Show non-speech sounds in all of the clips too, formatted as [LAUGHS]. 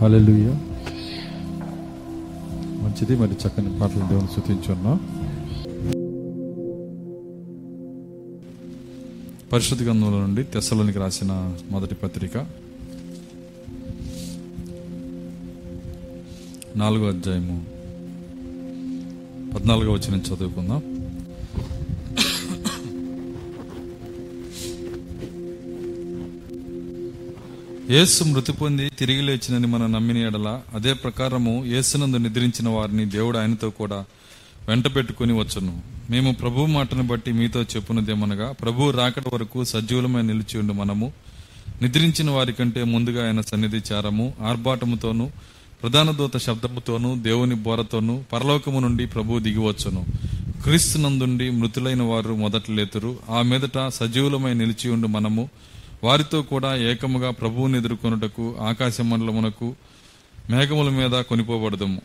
హల్లెలూయా మంచిది మరి చక్కని పాటలు దేవుని శృతించున్నాం పరిశుద్ధ గ్రంథంలో నుండి తెస్సలోనికి రాసిన మొదటి పత్రిక. నాలుగో అధ్యాయము. పద్నాలుగో వచ్చిన చదువుకుందాం. యేసు మృతి పొంది తిరిగి లేచినని మనం నమ్మిన ఎడల అదే ప్రకారము యేసునందు నిద్రించిన వారిని దేవుడు ఆయనతో కూడా వెంట పెట్టుకుని వచ్చును. మేము ప్రభు మాటను బట్టి మీతో చెప్పున్నదేమనగా ప్రభు రాకడ వరకు సజీవులమై నిలిచి ఉండు మనము. నిద్రించిన వారి కంటే ముందుగా ఆయన సన్నిధి చారము ఆర్భాటముతోనూ ప్రధాన దూత శబ్దముతోనూ దేవుని బోరతోనూ పరలోకము నుండి ప్రభు దిగివచ్చును క్రీస్తునందుండి మృతులైన వారు మొదట లేతురు. ఆ మీదట సజీవులమై నిలిచి ఉండు మనము. వారితో కూడా ఏకముగా ప్రభువుని ఎదుర్కొనుటకు ఆకాశ మండలమునకు మేఘముల మీద కొనిపోబడదము.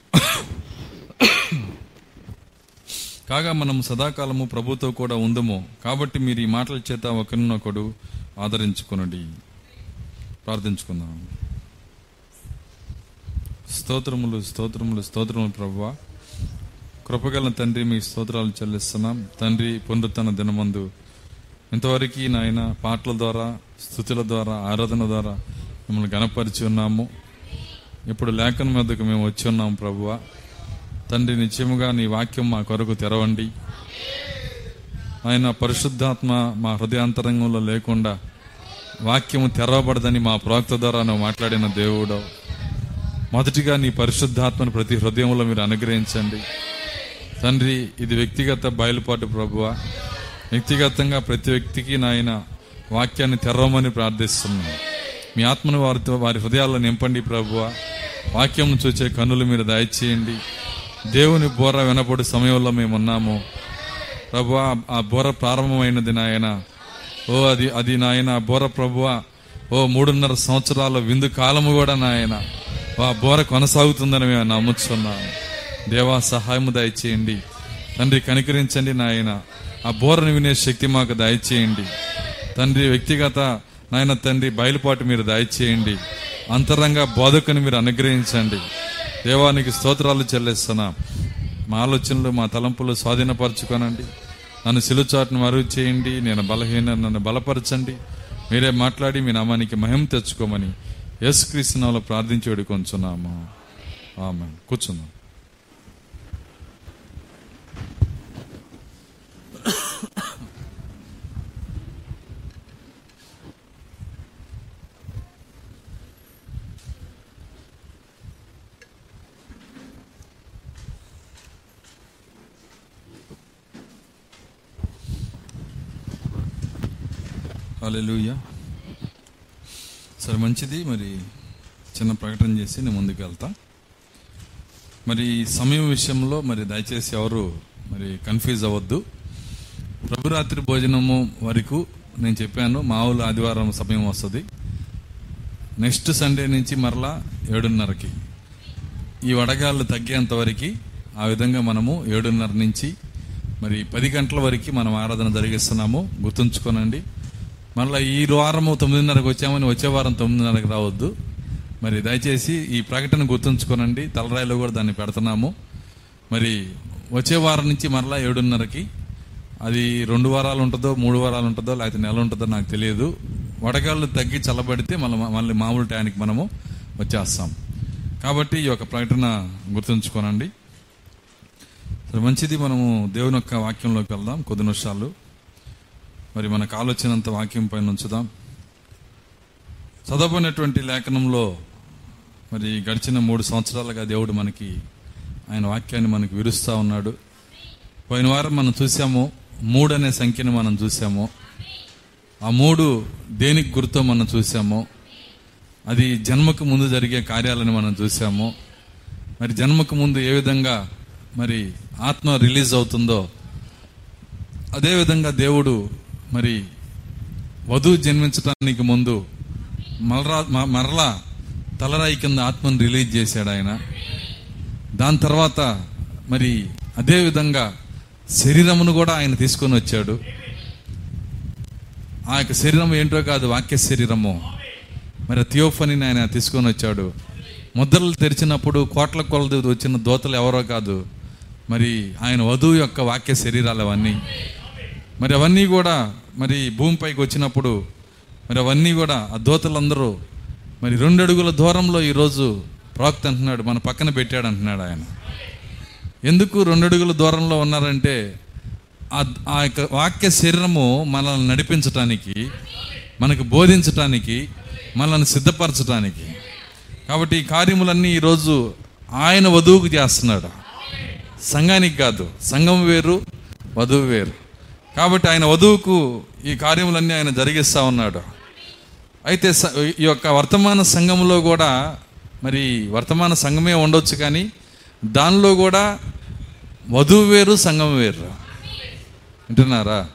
కాగా మనం సదాకాలము ప్రభుతో కూడా ఉందము. కాబట్టి మీరు ఈ మాటల చేత ఒకరినొకడు ఆదరించుకునండి. ప్రార్థించుకుందాం. స్తోత్రములు స్తోత్రములు స్తోత్రములు ప్రభువా. కృపగల తండ్రి మీ స్తోత్రాలు చెల్లిస్తున్నాం. తండ్రి పునరుత్తన దినమందు ఇంతవరకు నాయన పాటల ద్వారా స్థుతుల ద్వారా ఆరాధన ద్వారా మిమ్మల్ని గణపరిచి ఉన్నాము. ఇప్పుడు లేఖన మీదకు మేము వచ్చి ఉన్నాము ప్రభువ. తండ్రి నిత్యముగా నీ వాక్యం మా కొరకు తెరవండి. ఆయన పరిశుద్ధాత్మ మా హృదయాంతరంగంలో లేకుండా వాక్యము తెరవబడదని మా ప్రవక్త ద్వారా నువ్వు మాట్లాడిన దేవుడు. మొదటిగా నీ పరిశుద్ధాత్మను ప్రతి హృదయంలో మీరు అనుగ్రహించండి. తండ్రి ఇది వ్యక్తిగత బయలుపాటు ప్రభువ. వ్యక్తిగతంగా ప్రతి వ్యక్తికి నాయన వాక్యాన్ని తెరవమని ప్రార్థిస్తున్నాను మీ ఆత్మను వారితో వారి హృదయాల్లో నింపండి ప్రభువ. వాక్యం చూచే కన్నులు మీరు దయచేయండి. దేవుని బోర వినపడి సమయంలో మేము ఉన్నాము ప్రభు ఆ బోర ప్రారంభమైనది నాయన. ఓ అది అది నాయన బోర ప్రభువ. ఓ మూడున్నర సంవత్సరాల విందు కాలము కూడా నాయన. ఆ బోర కొనసాగుతుందని మేము నమ్ముచున్నాము దేవా సహాయము దయచేయండి. తండ్రి కనికరించండి నాయన. ఆ బోరను వినే శక్తి మాకు దయచేయండి. తండ్రి వ్యక్తిగత నాయన తండ్రి బయలుపాటు మీరు దయచేయండి. అంతరంగ బోధకుని మీరు అనుగ్రహించండి. దేవానికి స్తోత్రాలు చెల్లిస్తున్నా. మా ఆలోచనలు మా తలంపులు స్వాధీనపరచుకోనండి. నన్ను సిలుచాటును మరుగు చేయండి. నేను బలహీన నన్ను బలపరచండి. మీరే మాట్లాడి మీ నామానికి మహిమ తెచ్చుకోమని యేసుక్రీస్తునాలో ప్రార్థించి వేడుకొంచున్నాము. ఆమె కూర్చుందాం హల్లెలూయా సరే మంచిది. మరి చిన్న ప్రకటన చేసి నేను ముందుకు వెళ్తా. మరి సమయం విషయంలో మరి దయచేసి ఎవరు మరి కన్ఫ్యూజ్ అవ్వద్దు. ప్రభురాత్రి భోజనము వరకు నేను చెప్పాను మామూలు ఆదివారం సమయం వస్తుంది. నెక్స్ట్ సండే నుంచి మరలా ఏడున్నరకి. ఈ వడగాళ్ళు తగ్గేంత వరకు ఆ విధంగా మనము ఏడున్నర నుంచి మరి పది గంటల వరకు మనం ఆరాధన జరిగిస్తున్నాము. గుర్తుంచుకోనండి. మళ్ళీ ఈ వారము తొమ్మిదిన్నరకు వచ్చామని వచ్చే వారం తొమ్మిదిన్నరకు రావద్దు. మరి దయచేసి ఈ ప్రకటన గుర్తుంచుకోనండి. తలరాయిలో కూడా దాన్ని పెడుతున్నాము. మరి వచ్చే వారం నుంచి మరలా ఏడున్నరకి అది రెండు వారాలు ఉంటుందో మూడు వారాలు ఉంటుందో లేకపోతే నెల ఉంటుందో నాకు తెలియదు. వడగాళ్ళు తగ్గి చల్లబడితే మళ్ళీ మళ్ళీ మామూలు టయానికి మనము వచ్చేస్తాం. కాబట్టి ఈ యొక్క ప్రకటన గుర్తుంచుకోనండి. సరే మంచిది మనము దేవుని యొక్క వాక్యంలోకి వెళ్దాం కొద్ది నిమిషాలు. మరి మనకు ఆలోచనంత వాక్యం పైన ఉంచుదాం. చదవబడినటువంటి లేఖనంలో మరి గడిచిన మూడు సంవత్సరాలుగా దేవుడు మనకి ఆయన వాక్యాన్ని మనకి విరుస్తూ ఉన్నాడు. పోయిన వారం మనం చూసాము మూడు అనే సంఖ్యను మనం చూసాము. ఆ మూడు దేనికి గుర్తో మనం చూసాము. అది జన్మకు ముందు జరిగే కార్యాలను మనం చూసాము. మరి జన్మకు ముందు ఏ విధంగా మరి ఆత్మ రిలీజ్ అవుతుందో అదేవిధంగా దేవుడు మరి వధువు జన్మించడానికి ముందు మరలా మరలా తలరాయి కింద ఆత్మను రిలీజ్ చేశాడు ఆయన. దాని తర్వాత మరి అదేవిధంగా శరీరమును కూడా ఆయన తీసుకొని వచ్చాడు. ఆ యొక్క శరీరం ఏంటో కాదు వాక్య శరీరము. మరి థియోఫనీని ఆయన తీసుకొని వచ్చాడు. ముద్రలు తెరిచినప్పుడు కోట్ల కొలది వచ్చిన దోతలు ఎవరో కాదు. మరి ఆయన వధువు యొక్క వాక్య శరీరాలు అవన్నీ. మరి అవన్నీ కూడా మరి భూమిపైకి వచ్చినప్పుడు మరి అవన్నీ కూడా ఆ దోతలందరూ మరి రెండు అడుగుల దూరంలో ఈరోజు ప్రవక్త అంటున్నాడు మన పక్కన పెట్టాడు అంటున్నాడు ఆయన. ఎందుకు రెండు అడుగుల దూరంలో ఉన్నారంటే ఆ యొక్క వాక్య శరీరము మనల్ని నడిపించటానికి మనకు బోధించటానికి మనల్ని సిద్ధపరచటానికి. కాబట్టి ఈ కార్యములన్నీ ఈరోజు ఆయన వధువుకు చేస్తున్నాడు. సంఘానికి కాదు సంఘం వేరు వధువు వేరు. కాబట్టి ఆయన వధువుకు ఈ కార్యములన్నీ ఆయన జరిగిస్తూ ఉన్నాడు. అయితే స- ఈ యొక్క వర్తమాన సంఘంలో కూడా మరి వర్తమాన సంఘమే ఉండొచ్చు కానీ దానిలో కూడా వధువు వేరు సంఘం వేరు. వింటున్నారా?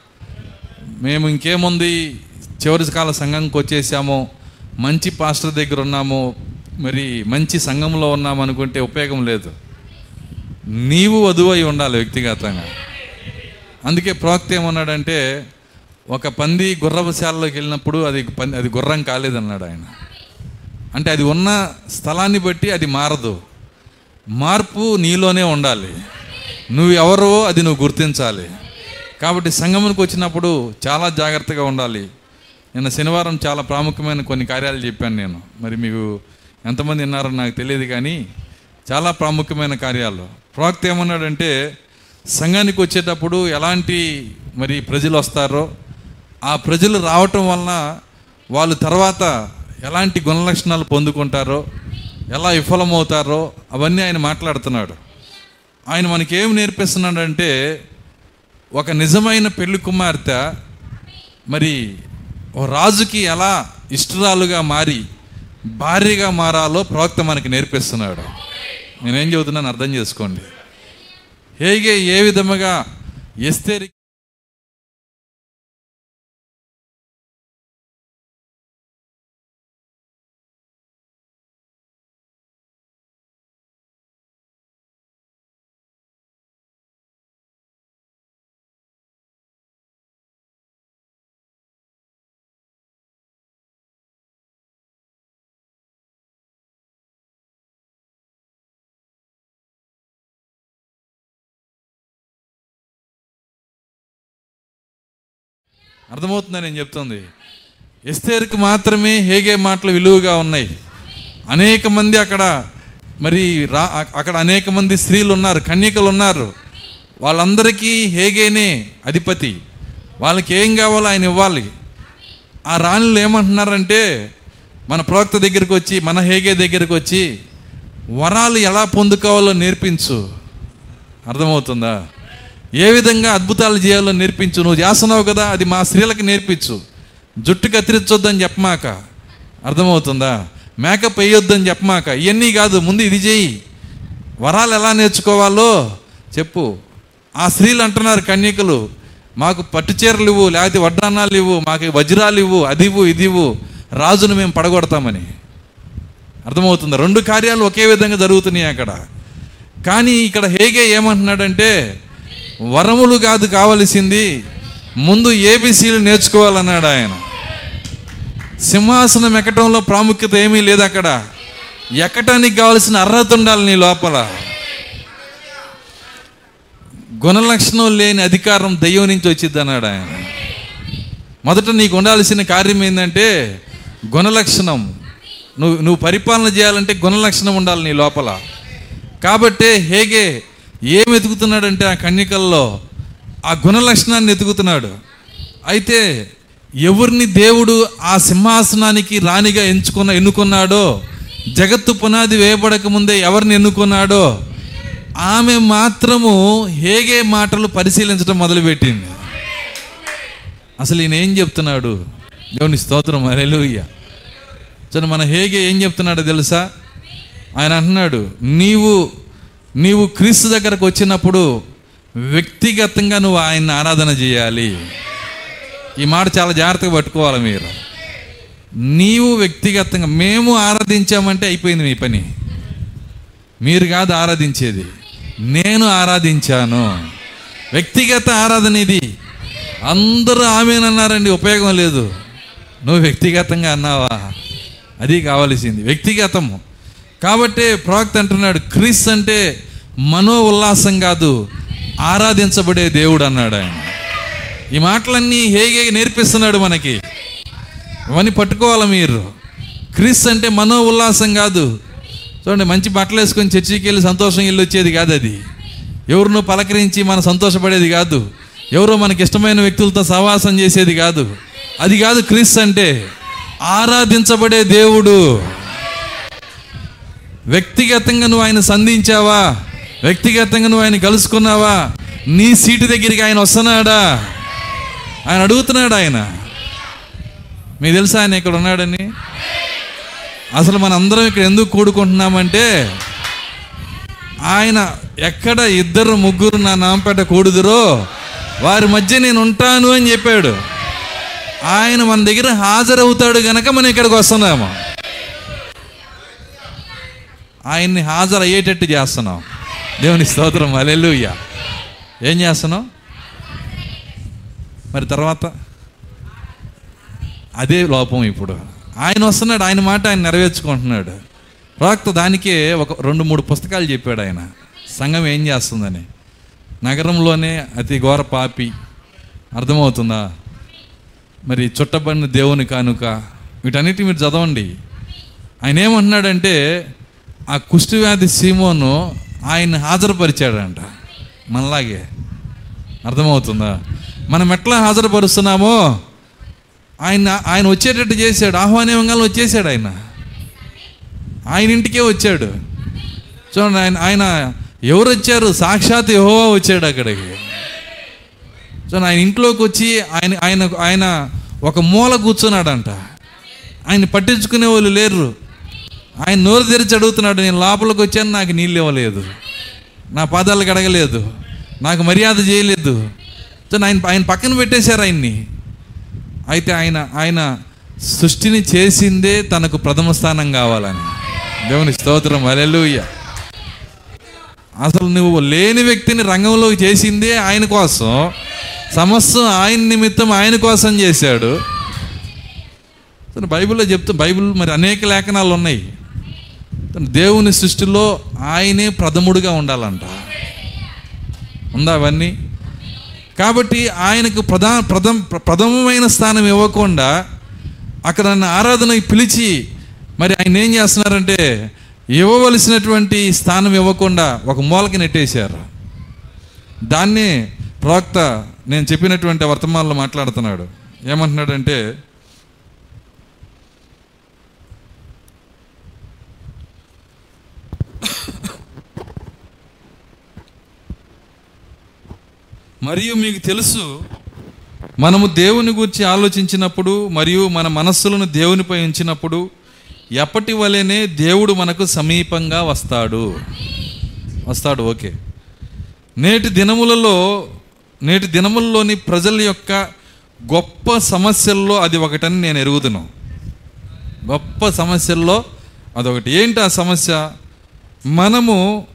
మేము ఇంకేముంది? చివరి కాల సంఘంకి వచ్చేసాము. మంచి పాస్టర్ దగ్గర ఉన్నాము. మరి మంచి సంఘంలో ఉన్నాము అనుకుంటే ఉపయోగం లేదు. నీవు వధువు అయి ఉండాలి వ్యక్తిగతంగా. అందుకే ప్రవక్త ఏమన్నాడంటే ఒక పంది గుర్రవశాలలోకి వెళ్ళినప్పుడు అది పంది అది గుర్రం కాలేదన్నాడు ఆయన. అంటే అది ఉన్న స్థలాన్ని బట్టి అది మారదు. మార్పు నీలోనే ఉండాలి. నువ్వు ఎవరో అది నువ్వు గుర్తించాలి. కాబట్టి సంగమునికి వచ్చినప్పుడు చాలా జాగ్రత్తగా ఉండాలి. నిన్న శనివారం చాలా ప్రాముఖ్యమైన కొన్ని కార్యాలు చెప్పాను నేను. మరి మీకు ఎంతమంది విన్నారో నాకు తెలియదు కానీ చాలా ప్రాముఖ్యమైన కార్యాలు. ప్రవక్త ఏమన్నాడంటే సంఘానికి వచ్చేటప్పుడు ఎలాంటి మరి ప్రజలు వస్తారో ఆ ప్రజలు రావటం వలన వాళ్ళు తర్వాత ఎలాంటి గుణలక్షణాలు పొందుకుంటారో ఎలా విఫలమవుతారో అవన్నీ ఆయన మాట్లాడుతున్నాడు. ఆయన మనకి నేర్పిస్తున్నాడంటే ఒక నిజమైన పెళ్ళి కుమార్తె మరి ఓ రాజుకి ఎలా ఇష్టరాలుగా మారి భార్యగా మారాలో ప్రవక్త మనకి నేర్పిస్తున్నాడు. నేనేం చెబుతున్నాను అర్థం చేసుకోండి. హేగే ఏ విధముగా ఎస్తేరి అర్థమవుతుందని నేను చెప్తుంది. ఎస్తేరుకు మాత్రమే హేగే మాటలు విలువగా ఉన్నాయి. అనేక మంది అక్కడ మరి రా అక్కడ అనేక మంది స్త్రీలు ఉన్నారు కన్యకలు ఉన్నారు. వాళ్ళందరికీ హేగేనే అధిపతి. వాళ్ళకి ఏం కావాలో ఆయన ఇవ్వాలి. ఆ రాణులు ఏమంటున్నారంటే మన ప్రవక్త దగ్గరికి వచ్చి మన హేగే దగ్గరికి వచ్చి వరాలు ఎలా పొందుకోవాలో నేర్పించు. అర్థమవుతుందా? ఏ విధంగా అద్భుతాలు చేయాలో నేర్పించు. నువ్వు చేస్తున్నావు కదా అది మా స్త్రీలకు నేర్పించు. జుట్టు కత్తిరించొద్దని చెప్పమాక. అర్థమవుతుందా? మేకప్ వేయొద్దని చెప్పమాక. ఇవన్నీ కాదు ముందు ఇది చేయి వరాలు ఎలా నేర్చుకోవాలో చెప్పు. ఆ స్త్రీలు అంటున్నారు కన్యకలు మాకు పట్టు చీరలు ఇవ్వు లేకపోతే వడ్డానాలు ఇవ్వు మాకు వజ్రాలు ఇవ్వు అది ఇవ్వు ఇది ఇవ్వు రాజును మేము పడగొడతామని. అర్థమవుతుంది? రెండు కార్యాలు ఒకే విధంగా జరుగుతున్నాయి అక్కడ. కానీ ఇక్కడ హేగే ఏమంటున్నాడంటే వరములు కాదు కావలసింది. ముందు ఏబిసీలు నేర్చుకోవాలన్నాడు ఆయన. సింహాసనం ఎక్కటంలో ప్రాముఖ్యత ఏమీ లేదు అక్కడ. ఎక్కటానికి కావాల్సిన అర్హత ఉండాలి నీ లోపల. గుణలక్షణం లేని అధికారం దయ్యం నుంచి వచ్చింది అన్నాడు ఆయన. మొదట నీకు ఉండాల్సిన కార్యం ఏంటంటే గుణలక్షణం. నువ్వు నువ్వు పరిపాలన చేయాలంటే గుణలక్షణం ఉండాలి నీ లోపల. కాబట్టే హేగే ఏం వెతుకుతున్నాడంటే ఆ కన్యకల్లో? ఆ గుణలక్షణాన్ని వెతుకుతున్నాడు అయితే ఎవరిని దేవుడు ఆ సింహాసనానికి రాణిగా ఎంచుకున్న ఎన్నుకున్నాడో? జగత్తు పునాది వేయబడక ముందే ఎవరిని ఎన్నుకున్నాడో? ఆమె మాత్రము హేగే మాటలు పరిశీలించడం మొదలుపెట్టింది. అసలు ఈయన ఏం చెప్తున్నాడు? దేవుని స్తోత్రం అరెలుయ్య సరే మన హేగే ఏం చెప్తున్నాడో తెలుసా? ఆయన అంటున్నాడు నీవు నీవు క్రీస్తు దగ్గరకు వచ్చినప్పుడు వ్యక్తిగతంగా నువ్వు ఆయన్ని ఆరాధన చేయాలి. ఈ మాట చాలా జాగ్రత్తగా పట్టుకోవాలి మీరు. నీవు వ్యక్తిగతంగా మేము ఆరాధించామంటే అయిపోయింది మీ పని. మీరు కాదు ఆరాధించేది. నేను ఆరాధించాను. వ్యక్తిగత ఆరాధన ఇది. అందరూ ఆమెనన్నారండి ఉపయోగం లేదు. నువ్వు వ్యక్తిగతంగా అన్నావా? అది కావలసింది. వ్యక్తిగతము. కాబట్టి ప్రవక్త అంటున్నాడు క్రీస్ అంటే మనో ఉల్లాసం కాదు ఆరాధించబడే దేవుడు అన్నాడు ఆయన. ఈ మాటలన్నీ హేగే నేర్పిస్తున్నాడు మనకి. ఇవన్నీ పట్టుకోవాలి మీరు? క్రీస్ అంటే మనో ఉల్లాసం కాదు. చూడండి మంచి బట్టలు వేసుకొని చర్చికి వెళ్ళి సంతోషం వెళ్ళి వచ్చేది కాదు అది. ఎవరినో పలకరించి మనం సంతోషపడేది కాదు. ఎవరో మనకి ఇష్టమైన వ్యక్తులతో సహవాసం చేసేది కాదు. అది కాదు క్రీస్ అంటే ఆరాధించబడే దేవుడు. వ్యక్తిగతంగా నువ్వు ఆయన సంధించావా? వ్యక్తిగతంగా నువ్వు ఆయన కలుసుకున్నావా? నీ సీటు దగ్గరికి ఆయన వస్తున్నాడా? ఆయన అడుగుతున్నాడు ఆయన? మీకు తెలుసా ఆయన ఇక్కడ ఉన్నాడని? అసలు మన అందరం ఇక్కడ ఎందుకు కూడుకుంటున్నామంటే ఆయన ఎక్కడ ఇద్దరు ముగ్గురు నా నాంపేట కూడుదురో వారి మధ్య నేను ఉంటాను అని చెప్పాడు. ఆయన మన దగ్గర హాజరవుతాడు గనక మనం ఇక్కడికి వస్తున్నాము. ఆయన్ని హాజరయ్యేటట్టు చేస్తున్నాం. దేవుని స్తోత్రం. అలెలుయ్య ఏం చేస్తున్నావు? మరి తర్వాత? అదే లోపం ఇప్పుడు. ఆయన వస్తున్నాడు ఆయన మాట ఆయన నెరవేర్చుకుంటున్నాడు. ప్రవక్త దానికే ఒక రెండు మూడు పుస్తకాలు చెప్పాడు ఆయన. సంఘం ఏం చేస్తుందని. నగరంలోనే అతి ఘోర పాపి. అర్థమవుతుందా? మరి చుట్టబడిన దేవుని కానుక. వీటన్నిటి మీరు చదవండి. ఆయన ఏమంటున్నాడంటే ఆ కుష్టివ్యాధి సీమోను ఆయన హాజరుపరిచాడంట. మనలాగే. అర్థమవుతుందా? మనం ఎట్లా హాజరుపరుస్తున్నామో? ఆయన ఆయన వచ్చేటట్టు చేశాడు. ఆహ్వానివంగాలు వచ్చేసాడు ఆయన. ఆయన ఇంటికే వచ్చాడు. చూడండి ఆయన ఆయన ఎవరు వచ్చారు సాక్షాత్ యహోవా వచ్చాడు అక్కడికి. చూడండి ఆయన ఇంట్లోకి వచ్చి ఆయన ఆయన ఆయన ఒక మూల కూర్చున్నాడంట. ఆయన పట్టించుకునే వాళ్ళు లేరు. ఆయన నోరు తెరిచి అడుగుతున్నాడు నేను లోపలికి వచ్చాను నాకు నీళ్ళు ఇవ్వలేదు. నా పాదాలు కడగలేదు నాకు మర్యాద చేయలేదు. ఆయన ఆయన పక్కన పెట్టేశారు ఆయన్ని. అయితే ఆయన ఆయన సృష్టిని చేసిందే తనకు ప్రథమ స్థానం కావాలని. దేవుని స్తోత్రం. అలెలుయ్య అసలు నువ్వు లేని వ్యక్తిని రంగంలోకి చేసిందే ఆయన కోసం. సమస్తం ఆయన నిమిత్తం ఆయన కోసం చేశాడు. బైబిల్లో చెప్తూ బైబిల్ మరి అనేక లేఖనాలు ఉన్నాయి. దేవుని సృష్టిలో ఆయనే ప్రథముడుగా ఉండాలంట. ఉందా అవన్నీ? కాబట్టి ఆయనకు ప్రధా ప్రథమ ప్రథమమైన స్థానం ఇవ్వకుండా అక్కడ నన్ను ఆరాధనకి పిలిచి మరి ఆయన ఏం చేస్తున్నారంటే ఇవ్వవలసినటువంటి స్థానం ఇవ్వకుండా ఒక మూలకి నెట్టేశారు. దాన్ని ప్రవక్త నేను చెప్పినటువంటి వర్తమానంలో మాట్లాడుతున్నాడు. ఏమంటున్నాడంటే మరియు మీకు తెలుసు మనము దేవుని గురించి ఆలోచించినప్పుడు మరియు మన మనస్సులను దేవునిపై ఉంచినప్పుడు ఎప్పటి వలెనే దేవుడు మనకు సమీపంగా వస్తాడు. వస్తాడు ఓకే. నేటి దినములలో నేటి దినముల్లోని ప్రజల యొక్క గొప్ప సమస్యల్లో అది ఒకటని నేను ఎరుగుతున్నాను గొప్ప సమస్యల్లో అదొకటి. ఏంటి ఆ సమస్య? మనము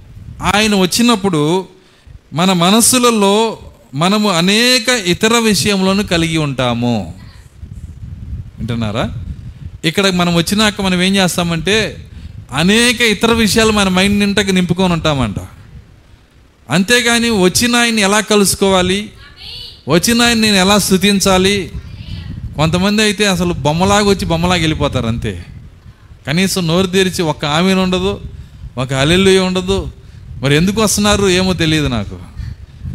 ఆయన వచ్చినప్పుడు మన మనస్సులలో మనము అనేక ఇతర విషయములను కలిగి ఉంటాము. వింటున్నారా? ఇక్కడ మనం వచ్చినాక మనం ఏం చేస్తామంటే అనేక ఇతర విషయాలు మన మైండ్ నింటకి నింపుకొని ఉంటామంట. అంతేగాని వచ్చిన ఆయన్ని ఎలా కలుసుకోవాలి? వచ్చిన ఆయన నేను ఎలా స్థుతించాలి? కొంతమంది అయితే అసలు బొమ్మలాగా వచ్చి బొమ్మలాగా వెళ్ళిపోతారు అంతే. కనీసం నోరు తెరిచి ఒక్క ఆమెను ఉండదు. ఒక అలెల్లు ఉండదు. మరి ఎందుకు వస్తున్నారు ఏమో తెలియదు నాకు.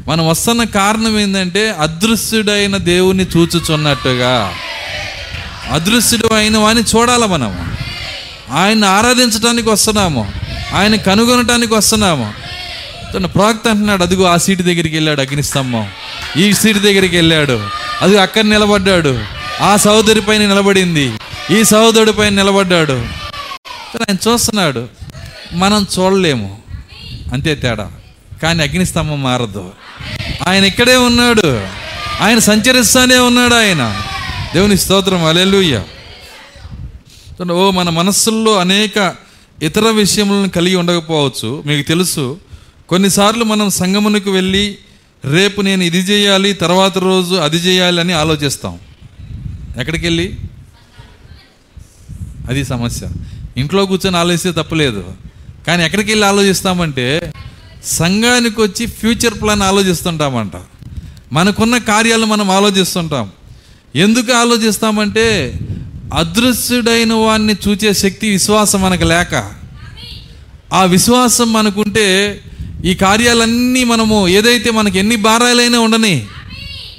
మనం వస్తున్న కారణం ఏంటంటే అదృశ్యుడైన దేవుని చూచుచున్నట్టుగా. అదృశ్యుడు అయిన వాడిని చూడాలి మనం. ఆయన ఆరాధించడానికి వస్తున్నాము. ఆయన కనుగొనటానికి వస్తున్నాము. తన ప్రవక్త అంటున్నాడు అదిగో ఆ సీటు దగ్గరికి వెళ్ళాడు అగ్నిస్తంభం. ఈ సీటు దగ్గరికి వెళ్ళాడు. అది అక్కడ నిలబడ్డాడు. ఆ సహోదరి పైన నిలబడింది. ఈ సహోదరుడి పైన నిలబడ్డాడు. ఆయన చూస్తున్నాడు. మనం చూడలేము. అంతే తేడా. కానీ అగ్నిస్తంభం మారదు. ఆయన ఇక్కడే ఉన్నాడు. ఆయన సంచరిస్తానే ఉన్నాడు ఆయన. దేవుని స్తోత్రం. అలెలుయ్య ఓ మన మనస్సుల్లో అనేక ఇతర విషయములను కలిగి ఉండకపోవచ్చు. మీకు తెలుసు కొన్నిసార్లు మనం సంగమునికి వెళ్ళి రేపు నేను ఇది చేయాలి తర్వాత రోజు అది చేయాలి అని ఆలోచిస్తాం. ఎక్కడికి వెళ్ళి? అది సమస్య. ఇంట్లో కూర్చొని ఆలోచిస్తే తప్పలేదు. కానీ ఎక్కడికి వెళ్ళి ఆలోచిస్తామంటే సంఘానికి వచ్చి ఫ్యూచర్ ప్లాన్ ఆలోచిస్తుంటామంట. మనకున్న కార్యాలు మనం ఆలోచిస్తుంటాం. ఎందుకు ఆలోచిస్తామంటే అదృశ్యుడైన వాడిని చూచే శక్తి విశ్వాసం మనకు లేక. ఆ విశ్వాసం మనకుంటే ఈ కార్యాలన్నీ మనము ఏదైతే మనకి ఎన్ని భారాలైనా ఉండని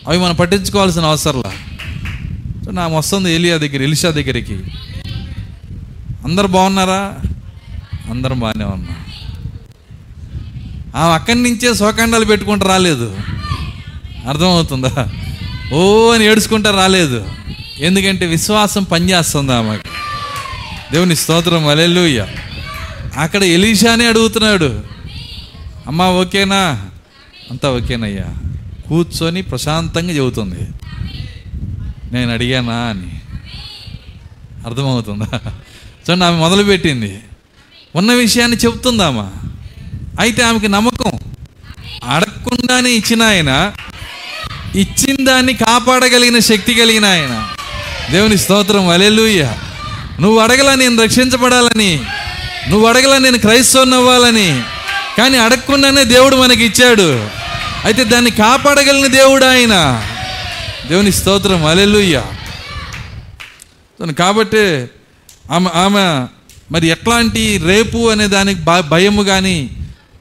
అవి మనం పట్టించుకోవాల్సిన అవసరంలా. సో నా వస్తుంది ఎలియా దగ్గర ఎలిషా దగ్గరికి. అందరు బాగున్నారా? అందరం బాగానే ఉన్నా. ఆమె అక్కడి నుంచే శోకాండాలు పెట్టుకుంటూ రాలేదు. అర్థమవుతుందా? ఓ అని ఏడుచుకుంటా రాలేదు. ఎందుకంటే విశ్వాసం పనిచేస్తుంది ఆమెకు. దేవుని స్తోత్రం అలెలుయ్య అక్కడ ఎలీషానే అడుగుతున్నాడు. అమ్మా ఓకేనా? అంతా ఓకేనయ్యా. కూర్చొని ప్రశాంతంగా చెబుతుంది. నేను అడిగానా అని. అర్థమవుతుందా? చూడండి ఆమె మొదలుపెట్టింది. ఉన్న విషయాన్ని చెప్తుందామా అయితే ఆమెకి నమ్మకం. అడగకుండానే ఇచ్చిన ఆయన ఇచ్చిన దాన్ని కాపాడగలిగిన శక్తి కలిగిన ఆయన. దేవుని స్తోత్రం అలెలుయ్య నువ్వు అడగలా నేను రక్షించబడాలని నువ్వు అడగలా నేను క్రైస్తవుని అవ్వాలని కానీ అడగకుండానే దేవుడు మనకి ఇచ్చాడు. అయితే దాన్ని కాపాడగలిగిన దేవుడు ఆయన. దేవుని స్తోత్రం అలెలుయ్య కాబట్టి ఆమె ఆమె మరి ఎట్లాంటి రేపు అనే దానికి భయము కానీ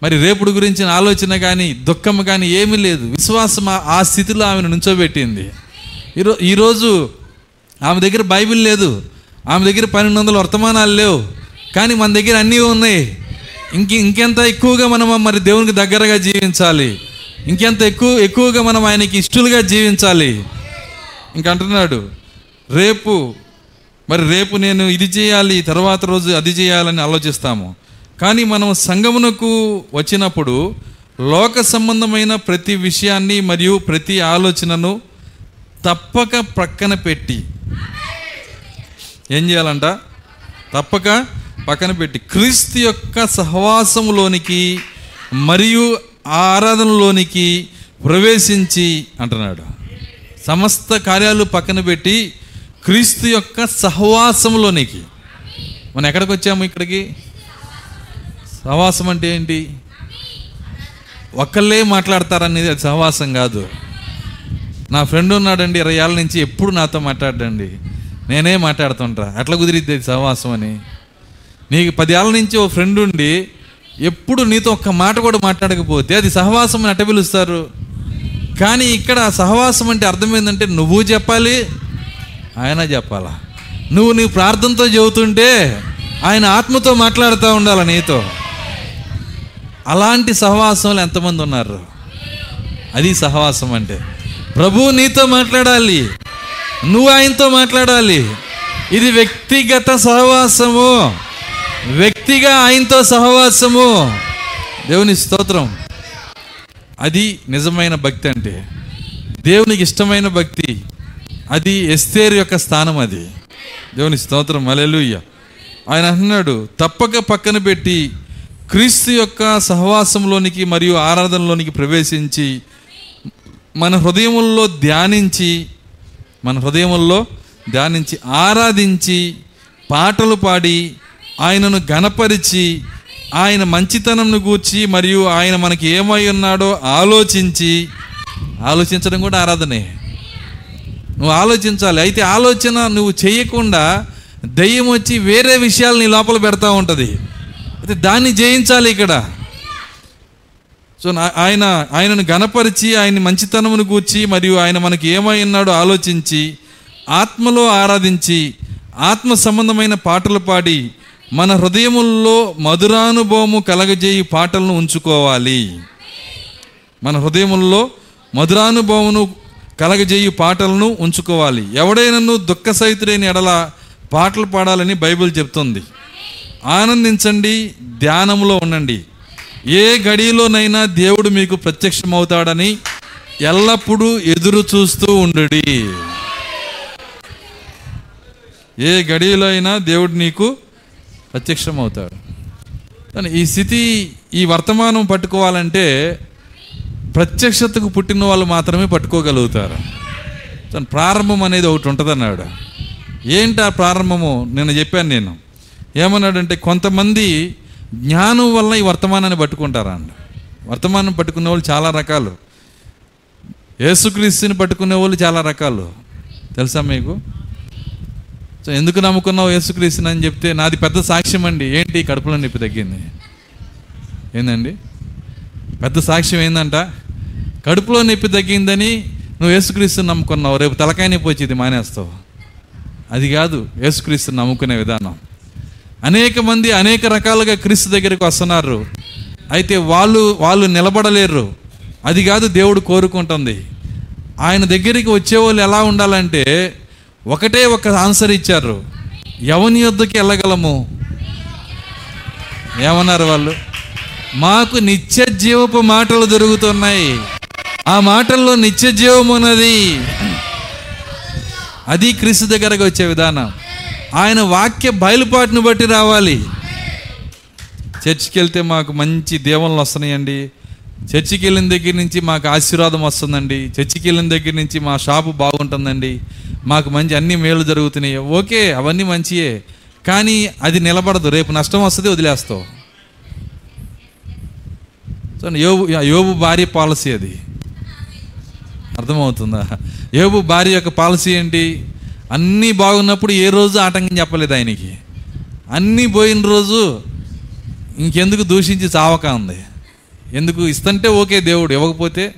మరి రేపుడు గురించిన ఆలోచన కానీ దుఃఖము కానీ ఏమీ లేదు. విశ్వాసం ఆ- ఆ స్థితిలో ఆమెను నుంచోబెట్టింది. ఈరో ఈరోజు ఆమె దగ్గర బైబిల్ లేదు. ఆమె దగ్గర పన్నెండు వందల వర్తమానాలు లేవు. కానీ మన దగ్గర అన్నీ ఉన్నాయి. ఇంక ఇంకెంత ఎక్కువగా మనం మరి దేవునికి దగ్గరగా జీవించాలి. ఇంకెంత ఎక్కువ ఎక్కువగా మనం ఆయనకి ఇష్టలుగా జీవించాలి. ఇంకంటున్నాడు రేపు మరి రేపు నేను ఇది చేయాలి తర్వాత రోజు అది చేయాలని ఆలోచిస్తాము. కానీ మనం సంగమునకు వచ్చినప్పుడు లోక సంబంధమైన ప్రతి విషయాన్ని మరియు ప్రతి ఆలోచనను తప్పక ప్రక్కన పెట్టి ఏం చేయాలంట? తప్పక పక్కన పెట్టి క్రీస్తు యొక్క సహవాసంలోనికి మరియు ఆ ఆరాధనలోనికి ప్రవేశించి అంటున్నాడు. సమస్త కార్యాలు పక్కన పెట్టి క్రీస్తు యొక్క సహవాసంలోనికి మనం ఎక్కడికి వచ్చాము ఇక్కడికి? సహవాసం అంటే ఏంటి? ఒక్కళ్ళే మాట్లాడతారనేది అది సహవాసం కాదు. నా ఫ్రెండ్ ఉన్నాడండి ఇరవై ఏళ్ళ నుంచి ఎప్పుడు నాతో మాట్లాడండి నేనే మాట్లాడుతుంటా. అట్లా కుదిరిద్ది అది సహవాసం అని. నీకు పది ఏళ్ళ నుంచి ఓ ఫ్రెండ్ ఉండి ఎప్పుడు నీతో ఒక్క మాట కూడా మాట్లాడకపోతే అది సహవాసం అని అట్ట పిలుస్తారు. కానీ ఇక్కడ సహవాసం అంటే అర్థం ఏంటంటే నువ్వు చెప్పాలి ఆయన చెప్పాలా? నువ్వు నీ ప్రార్థనతో చెబుతుంటే ఆయన ఆత్మతో మాట్లాడుతూ ఉండాలి నీతో? అలాంటి సహవాసంలో ఎంతమంది ఉన్నారు? అది సహవాసం అంటే ప్రభు నీతో మాట్లాడాలి. నువ్వు ఆయనతో మాట్లాడాలి. ఇది వ్యక్తిగత సహవాసము. వ్యక్తిగా ఆయనతో సహవాసము. దేవుని స్తోత్రం. అది నిజమైన భక్తి అంటే దేవునికి ఇష్టమైన భక్తి. అది ఎస్తేరు యొక్క స్థానం అది. దేవుని స్తోత్రం అలెలుయ్య ఆయన అన్నాడు తప్పక పక్కన పెట్టి క్రీస్తు యొక్క సహవాసంలోనికి మరియు ఆరాధనలోనికి ప్రవేశించి మన హృదయముల్లో ధ్యానించి మన హృదయముల్లో ధ్యానించి ఆరాధించి పాటలు పాడి ఆయనను గణపరిచి ఆయన మంచితనంను గూర్చి మరియు ఆయన మనకి ఏమై ఉన్నాడో ఆలోచించి ఆలోచించడం కూడా ఆరాధనే. నువ్వు ఆలోచించాలి. అయితే ఆలోచన నువ్వు చేయకుండా దయ్యం వచ్చి వేరే విషయాలు నీ లోపల పెడతా ఉంటుంది. అయితే దాన్ని జయించాలి ఇక్కడ. సో నా- ఆయన ఆయనను గణపరిచి ఆయన మంచితనమును గూర్చి మరియు ఆయన మనకి ఏమై ఉన్నాడో ఆలోచించి ఆత్మలో ఆరాధించి ఆత్మ సంబంధమైన పాటలు పాడి మన హృదయముల్లో మధురానుభవము కలగజేయి పాటలను ఉంచుకోవాలి. మన హృదయముల్లో మధురానుభవమును కలగజేయు పాటలను ఉంచుకోవాలి. ఎవడైనను దుఃఖ సహితుడైన ఎడల పాటలు పాడాలని బైబిల్ చెప్తుంది. ఆనందించండి ధ్యానంలో ఉండండి. ఏ గడిలోనైనా దేవుడు మీకు ప్రత్యక్షమవుతాడని ఎల్లప్పుడూ ఎదురు చూస్తూ ఉండు ఏ గడిలో అయినా దేవుడు నీకు ప్రత్యక్షమవుతాడు. కానీ ఈ స్థితి ఈ వర్తమానం పట్టుకోవాలంటే ప్రత్యక్షతకు పుట్టిన వాళ్ళు మాత్రమే పట్టుకోగలుగుతారు. తన ప్రారంభం అనేది ఒకటి ఉంటుంది అన్నాడు ఏంటి ఆ ప్రారంభము? నిన్న చెప్పాను నేను. ఏమన్నాడంటే కొంతమంది జ్ఞానం వల్ల ఈ వర్తమానాన్ని పట్టుకుంటారా అండి వర్తమానం పట్టుకునే వాళ్ళు చాలా రకాలు. యేసుక్రీస్తుని పట్టుకునే వాళ్ళు చాలా రకాలు. తెలుసా మీకు? సో ఎందుకు నమ్ముకున్నావు యేసుక్రీస్తుని అని చెప్తే నాది పెద్ద సాక్ష్యం అండి ఏంటి కడుపులో నొప్పి తగ్గింది? ఏందండి? పెద్ద సాక్ష్యం ఏందంట? కడుపులో నొప్పి తగ్గిందని నువ్వు యేసుక్రీస్తు నమ్ముకున్నావు. రేపు తలకాయ నొప్పి వచ్చేది మానేస్తావు. అది కాదు యేసుక్రీస్తు నమ్ముకునే విధానం. అనేక మంది అనేక రకాలుగా క్రీస్తు దగ్గరికి వస్తున్నారు. అయితే వాళ్ళు వాళ్ళు నిలబడలేరు. అది కాదు దేవుడు కోరుకుంటుంది. ఆయన దగ్గరికి వచ్చేవాళ్ళు ఎలా ఉండాలంటే ఒకటే ఒక ఆన్సర్ ఇచ్చారు. ఎవని యొద్దకి వెళ్ళగలము? ఏమన్నారు వాళ్ళు? మాకు నిత్య జీవపు మాటలు దొరుకుతున్నాయి. ఆ మాటల్లో నిత్య జీవం ఉన్నది అది క్రీస్తు దగ్గరకు వచ్చే విధానం. ఆయన వాక్య బయలుపాటును బట్టి రావాలి. చర్చికి వెళ్తే మాకు మంచి దేవుళ్ళు వస్తున్నాయండి. చర్చికి వెళ్ళిన దగ్గర నుంచి మాకు ఆశీర్వాదం వస్తుందండి. చర్చికి వెళ్ళిన దగ్గర నుంచి మా షాపు బాగుంటుందండి. మాకు మంచి అన్ని మేలు జరుగుతున్నాయి. ఓకే అవన్నీ మంచియే. కానీ అది నిలబడదు. రేపు నష్టం వస్తుంది వదిలేస్తావు. సో యోబు యోబు భార్య పాలసీ అది. అర్థమవుతుందా? యోబు భార్య యొక్క పాలసీ ఏంటి? అన్నీ బాగున్నప్పుడు ఏ రోజు ఆటంకం చెప్పలేదు ఆయనకి. అన్నీ పోయిన రోజు ఇంకెందుకు దూషించి చావక ఉంది ఎందుకు? ఇస్తుంటే ఓకే దేవుడు ఇవ్వకపోతే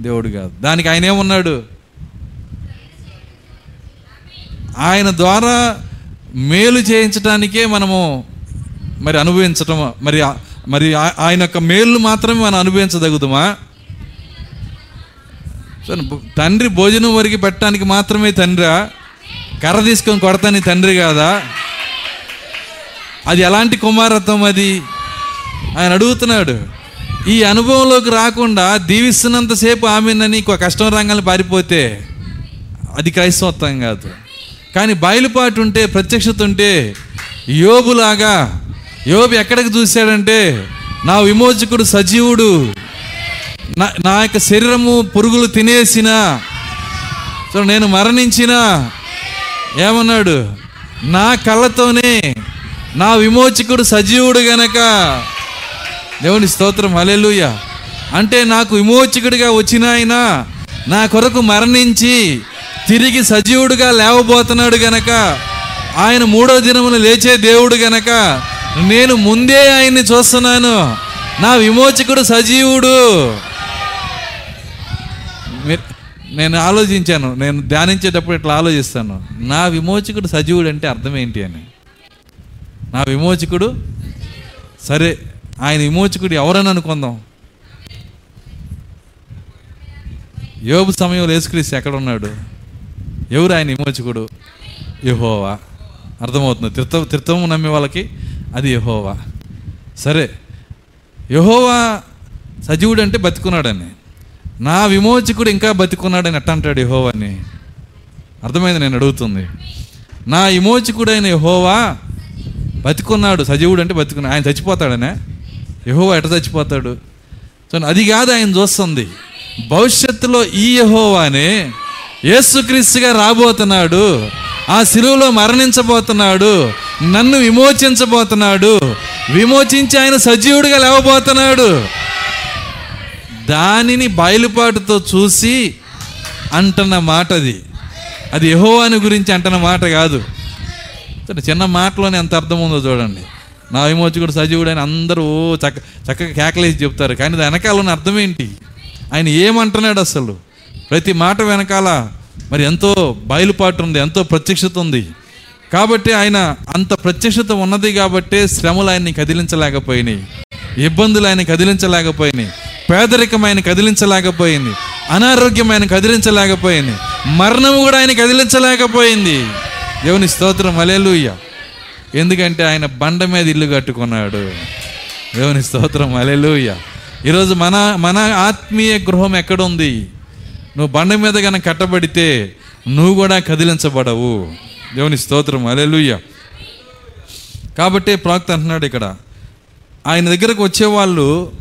దేవుడు కాదు. దానికి ఆయన ఏమున్నాడు? ఆయన ద్వారా మేలు చేయించడానికే మనము మరి అనుభవించటం మరి మరి ఆయన యొక్క మేలు మాత్రమే మనం అనుభవించదగుతామా తండ్రి భోజనం వరకు పెట్టడానికి మాత్రమే తండ్రా? కర్ర తీసుకొని కొడతాని తండ్రి కాదా? అది ఎలాంటి కుమారత్వం అది? ఆయన అడుగుతున్నాడు ఈ అనుభవంలోకి రాకుండా దీవిస్తున్నంతసేపు ఆమెనని ఒక కష్టం రంగాన్ని పారిపోతే అది క్రైస్తవత్వం కాదు. కానీ బయలుపాటు ఉంటే ప్రత్యక్షత ఉంటే యోగులాగా యోబు ఎక్కడికి చూశాడంటే నా విమోచకుడు సజీవుడు. నా నా యొక్క శరీరము పురుగులు తినేసిన సో నేను మరణించిన ఏమన్నాడు? నా కళ్ళతోనే నా విమోచకుడు సజీవుడు గనక. దేవుని స్తోత్రం అలెలుయ అంటే నాకు విమోచకుడిగా వచ్చిన ఆయన నా కొరకు మరణించి తిరిగి సజీవుడిగా లేవబోతున్నాడు గనక. ఆయన మూడో దినమున లేచే దేవుడు గనక. నేను ముందే ఆయన్ని చూస్తున్నాను. నా విమోచకుడు సజీవుడు. నేను ఆలోచించాను. నేను ధ్యానించేటప్పుడు ఇట్లా ఆలోచిస్తాను. నా విమోచకుడు సజీవుడు అంటే అర్థం ఏంటి అని. నా విమోచకుడు సరే ఆయన విమోచకుడు ఎవరని అనుకుందాం? యోబు సమయంలో యేసుక్రీస్తు ఎక్కడ ఉన్నాడు ఎవరు ఆయన విమోచకుడు? యహోవా. అర్థమవుతుంది. తీర్థ తీర్థము నమ్మే వాళ్ళకి అది యహోవా. సరే యహోవా సజీవుడు అంటే బతికున్నాడని. నా విమోచకుడు ఇంకా బతికున్నాడని ఎట్ట అంటాడు యహోవాని? అర్థమైంది నేను అడుగుతుంది. నా విమోచకుడైన యహోవా బతికున్నాడు సజీవుడు అంటే బతికున్నాడు. ఆయన చచ్చిపోతాడనే? యహోవా ఎట చచ్చిపోతాడు? సో అది కాదు ఆయన చూస్తుంది. భవిష్యత్తులో ఈ యహోవానే యేసుక్రీస్తుగా రాబోతున్నాడు. ఆ శిలువులో మరణించబోతున్నాడు. నన్ను విమోచించబోతున్నాడు. విమోచించి ఆయన సజీవుడిగా లేవబోతున్నాడు. దానిని బయలుపాటుతో చూసి అంటున్న మాట అది. అది యహోవాని గురించి అంటున్న మాట కాదు. చిన్న మాటలోనే ఎంత అర్థం ఉందో చూడండి. నా విమోచకుడు సజీవుడు అని అందరూ ఓ చక్క చక్కగా కేకలేసి చెప్తారు. కానీ దాని వెనకాల ఉన్న అర్థం ఏంటి? ఆయన ఏమంటున్నాడు అసలు? ప్రతి మాట వెనకాల మరి ఎంతో బయలుపాటు ఉంది ఎంతో ప్రత్యక్షత ఉంది. కాబట్టి ఆయన అంత ప్రత్యక్షత ఉన్నది కాబట్టే శ్రమలు ఆయన్ని కదిలించలేకపోయినాయి. ఇబ్బందులు ఆయన కదిలించలేకపోయినాయి. పేదరికం ఆయన కదిలించలేకపోయింది. అనారోగ్యం ఆయన కదిలించలేకపోయింది. మరణం కూడా ఆయన కదిలించలేకపోయింది. దేవుని స్తోత్రం. అలేలుయ్య ఎందుకంటే ఆయన బండ మీద ఇల్లు కట్టుకున్నాడు. దేవుని స్తోత్రం. అలేలుయ్య ఈరోజు మన మన ఆత్మీయ గృహం ఎక్కడుంది? నువ్వు బండ మీద కనుక కట్టబడితే నువ్వు కూడా కదిలించబడవు. దేవుని స్తోత్రం అలెలుయ్య కాబట్టి ప్రాక్త అంటున్నాడు ఇక్కడ ఆయన దగ్గరకు వచ్చేవాళ్ళు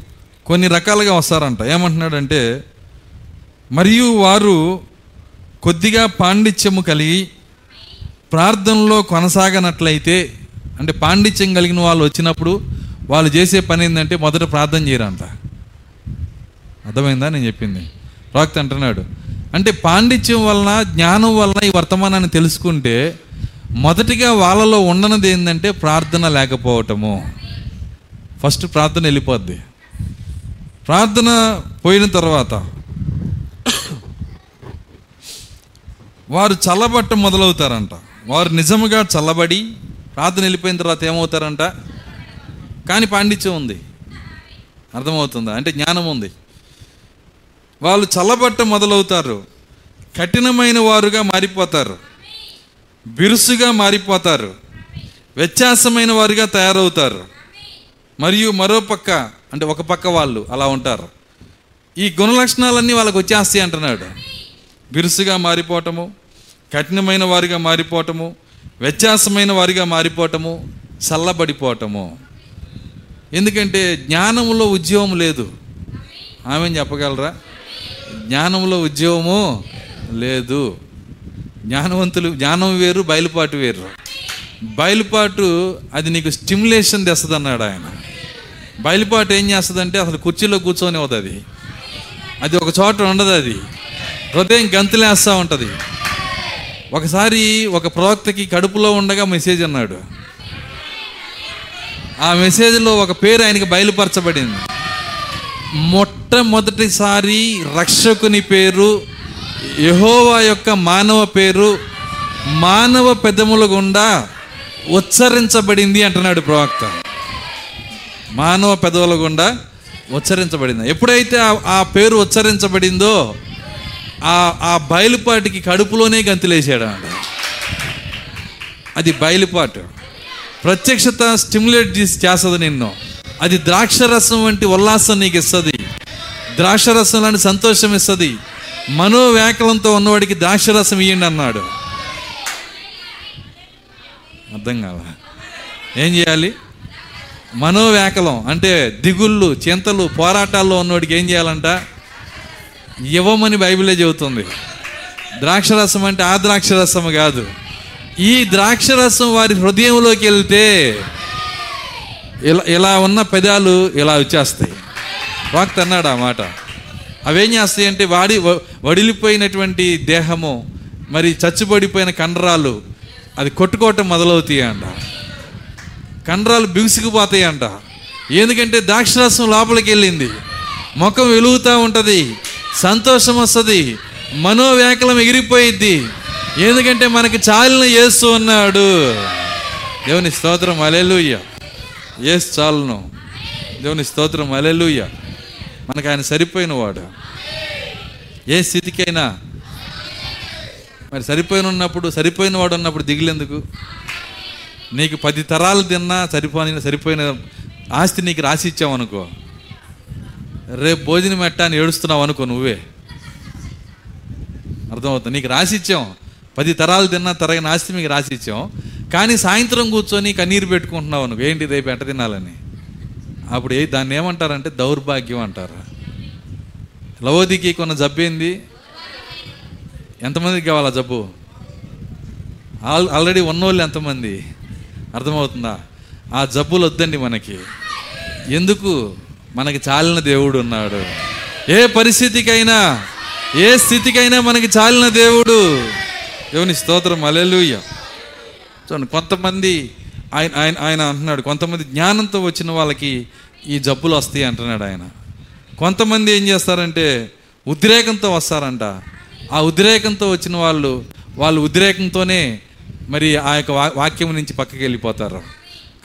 కొన్ని రకాలుగా వస్తారంట. ఏమంటున్నాడంటే మరియు వారు కొద్దిగా పాండిత్యము కలిగి ప్రార్థనలో కొనసాగనట్లయితే అంటే పాండిత్యం కలిగిన వాళ్ళు వచ్చినప్పుడు వాళ్ళు చేసే పని ఏంటంటే మొదట ప్రార్థన చేయరంట. అర్థమైందా నేను చెప్పింది? ప్రాక్త అంటున్నాడు అంటే పాండిత్యం వలన జ్ఞానం వలన ఈ వర్తమానాన్ని తెలుసుకుంటే మొదటిగా వాళ్ళలో ఉండనది ఏంటంటే ప్రార్థన లేకపోవటము. ఫస్ట్ ప్రార్థన వెళ్ళిపోద్ది. ప్రార్థన పోయిన తర్వాత వారు చల్లబట్ట మొదలవుతారంట. వారు నిజముగా చల్లబడి ప్రార్థన వెళ్ళిపోయిన తర్వాత ఏమవుతారంట? కానీ పాండిత్యం ఉంది. అర్థమవుతుందా? అంటే జ్ఞానం ఉంది. వాళ్ళు చల్లబట్ట మొదలవుతారు. కఠినమైన వారుగా మారిపోతారు. బిరుసుగా మారిపోతారు. వ్యత్యాసమైన వారుగా తయారవుతారు. మరియు మరో పక్క అంటే ఒక పక్క వాళ్ళు అలా ఉంటారు. ఈ గుణ లక్షణాలన్నీ వాళ్ళకి వచ్చేస్తాయి అంటున్నాడు. బిరుసుగా మారిపోవటము కఠినమైన వారిగా మారిపోవటము వ్యత్యాసమైన వారిగా మారిపోవటము చల్లబడిపోవటము. ఎందుకంటే జ్ఞానంలో ఉద్యోగం లేదు. ఆమె చెప్పగలరా? జ్ఞానంలో ఉద్యోగము లేదు. జ్ఞానవంతులు జ్ఞానం వేరు బయలుపాటు వేరు. బయలుపాటు అది నీకు స్టిమ్యులేషన్ తెస్తుంది అన్నాడు ఆయన. బయలుపాటు ఏం చేస్తుందంటే అసలు కుర్చీలో కూర్చొని అవుతుంది. అది అది ఒక చోట ఉండదు అది. హృదయం గంతులేస్తూ ఉంటుంది. ఒకసారి ఒక ప్రవక్తకి కడుపులో ఉండగా మెసేజ్ అన్నాడు. ఆ మెసేజ్లో ఒక పేరు ఆయనకి బయలుపరచబడింది. మొట్టమొదటిసారి రక్షకుని పేరు యహోవా యొక్క మానవ పేరు మానవ పెదముల గుండా ఉచ్చరించబడింది అంటున్నాడు ప్రవక్త. మానవ పెదవుల గుండా ఉచ్చరించబడింది. ఎప్పుడైతే ఆ- ఆ పేరు ఉచ్చరించబడిందో ఆ ఆ బయలుపాటికి కడుపులోనే గంతులేసాడు అంట అది బయలుపాటు. ప్రత్యక్షత స్టిమ్యులేట్ చేసి చేస్తుంది నిన్ను. అది ద్రాక్షరసం వంటి ఉల్లాసం నీకు ఇస్తుంది ద్రాక్షరసం లాంటి సంతోషం ఇస్తుంది. మనోవ్యాకలంతో ఉన్నవాడికి ద్రాక్షరసం ఇయ్యండి అన్నాడు. అర్థం కాదా ఏం చేయాలి? మనోవ్యాకలం అంటే దిగుళ్ళు చింతలు పోరాటాల్లో ఉన్నవాడికి ఏం చేయాలంట? ఇవ్వమని బైబిలే చెబుతుంది. ద్రాక్షరసం అంటే ఆ ద్రాక్షరసం కాదు. ఈ ద్రాక్షరసం వారి హృదయంలోకి వెళ్తే ఇలా ఇలా ఉన్న పెదాలు ఇలా వచ్చేస్తాయి. వాక్త అన్నాడు ఆ మాట. అవేం చేస్తాయి అంటే వాడి వడిలిపోయినటువంటి దేహము మరి చచ్చిబడిపోయిన కండరాలు అది కొట్టుకోవటం మొదలవుతాయి అంట. కండరాలు బిగుసుకుపోతాయి అంట ఎందుకంటే ద్రాక్షరసం లోపలికి వెళ్ళింది. ముఖం వెలుగుతూ ఉంటుంది సంతోషం వస్తుంది మనోవ్యాకులం ఎగిరిపోయిద్ది. ఎందుకంటే మనకి చాలిన యేసు ఉన్నాడు. దేవుని స్తోత్రం అలెలుయ్య ఏసు చాలును. దేవుని స్తోత్రం. అలెలుయ్య మనకు ఆయన సరిపోయిన వాడు ఏ స్థితికైనా. మరి సరిపోయిన ఉన్నప్పుడు సరిపోయిన వాడు ఉన్నప్పుడు దిగులెందుకు? నీకు పది తరాలు తిన్నా సరిపోని సరిపోయిన ఆస్తి నీకు రాసి ఇచ్చావనుకో రేపు భోజనం ఎట్టా అని ఏడుస్తున్నావు అనుకో నువ్వే. అర్థమవుతుంది? నీకు రాసి ఇచ్చాం పది తరాలు తిన్నా తరగని ఆస్తి మీకు రాసి ఇచ్చాం కానీ సాయంత్రం కూర్చొని కన్నీరు పెట్టుకుంటున్నావు నువ్వు ఏంటి రేపు ఎట్ట తినాలని? అప్పుడు ఏ దాన్ని ఏమంటారంటే దౌర్భాగ్యం అంటారు. లవోదికి కొన్న జబ్బు ఏంది? ఎంతమందికి కావాలా జబ్బు? ఆల్ ఆల్రెడీ ఉన్నోళ్ళు ఎంతమంది? అర్థమవుతుందా? ఆ జబ్బులు వద్దండి మనకి. ఎందుకు? మనకి చాలిన దేవుడు ఉన్నాడు. ఏ పరిస్థితికైనా ఏ స్థితికైనా మనకి చాలిన దేవుడు. దేవుని స్తోత్రం. అలెలుయ్య చూడండి కొంతమంది ఆయన ఆయన ఆయన అంటున్నాడు కొంతమంది జ్ఞానంతో వచ్చిన వాళ్ళకి ఈ జబ్బులు వస్తాయి అంటున్నాడు ఆయన. కొంతమంది ఏం చేస్తారంటే ఉద్రేకంతో వస్తారంట. ఆ ఉద్రేకంతో వచ్చిన వాళ్ళు వాళ్ళు ఉద్రేకంతోనే మరి ఆ యొక్క వా- వాక్యం నుంచి పక్కకి వెళ్ళిపోతారు.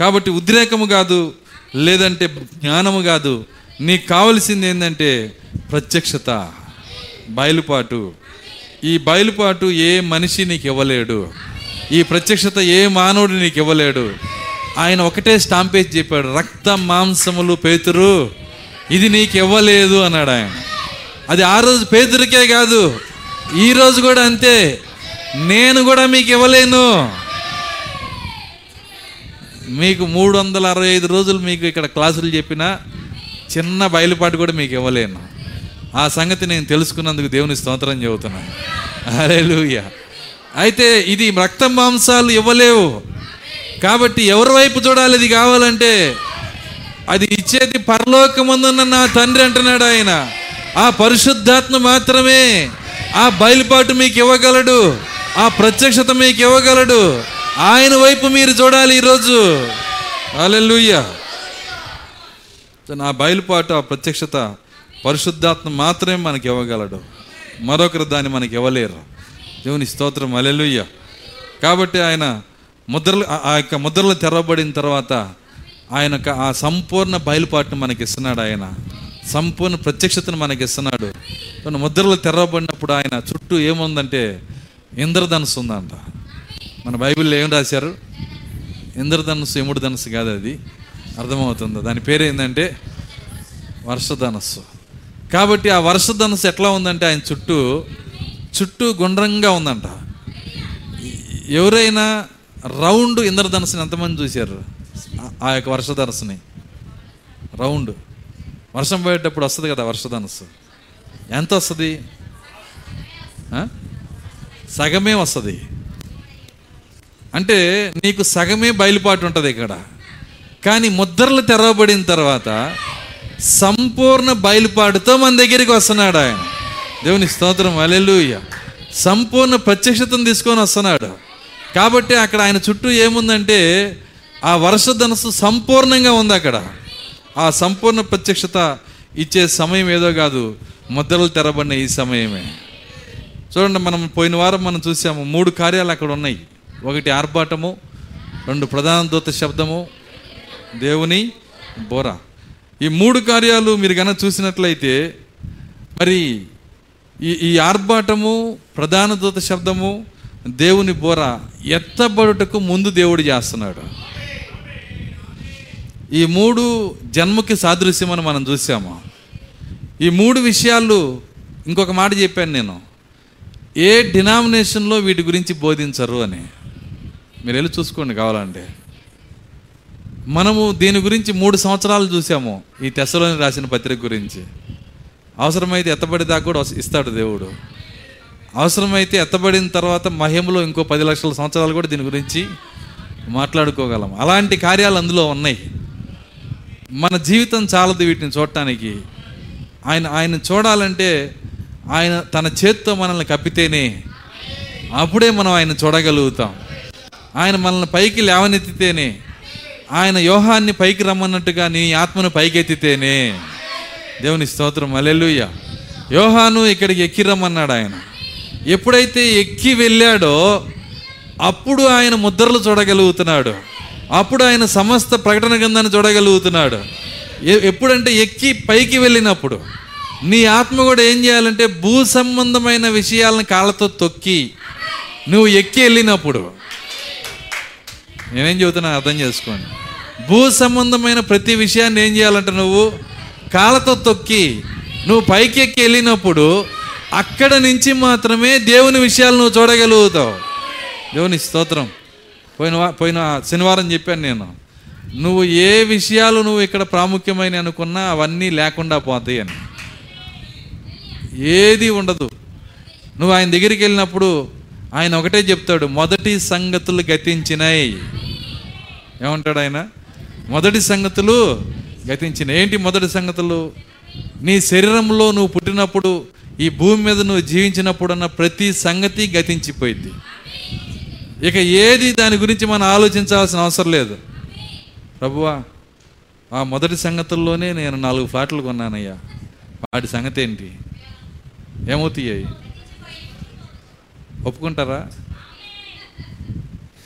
కాబట్టి ఉద్రేకము కాదు లేదంటే జ్ఞానము కాదు. నీకు కావలసింది ఏంటంటే ప్రత్యక్షత బయలుపాటు. ఈ బయలుపాటు ఏ మనిషి నీకు ఇవ్వలేడు. ఈ ప్రత్యక్షత ఏ మానవుడు నీకు ఇవ్వలేడు. ఆయన ఒకటే స్టాంపేజ్ చెప్పాడు రక్త మాంసములు పేతురు ఇది నీకు ఇవ్వలేదు అన్నాడు ఆయన. అది ఆ రోజు పేతురికే కాదు ఈ రోజు కూడా అంతే. నేను కూడా మీకు ఇవ్వలేను. మీకు మూడు వందల అరవై ఐదు రోజులు మీకు ఇక్కడ క్లాసులు చెప్పినా చిన్న బయలుపాటు కూడా మీకు ఇవ్వలేను. ఆ సంగతి నేను తెలుసుకున్నందుకు దేవుని స్తోత్రం చెబుతున్నాను. హల్లెలూయా. అయితే ఇది రక్త మాంసాలు ఇవ్వలేవు. కాబట్టి ఎవరి వైపు చూడాలి ఇది కావాలంటే అది ఇచ్చేది పరలోకమందున్న నా తండ్రి అంటున్నాడు ఆయన. ఆ పరిశుద్ధాత్మ మాత్రమే ఆ బయలుపాటు మీకు ఇవ్వగలడు ఆ ప్రత్యక్షత మీకు ఇవ్వగలడు. ఆయన వైపు మీరు చూడాలి ఈరోజు. అలెలుయ్య నా బయలుపాటు ఆ ప్రత్యక్షత పరిశుద్ధాత్మ మాత్రమే మనకి ఇవ్వగలడు. మరొకరు దాన్ని మనకి ఇవ్వలేరు. దేవుని స్తోత్రం అలెలుయ్య కాబట్టి ఆయన ముద్రలు ఆ- యొక్క ముద్రలు తెరవబడిన తర్వాత ఆయన ఆ సంపూర్ణ బయలుపాటును మనకి ఇస్తున్నాడు ఆయన. సంపూర్ణ ప్రత్యక్షతను మనకి ఇస్తున్నాడు ముద్రలు తెరవబడినప్పుడు ఆయన చుట్టూ ఏముందంటే ఇంద్రధనుసు ఉందంట. మన బైబిల్లో ఏం రాశారు? ఇంద్రధనుసు యముడు ధనుసు కాదు అది. అర్థమవుతుంది? దాని పేరు ఏంటంటే వర్షధనస్సు కాబట్టి ఆ వర్షధనస్సు ఎట్లా ఉందంటే ఆయన చుట్టూ చుట్టూ గుండ్రంగా ఉందంట. ఎవరైనా రౌండ్ ఇంద్రధనుసుని ఎంతమంది చూశారు? ఆ- యొక్క వర్షధనస్సుని రౌండ్. వర్షం పోయేటప్పుడు వస్తుంది కదా వర్షధనస్సు ఎంత వస్తుంది? సగమే వస్తుంది. అంటే నీకు సగమే బయలుపాటు ఉంటుంది ఇక్కడ. కానీ ముద్రలు తెరవబడిన తర్వాత సంపూర్ణ బయలుపాటుతో మన దగ్గరికి వస్తున్నాడు ఆయన. దేవుని స్తోత్రం అలెలుయ్య సంపూర్ణ ప్రత్యక్షతను తీసుకొని వస్తున్నాడు. కాబట్టి అక్కడ ఆయన చుట్టూ ఏముందంటే ఆ వర్ష ధనస్సు సంపూర్ణంగా ఉంది అక్కడ. ఆ సంపూర్ణ ప్రత్యక్షత ఇచ్చే సమయం ఏదో కాదు ముద్రలు తెరబడిన ఈ సమయమే. చూడండి మనం పోయిన వారం మనం చూసాము మూడు కార్యాలు అక్కడ ఉన్నాయి. ఒకటి ఆర్భాటము రెండు ప్రధాన దూత శబ్దము దేవుని బోర. ఈ మూడు కార్యాలు మీరు కనుక చూసినట్లయితే మరి ఈ ఈ ఆర్భాటము ప్రధాన దూత శబ్దము దేవుని బోర ఎత్తబడుటకు ముందు దేవుడు చేస్తున్నాడు. ఈ మూడు జన్మకి సాదృశ్యమని మనం చూసాము. ఈ మూడు విషయాలు ఇంకొక మాట చెప్పాను నేను. ఏ డినామినేషన్లో వీటి గురించి బోధించరు అని. మీరు వెళ్ళి చూసుకోండి కావాలంటే. మనము దీని గురించి మూడు సంవత్సరాలు చూసాము ఈ తెశలోని రాసిన పత్రిక గురించి. అవసరమైతే ఎత్తబడి దాకా కూడా ఇస్తాడు దేవుడు. అవసరమైతే ఎత్తబడిన తర్వాత మహిమలో ఇంకో పది లక్షల సంవత్సరాలు కూడా దీని గురించి మాట్లాడుకోగలం. అలాంటి కార్యాలు అందులో ఉన్నాయి. మన జీవితం చాలదు వీటిని చూడటానికి. ఆయన ఆయన చూడాలంటే ఆయన తన చేత్తో మనల్ని కప్పితేనే అప్పుడే మనం ఆయన చూడగలుగుతాం. ఆయన మనల్ని పైకి లేవనెత్తితేనే ఆయన వ్యూహాన్ని పైకి రమ్మన్నట్టుగా నీ ఆత్మను పైకెత్తితేనే. దేవుని స్తోత్రం. అలెలుయ్య యోహాను ఇక్కడికి ఎక్కి రమ్మన్నాడు ఆయన. ఎప్పుడైతే ఎక్కి వెళ్ళాడో అప్పుడు ఆయన ముద్రలు చూడగలుగుతున్నాడు. అప్పుడు ఆయన సమస్త ప్రకటన గ్రంథాన్ని చూడగలుగుతున్నాడు. ఎ- ఎప్పుడంటే ఎక్కి పైకి వెళ్ళినప్పుడు. నీ ఆత్మ కూడా ఏం చేయాలంటే భూ సంబంధమైన విషయాలను కాళ్ళతో తొక్కి నువ్వు ఎక్కి వెళ్ళినప్పుడు. నేనేం చెబుతున్నా అర్థం చేసుకోండి. భూ సంబంధమైన ప్రతి విషయాన్ని ఏం చేయాలంటే నువ్వు కాళ్ళతో తొక్కి నువ్వు పైకి ఎక్కి వెళ్ళినప్పుడు అక్కడ నుంచి మాత్రమే దేవుని విషయాలు నువ్వు చూడగలుగుతావు. దేవుని స్తోత్రం. పోయిన పోయిన శనివారం చెప్పాను నేను. నువ్వు ఏ విషయాలు నువ్వు ఇక్కడ ప్రాముఖ్యమైన అనుకున్నా అవన్నీ లేకుండా పోతాయి అని. ఏది ఉండదు. నువ్వు ఆయన దగ్గరికి వెళ్ళినప్పుడు ఆయన ఒకటే చెప్తాడు మొదటి సంగతులు గతించినాయి ఏమంటాడు ఆయన? మొదటి సంగతులు గతించిన ఏంటి మొదటి సంగతులు? నీ శరీరంలో నువ్వు పుట్టినప్పుడు ఈ భూమి మీద నువ్వు జీవించినప్పుడు అన్న ప్రతి సంగతి గతించిపోయింది ఇక ఏది దాని గురించి మనం ఆలోచించాల్సిన అవసరం లేదు. ప్రభువా ఆ మొదటి సంగతుల్లోనే నేను నాలుగు ఫ్లాట్లు కొన్నానయ్యా. వాటి సంగతి ఏంటి? ఏమవుతాయి? ఒప్పుకుంటారా?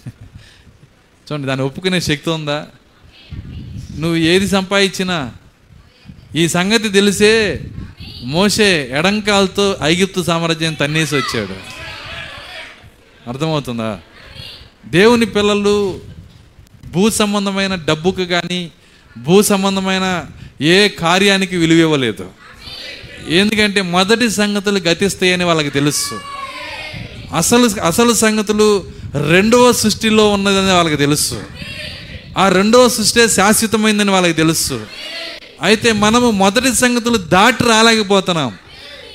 [LAUGHS] చూడండి దాన్ని ఒప్పుకునే శక్తి ఉందా? నువ్వు ఏది సంపాదించినా ఈ సంగతి తెలిసే మోసే ఎడంకాలతో ఐగిప్తు సామ్రాజ్యం తన్నేసి వచ్చాడు. అర్థమవుతుందా? దేవుని పిల్లలు భూ సంబంధమైన డబ్బుకు కానీ భూ సంబంధమైన ఏ కార్యానికి విలువ ఇవ్వలేదు. ఎందుకంటే మొదటి సంగతులు గతిస్తాయని వాళ్ళకి తెలుసు. అసలు అసలు సంగతులు రెండవ సృష్టిలో ఉన్నదని వాళ్ళకి తెలుసు. ఆ రెండవ సృష్టి శాశ్వతమైందని వాళ్ళకి తెలుసు. అయితే మనము మొదటి సంగతులు దాటి రాలేకపోతున్నాం.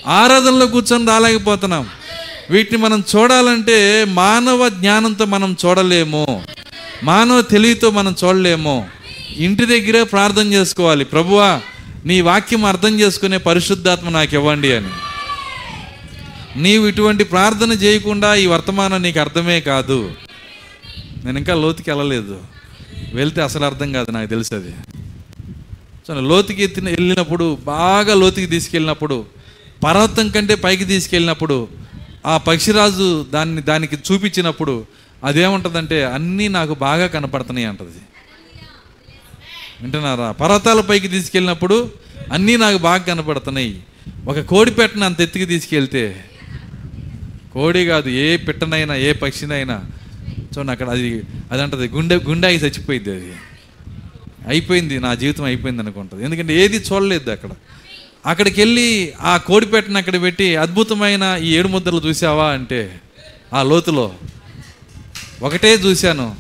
ఆరాధనలో కూర్చొని రాలేకపోతున్నాం. వీటిని మనం చూడాలంటే మానవ జ్ఞానంతో మనం చూడలేము. మానవ తెలివితో మనం చూడలేము. ఇంటి దగ్గరే ప్రార్థన చేసుకోవాలి. ప్రభువా నీ వాక్యం అర్థం చేసుకునే పరిశుద్ధాత్మ నాకు ఇవ్వండి అని. నీవు ఇటువంటి ప్రార్థన చేయకుండా ఈ వర్తమానం నీకు అర్థమే కాదు. నేను ఇంకా లోతుకి వెళ్ళలేదు. వెళ్తే అసలు అర్థం కాదు నాకు తెలుసు అది. సో లోతుకి ఎత్తిన వెళ్ళినప్పుడు బాగా లోతుకి తీసుకెళ్ళినప్పుడు పర్వతం కంటే పైకి తీసుకెళ్ళినప్పుడు ఆ పక్షిరాజు దాన్ని దానికి చూపించినప్పుడు అదేముంటుందంటే అన్నీ నాకు బాగా కనపడుతున్నాయి అంటది. వింటున్నారా? పర్వతాల పైకి తీసుకెళ్ళినప్పుడు అన్నీ నాకు బాగా కనపడుతున్నాయి. ఒక కోడి పెట్టను అంత ఎత్తుకి తీసుకెళ్తే కోడి కాదు ఏ పిట్టనైనా ఏ పక్షినైనా చూడండి అక్కడ అది అది అంటది గుండె గుండె అయి చచ్చిపోయింది అది. అయిపోయింది నా జీవితం అయిపోయింది అనుకుంటుంది. ఎందుకంటే ఏది చూడలేదు అక్కడ. అక్కడికి వెళ్ళి ఆ కోడిపెట్టను అక్కడ పెట్టి అద్భుతమైన ఈ ఏడు ముద్దలు చూసావా అంటే ఆ లోతులో ఒకటే చూశాను.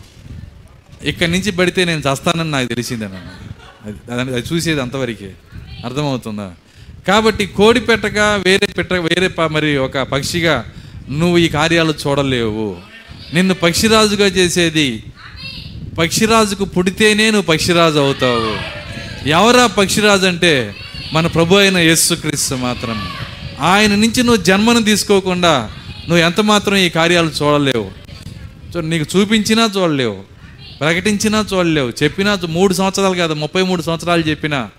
ఇక్కడి నుంచి పడితే నేను చస్తానని నాకు తెలిసిందే నన్ను. అది అది- చూసేది అంతవరకే. అర్థమవుతుందా? కాబట్టి కోడి పెట్టగా వేరే పెట్ట వేరే మరి ఒక పక్షిగా నువ్వు ఈ కార్యాలు చూడలేవు. నిన్ను పక్షిరాజుగా చేసేది. పక్షిరాజుకు పుడితేనే నువ్వు పక్షిరాజు అవుతావు. ఎవరా పక్షిరాజు అంటే? మన ప్రభు అయిన యేసుక్రీస్తు మాత్రం. ఆయన నుంచి నువ్వు జన్మను తీసుకోకుండా నువ్వు ఎంత మాత్రం ఈ కార్యాలు చూడలేవు. నీకు చూపించినా చూడలేవు. ప్రకటించినా చూడలేవు. చెప్పినా మూడు సంవత్సరాలు కాదు ముప్పై మూడు సంవత్సరాలు చెప్పినా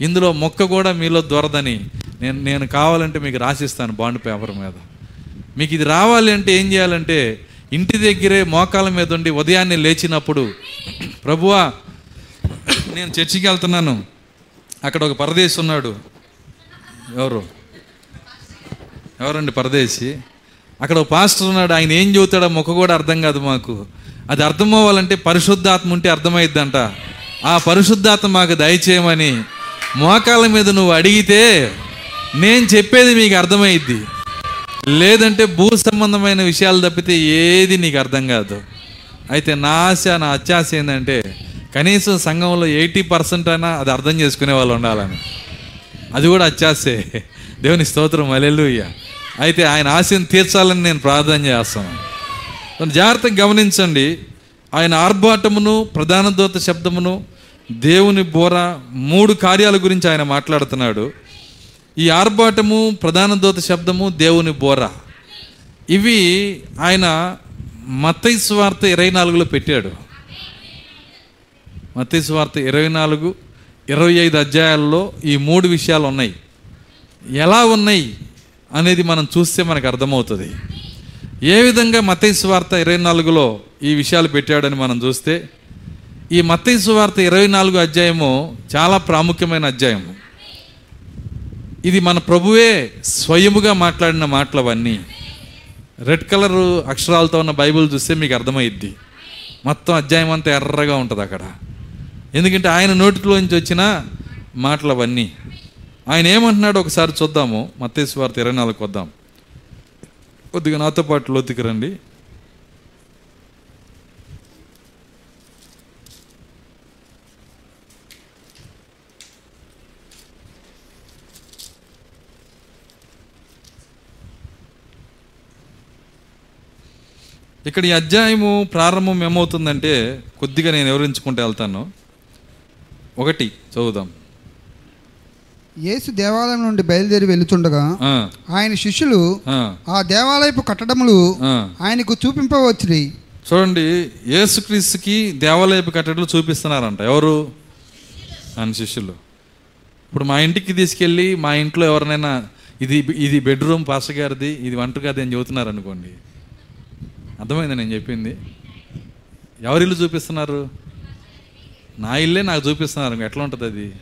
ఇందులో మొక్క కూడా మీలో దొరదని నేను నేను కావాలంటే మీకు రాసిస్తాను బాండ్ పేపర్ మీద. మీకు ఇది రావాలి అంటే ఏం చేయాలంటే ఇంటి దగ్గరే మోకాల మీద ఉండి ఉదయాన్నే లేచినప్పుడు ప్రభువా నేను చర్చికి వెళ్తున్నాను. అక్కడ ఒక పరదేశి ఉన్నాడు. ఎవరు? ఎవరండి పరదేశి? అక్కడ ఒక పాస్టర్ ఉన్నాడు. ఆయన ఏం చెబుతాడో మొక్క కూడా అర్థం కాదు మాకు. అది అర్థం అవ్వాలంటే పరిశుద్ధాత్మ ఉంటే అర్థమైద్దంట. ఆ పరిశుద్ధాత్మ మాకు దయచేయమని మోకాల మీద నువ్వు అడిగితే నేను చెప్పేది మీకు అర్థమైద్ది. లేదంటే భూ సంబంధమైన విషయాలు తప్పితే ఏది నీకు అర్థం కాదు. అయితే నా ఆశ నా అత్యాశ ఏంటంటే కనీసం సంఘంలో ఎయిటీ పర్సెంట్ అయినా అది అర్థం చేసుకునే వాళ్ళు ఉండాలని. అది కూడా అత్యాసే దేవుని స్తోత్రం అలెలుయ్య అయితే ఆయన ఆశను తీర్చాలని నేను ప్రార్థన చేస్తాను. జాగ్రత్తగా గమనించండి. ఆయన ఆర్భాటమును ప్రధాన దూత శబ్దమును దేవుని బోర మూడు కార్యాల గురించి ఆయన మాట్లాడుతున్నాడు. ఈ ఆర్భాటము ప్రధాన దూత శబ్దము దేవుని బోర. ఇవి ఆయన మతైస్వార్త ఇరవై నాలుగులో పెట్టాడు. మతైస్వార్త ఇరవై నాలుగు ఇరవై ఐదు అధ్యాయాల్లో ఈ మూడు విషయాలు ఉన్నాయి. ఎలా ఉన్నాయి అనేది మనం చూస్తే మనకు అర్థమవుతుంది. ఏ విధంగా మతైస్వార్త ఇరవై నాలుగులో ఈ విషయాలు పెట్టాడని మనం చూస్తే ఈ మతైస్వార్త ఇరవై నాలుగు అధ్యాయము చాలా ప్రాముఖ్యమైన అధ్యాయము. ఇది మన ప్రభువే స్వయముగా మాట్లాడిన మాటలు అవన్నీ రెడ్ కలర్ అక్షరాలతో ఉన్న బైబిల్ చూస్తే మీకు అర్థమైద్ది. మొత్తం అధ్యాయం అంతా ఎర్రగా ఉంటుంది అక్కడ. ఎందుకంటే ఆయన నోటిలోంచి వచ్చిన మాటలు అవన్నీ ఆయన ఏమంటున్నాడు ఒకసారి చూద్దాము. మత్తేశ్వార్త ఇరవై నాలుగు వద్దాం. కొద్దిగా నాతో పాటు లోతుకి రండి. ఇక్కడ ఈ అధ్యాయము ప్రారంభం ఏమవుతుందంటే కొద్దిగా నేను వివరించుకుంటూ వెళ్తాను. ఒకటి చదువుదాం. యేసు దేవాలయం నుండి బయలుదేరి వెళుతుండగా ఆయన శిష్యులు ఆ, దేవాలయపు కట్టడములు. ఆయనకు చూపింపవచ్చురి చూడండి యేసుక్రీస్తుకి దేవాలయపు కట్టడలు చూపిస్తున్నారంట. ఎవరు? ఆయన శిష్యులు. ఇప్పుడు మా ఇంటికి తీసుకెళ్ళి మా ఇంట్లో ఎవరినైనా ఇది ఇది బెడ్రూమ్ పాస్ గారిది ఇది వంట గది అని చెబుతున్నారు అనుకోండి అర్థమైంది నేను చెప్పింది. ఎవరి ఇల్లు చూపిస్తున్నారు? నా ఇల్లే నాకు చూపిస్తున్నారు. ఎట్లా ఉంటుంది అది?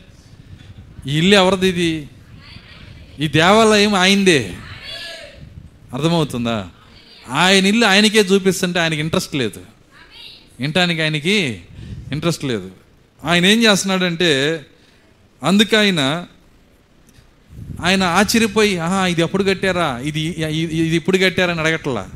ఈ ఇల్లు ఎవరిది ఇది? ఈ దేవాలయం ఆయనదే. అర్థమవుతుందా? ఆయన ఇల్లు ఆయనకే చూపిస్తుంటే ఆయనకి ఇంట్రెస్ట్ లేదు. వినటానికి ఆయనకి ఇంట్రెస్ట్ లేదు. ఆయన ఏం చేస్తున్నాడంటే అందుకు ఆయన ఆయన ఆశ్చర్యపోయి ఆహా ఇది ఎప్పుడు కట్టారా? ఇది ఇది ఇది ఇప్పుడు కట్టారని అడగట్లా.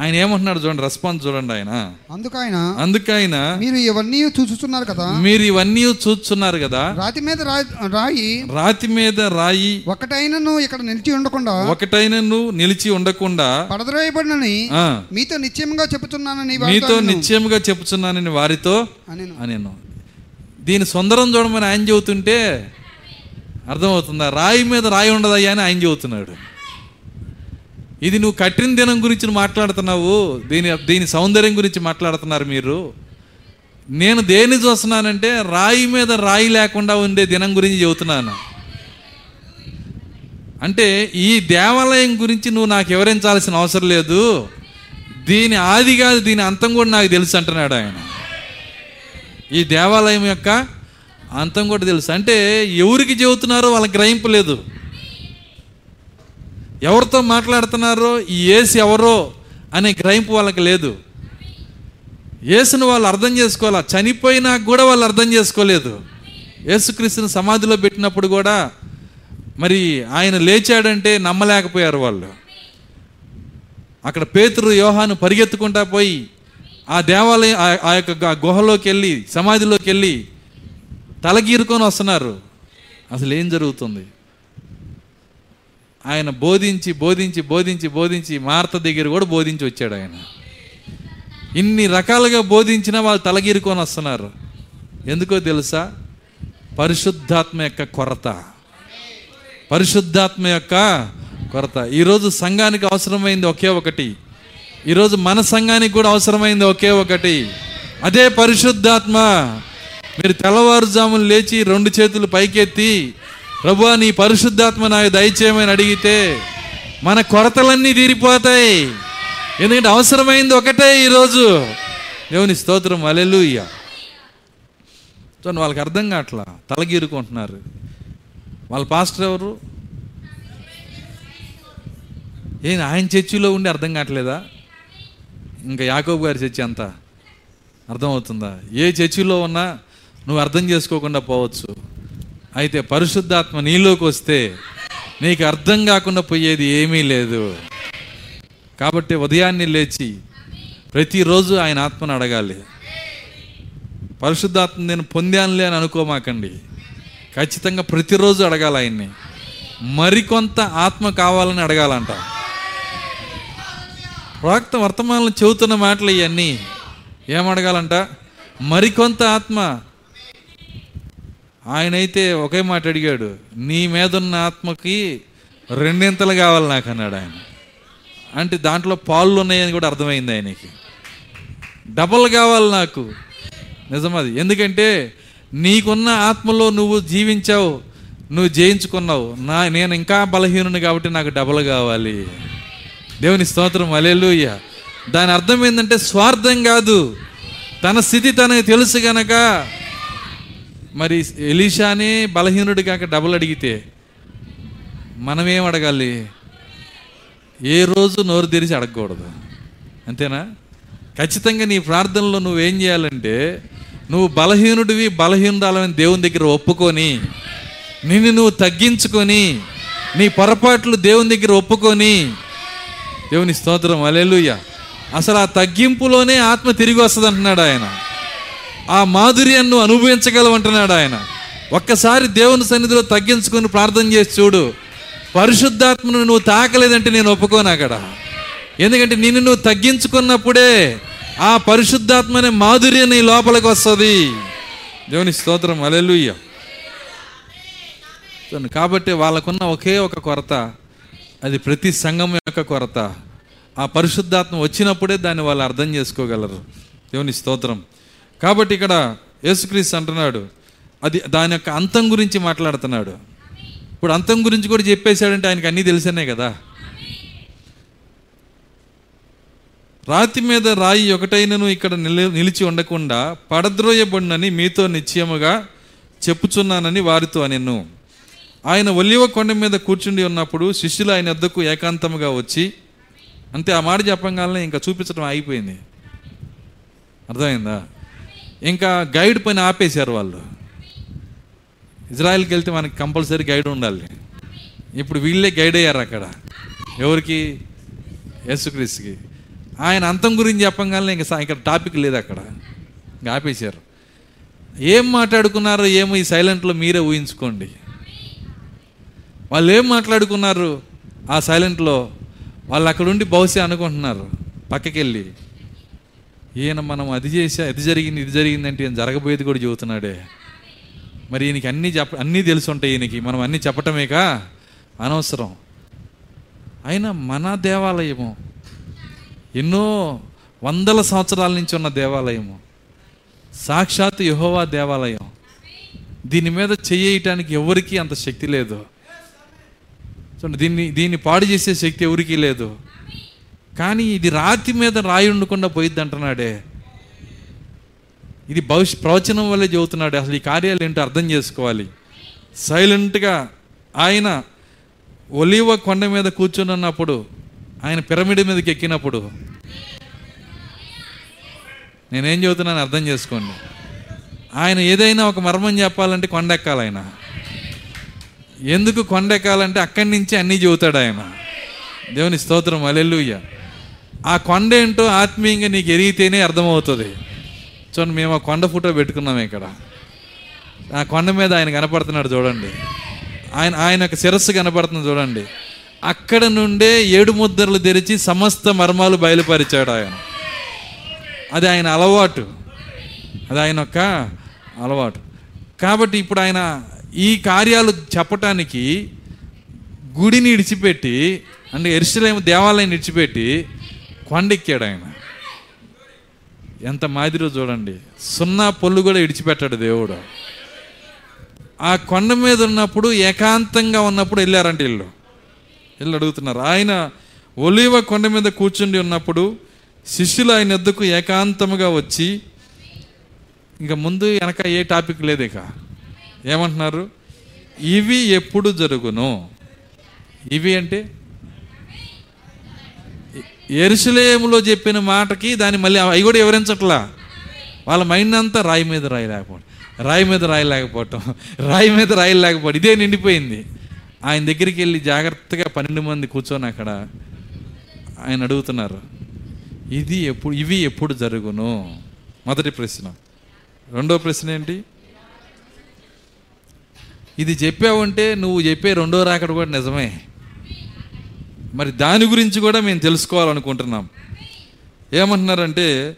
ఆయన ఏమంటున్నాడు చూడండి రెస్పాన్స్ చూడండి ఆయన. అందుకైన అందుకైన మీరు ఇవన్నీ చూస్తున్నారు కదా? మీరు ఇవన్నీ చూస్తున్నారు కదా? రాతి మీద రాయి రాతి మీద రాయి ఒకటైనను ఇక్కడ నిలిచి ఉండకుండా ఒకటైనను నిలిచి ఉండకుండా పడద్రోయబడినని మీతో నిశ్చయంగా చెప్పుచున్నానని వారితో మీతో అనెను. నిశ్చయముగా చెప్పుచున్నానని వారితో. అనేను. దీని సుందరం చూడమని ఆయన చెబుతుంటే అర్థమవుతుందా? రాయి మీద రాయి ఉండదయ్యా అని ఆయన చెబుతున్నాడు. ఇది నువ్వు కట్టిన దినం గురించి మాట్లాడుతున్నావు దీని దీని సౌందర్యం గురించి మాట్లాడుతున్నారు మీరు. నేను దేన్ని చూస్తున్నానంటే రాయి మీద రాయి లేకుండా ఉండే దినం గురించి చెబుతున్నాను. అంటే ఈ దేవాలయం గురించి నువ్వు నాకు వివరించాల్సిన అవసరం లేదు. దీని ఆది కాదు దీని అంతం కూడా నాకు తెలుసు అంటున్నాడు ఆయన. ఈ దేవాలయం యొక్క అంతం కూడా తెలుసు. అంటే ఎవరికి చెబుతున్నారో వాళ్ళకి గ్రహింపు లేదు. ఎవరితో మాట్లాడుతున్నారో ఈ ఏసు ఎవరో అనే గ్రహింపు వాళ్ళకి లేదు. యేసును వాళ్ళు అర్థం చేసుకోవాలా? చనిపోయినా కూడా వాళ్ళు అర్థం చేసుకోలేదు. యేసుక్రీస్తుని సమాధిలో పెట్టినప్పుడు కూడా మరి ఆయన లేచాడంటే నమ్మలేకపోయారు వాళ్ళు. అక్కడ పేతురు యోహాను పరిగెత్తుకుంటా పోయి ఆ దేవాలయం ఆ- ఆ యొక్క గుహలోకి వెళ్ళి సమాధిలోకి వెళ్ళి తలగీరుకొని వస్తున్నారు. అసలు ఏం జరుగుతుంది? ఆయన బోధించి బోధించి బోధించి బోధించి మార్త దగ్గర కూడా బోధించి వచ్చాడు ఆయన. ఇన్ని రకాలుగా బోధించినా వాళ్ళు తలగీరుకొని వస్తున్నారు. ఎందుకో తెలుసా? పరిశుద్ధాత్మ యొక్క కొరత. పరిశుద్ధాత్మ యొక్క కొరత. ఈరోజు సంఘానికి అవసరమైంది ఒకే ఒకటి. ఈరోజు మన సంఘానికి కూడా అవసరమైంది ఒకే ఒకటి. అదే పరిశుద్ధాత్మ. మీరు తెల్లవారుజాములు లేచి రెండు చేతులు పైకెత్తి ప్రభు నీ పరిశుద్ధాత్మ నాకు దయచేయమని అడిగితే మన కొరతలన్నీ తీరిపోతాయి. ఎందుకంటే అవసరమైంది ఒకటే ఈరోజు. దేవుని స్తోత్రం అలెలుయ్య చూడండి వాళ్ళకి అర్థం కావట్లా? తలగీరుకుంటున్నారు వాళ్ళ పాస్టర్ ఎవరు? ఏం ఆయన చర్చిలో ఉండి అర్థం కావట్లేదా? ఇంకా యాకోబు గారి చర్చి అంతా అర్థమవుతుందా? ఏ చర్చిలో ఉన్నా నువ్వు అర్థం చేసుకోకుండా పోవచ్చు. అయితే పరిశుద్ధాత్మ నీలోకి వస్తే నీకు అర్థం కాకుండా పోయేది ఏమీ లేదు. కాబట్టి ఉదయాన్నే లేచి ప్రతిరోజు ఆయన ఆత్మను అడగాలి. పరిశుద్ధాత్మ నేను పొందానులే అని అనుకోమాకండి. ఖచ్చితంగా ప్రతిరోజు అడగాలి ఆయన్ని. మరికొంత ఆత్మ కావాలని అడగాలంట. ప్రవక్త వర్తమానంలో చెబుతున్న మాటలు ఇవన్నీ ఏమడగాలంట? మరికొంత ఆత్మ ఆయనైతే ఒకే మాట అడిగాడు నీ మీదున్న ఆత్మకి రెండింతలు కావాలి నాకు అన్నాడు ఆయన. అంటే దాంట్లో పాళ్ళు ఉన్నాయని కూడా అర్థమైంది ఆయనకి. డబల్ కావాలి నాకు. నిజమది ఎందుకంటే నీకున్న ఆత్మలో నువ్వు జీవించావు నువ్వు జయించుకున్నావు. నా నేను ఇంకా బలహీనుని కాబట్టి నాకు డబల్ కావాలి. దేవుని స్తోత్రం. అలెలుయ్య దాని అర్థం ఏంటంటే స్వార్థం కాదు. తన స్థితి తనకు తెలుసు గనక మరి ఎలీషానే బలహీనుడి కాక డబుల్ అడిగితే మనమేం అడగాలి? ఏ రోజు నోరు తెరిచి అడగకూడదు. అంతేనా? ఖచ్చితంగా నీ ప్రార్థనలో నువ్వేం చేయాలంటే నువ్వు బలహీనుడివి బలహీనురాలని దేవుని దగ్గర ఒప్పుకొని నిన్ను నువ్వు తగ్గించుకొని నీ పొరపాట్లు దేవుని దగ్గర ఒప్పుకొని దేవుని స్తోత్రం అలెలుయ్య అసలు ఆ తగ్గింపులోనే ఆత్మ తిరిగి వస్తుంది అంటున్నాడు ఆయన. ఆ మాధుర్యాన్ని నువ్వు అనుభవించగలవు ఆయన. ఒక్కసారి దేవుని సన్నిధిలో తగ్గించుకొని ప్రార్థన చేసి చూడు. పరిశుద్ధాత్మను నువ్వు తాకలేదంటే నేను ఒప్పుకోను అక్కడ. ఎందుకంటే నిన్ను నువ్వు తగ్గించుకున్నప్పుడే ఆ పరిశుద్ధాత్మ అనే మాధుర్యం నీ లోపలికి వస్తుంది. దేవుని స్తోత్రం. అలెలుయ్య కాబట్టి వాళ్ళకున్న ఒకే ఒక కొరత అది ప్రతి సంఘం యొక్క కొరత. ఆ పరిశుద్ధాత్మ వచ్చినప్పుడే దాన్ని వాళ్ళు అర్థం చేసుకోగలరు. దేవుని స్తోత్రం. కాబట్టి ఇక్కడ యేసుక్రీస్తు అంటున్నాడు. అది దాని యొక్క అంతం గురించి మాట్లాడుతున్నాడు. ఇప్పుడు అంతం గురించి కూడా చెప్పేశాడంటే ఆయనకి అన్నీ తెలిసినాయి కదా. రాతి మీద రాయి ఒకటైనను ఇక్కడ నిలి నిలిచి ఉండకుండా పడద్రోయబడినని మీతో నిశ్చయముగా చెప్పుచున్నానని వారితో నిన్ను ఆయన ఒలివ కొండ మీద కూర్చుండి ఉన్నప్పుడు శిష్యులు ఆయన వద్దకు ఏకాంతముగా వచ్చి అంతే ఆ మాట చెప్పగానే ఇంకా చూపించడం ఆగిపోయింది. అర్థమైందా? ఇంకా గైడ్ పైన ఆపేశారు వాళ్ళు. ఇజ్రాయెల్కి వెళ్తే మనకి కంపల్సరీ గైడ్ ఉండాలి. ఇప్పుడు వీళ్ళే గైడ్ అయ్యారు అక్కడ. ఎవరికి? యేసుక్రీస్తుకి. ఆయన అంతం గురించి చెప్పగానే ఇంకా ఇక్కడ టాపిక్ లేదు అక్కడ. ఇంకా ఆపేశారు. ఏం మాట్లాడుకున్నారో ఏమో ఈ సైలెంట్లో మీరే ఊహించుకోండి. వాళ్ళు ఏం మాట్లాడుకున్నారు ఆ సైలెంట్లో వాళ్ళు అక్కడ ఉండి బహుశా అనుకుంటున్నారు. పక్కకి వెళ్ళి ఈయన మనం అది చేసా అది జరిగింది ఇది జరిగిందంటే ఈయన జరగబోయేది కూడా చెబుతున్నాడే. మరి ఈయనకి అన్నీ చెప్ప అన్నీ తెలిసి ఉంటాయి ఈయనకి. మనం అన్నీ చెప్పటమేకా? అనవసరం. అయినా మన దేవాలయము ఎన్నో వందల సంవత్సరాల నుంచి ఉన్న దేవాలయము సాక్షాత్ యహోవా దేవాలయం. దీని మీద చెయ్యటానికి ఎవరికీ అంత శక్తి లేదు. చూడండి దీన్ని దీన్ని పాడు చేసే శక్తి ఎవరికీ లేదు. కానీ ఇది రాతి మీద రాయి ఉండకుండా పోయిద్ది అంటున్నాడే. ఇది భవిష్య ప్రవచనం వల్లే చెబుతున్నాడు. అసలు ఈ కార్యాలు ఏంటో అర్థం చేసుకోవాలి. సైలెంట్గా ఆయన ఒలివ కొండ మీద కూర్చొని ఉన్నప్పుడు ఆయన పిరమిడ్ మీదకి ఎక్కినప్పుడు నేనేం చెబుతున్నాను అర్థం చేసుకోండి. ఆయన ఏదైనా ఒక మర్మం చెప్పాలంటే కొండ ఎక్కాలి ఆయన. ఎందుకు కొండ ఎక్కాలంటే అక్కడి నుంచి అన్నీ చెబుతాడు ఆయన. దేవుని స్తోత్రం. అలెల్లుయ్య ఆ కొండ ఏంటో ఆత్మీయంగా నీకు ఎరిగితేనే అర్థమవుతుంది. చూడండి మేము ఆ కొండ ఫోటో పెట్టుకున్నాం ఇక్కడ. ఆ కొండ మీద ఆయన కనపడుతున్నాడు చూడండి. ఆయన ఆయన యొక్క శిరస్సు కనపడుతుంది చూడండి. అక్కడ నుండే ఏడు ముద్రలు తెరిచి సమస్త మర్మాలు బయలుపరిచాడు ఆయన. అది ఆయన అలవాటు. అది ఆయన యొక్క అలవాటు. కాబట్టి ఇప్పుడు ఆయన ఈ కార్యాలు చెప్పటానికి గుడిని ఇడిచిపెట్టి అంటే ఎరుసలేము దేవాలయాన్ని ఇడిచిపెట్టి కొండెక్కాడు ఆయన. ఎంత మాదిరో చూడండి. సున్నా పొల్లు కూడా ఇడిచిపెట్టాడు దేవుడు. ఆ కొండ మీద ఉన్నప్పుడు ఏకాంతంగా ఉన్నప్పుడు వెళ్ళారంట ఇల్లు వీళ్ళు అడుగుతున్నారు ఆయన ఒలివ కొండ మీద కూర్చుండి ఉన్నప్పుడు శిష్యులు ఆయన ఎద్దుకు ఏకాంతముగా వచ్చి ఇంకా ముందు వెనక ఏ టాపిక్ లేదు ఇక. ఏమంటున్నారు? ఇవి ఎప్పుడు జరుగును. ఇవి అంటే ఎరుసలేములో చెప్పిన మాటకి దాన్ని మళ్ళీ అవి కూడా వివరించట్లా. వాళ్ళ మైండ్ అంతా రాయి మీద రాయి లేకపోవడం రాయి మీద రాయి లేకపోవటం రాయి మీద రాయి లేకపోవడం ఇదే నిండిపోయింది. ఆయన దగ్గరికి వెళ్ళి జాగ్రత్తగా పన్నెండు మంది కూర్చొని అక్కడ ఆయన అడుగుతున్నారు ఇది ఎప్పుడు ఇవి ఎప్పుడు జరుగును? మొదటి ప్రశ్న. రెండో ప్రశ్న ఏంటి? ఇది చెప్పావంటే నువ్వు చెప్పే రెండో రాకడ కూడా నిజమే. మరి దాని గురించి కూడా మేము తెలుసుకోవాలనుకుంటున్నాం. ఏమంటున్నారంటే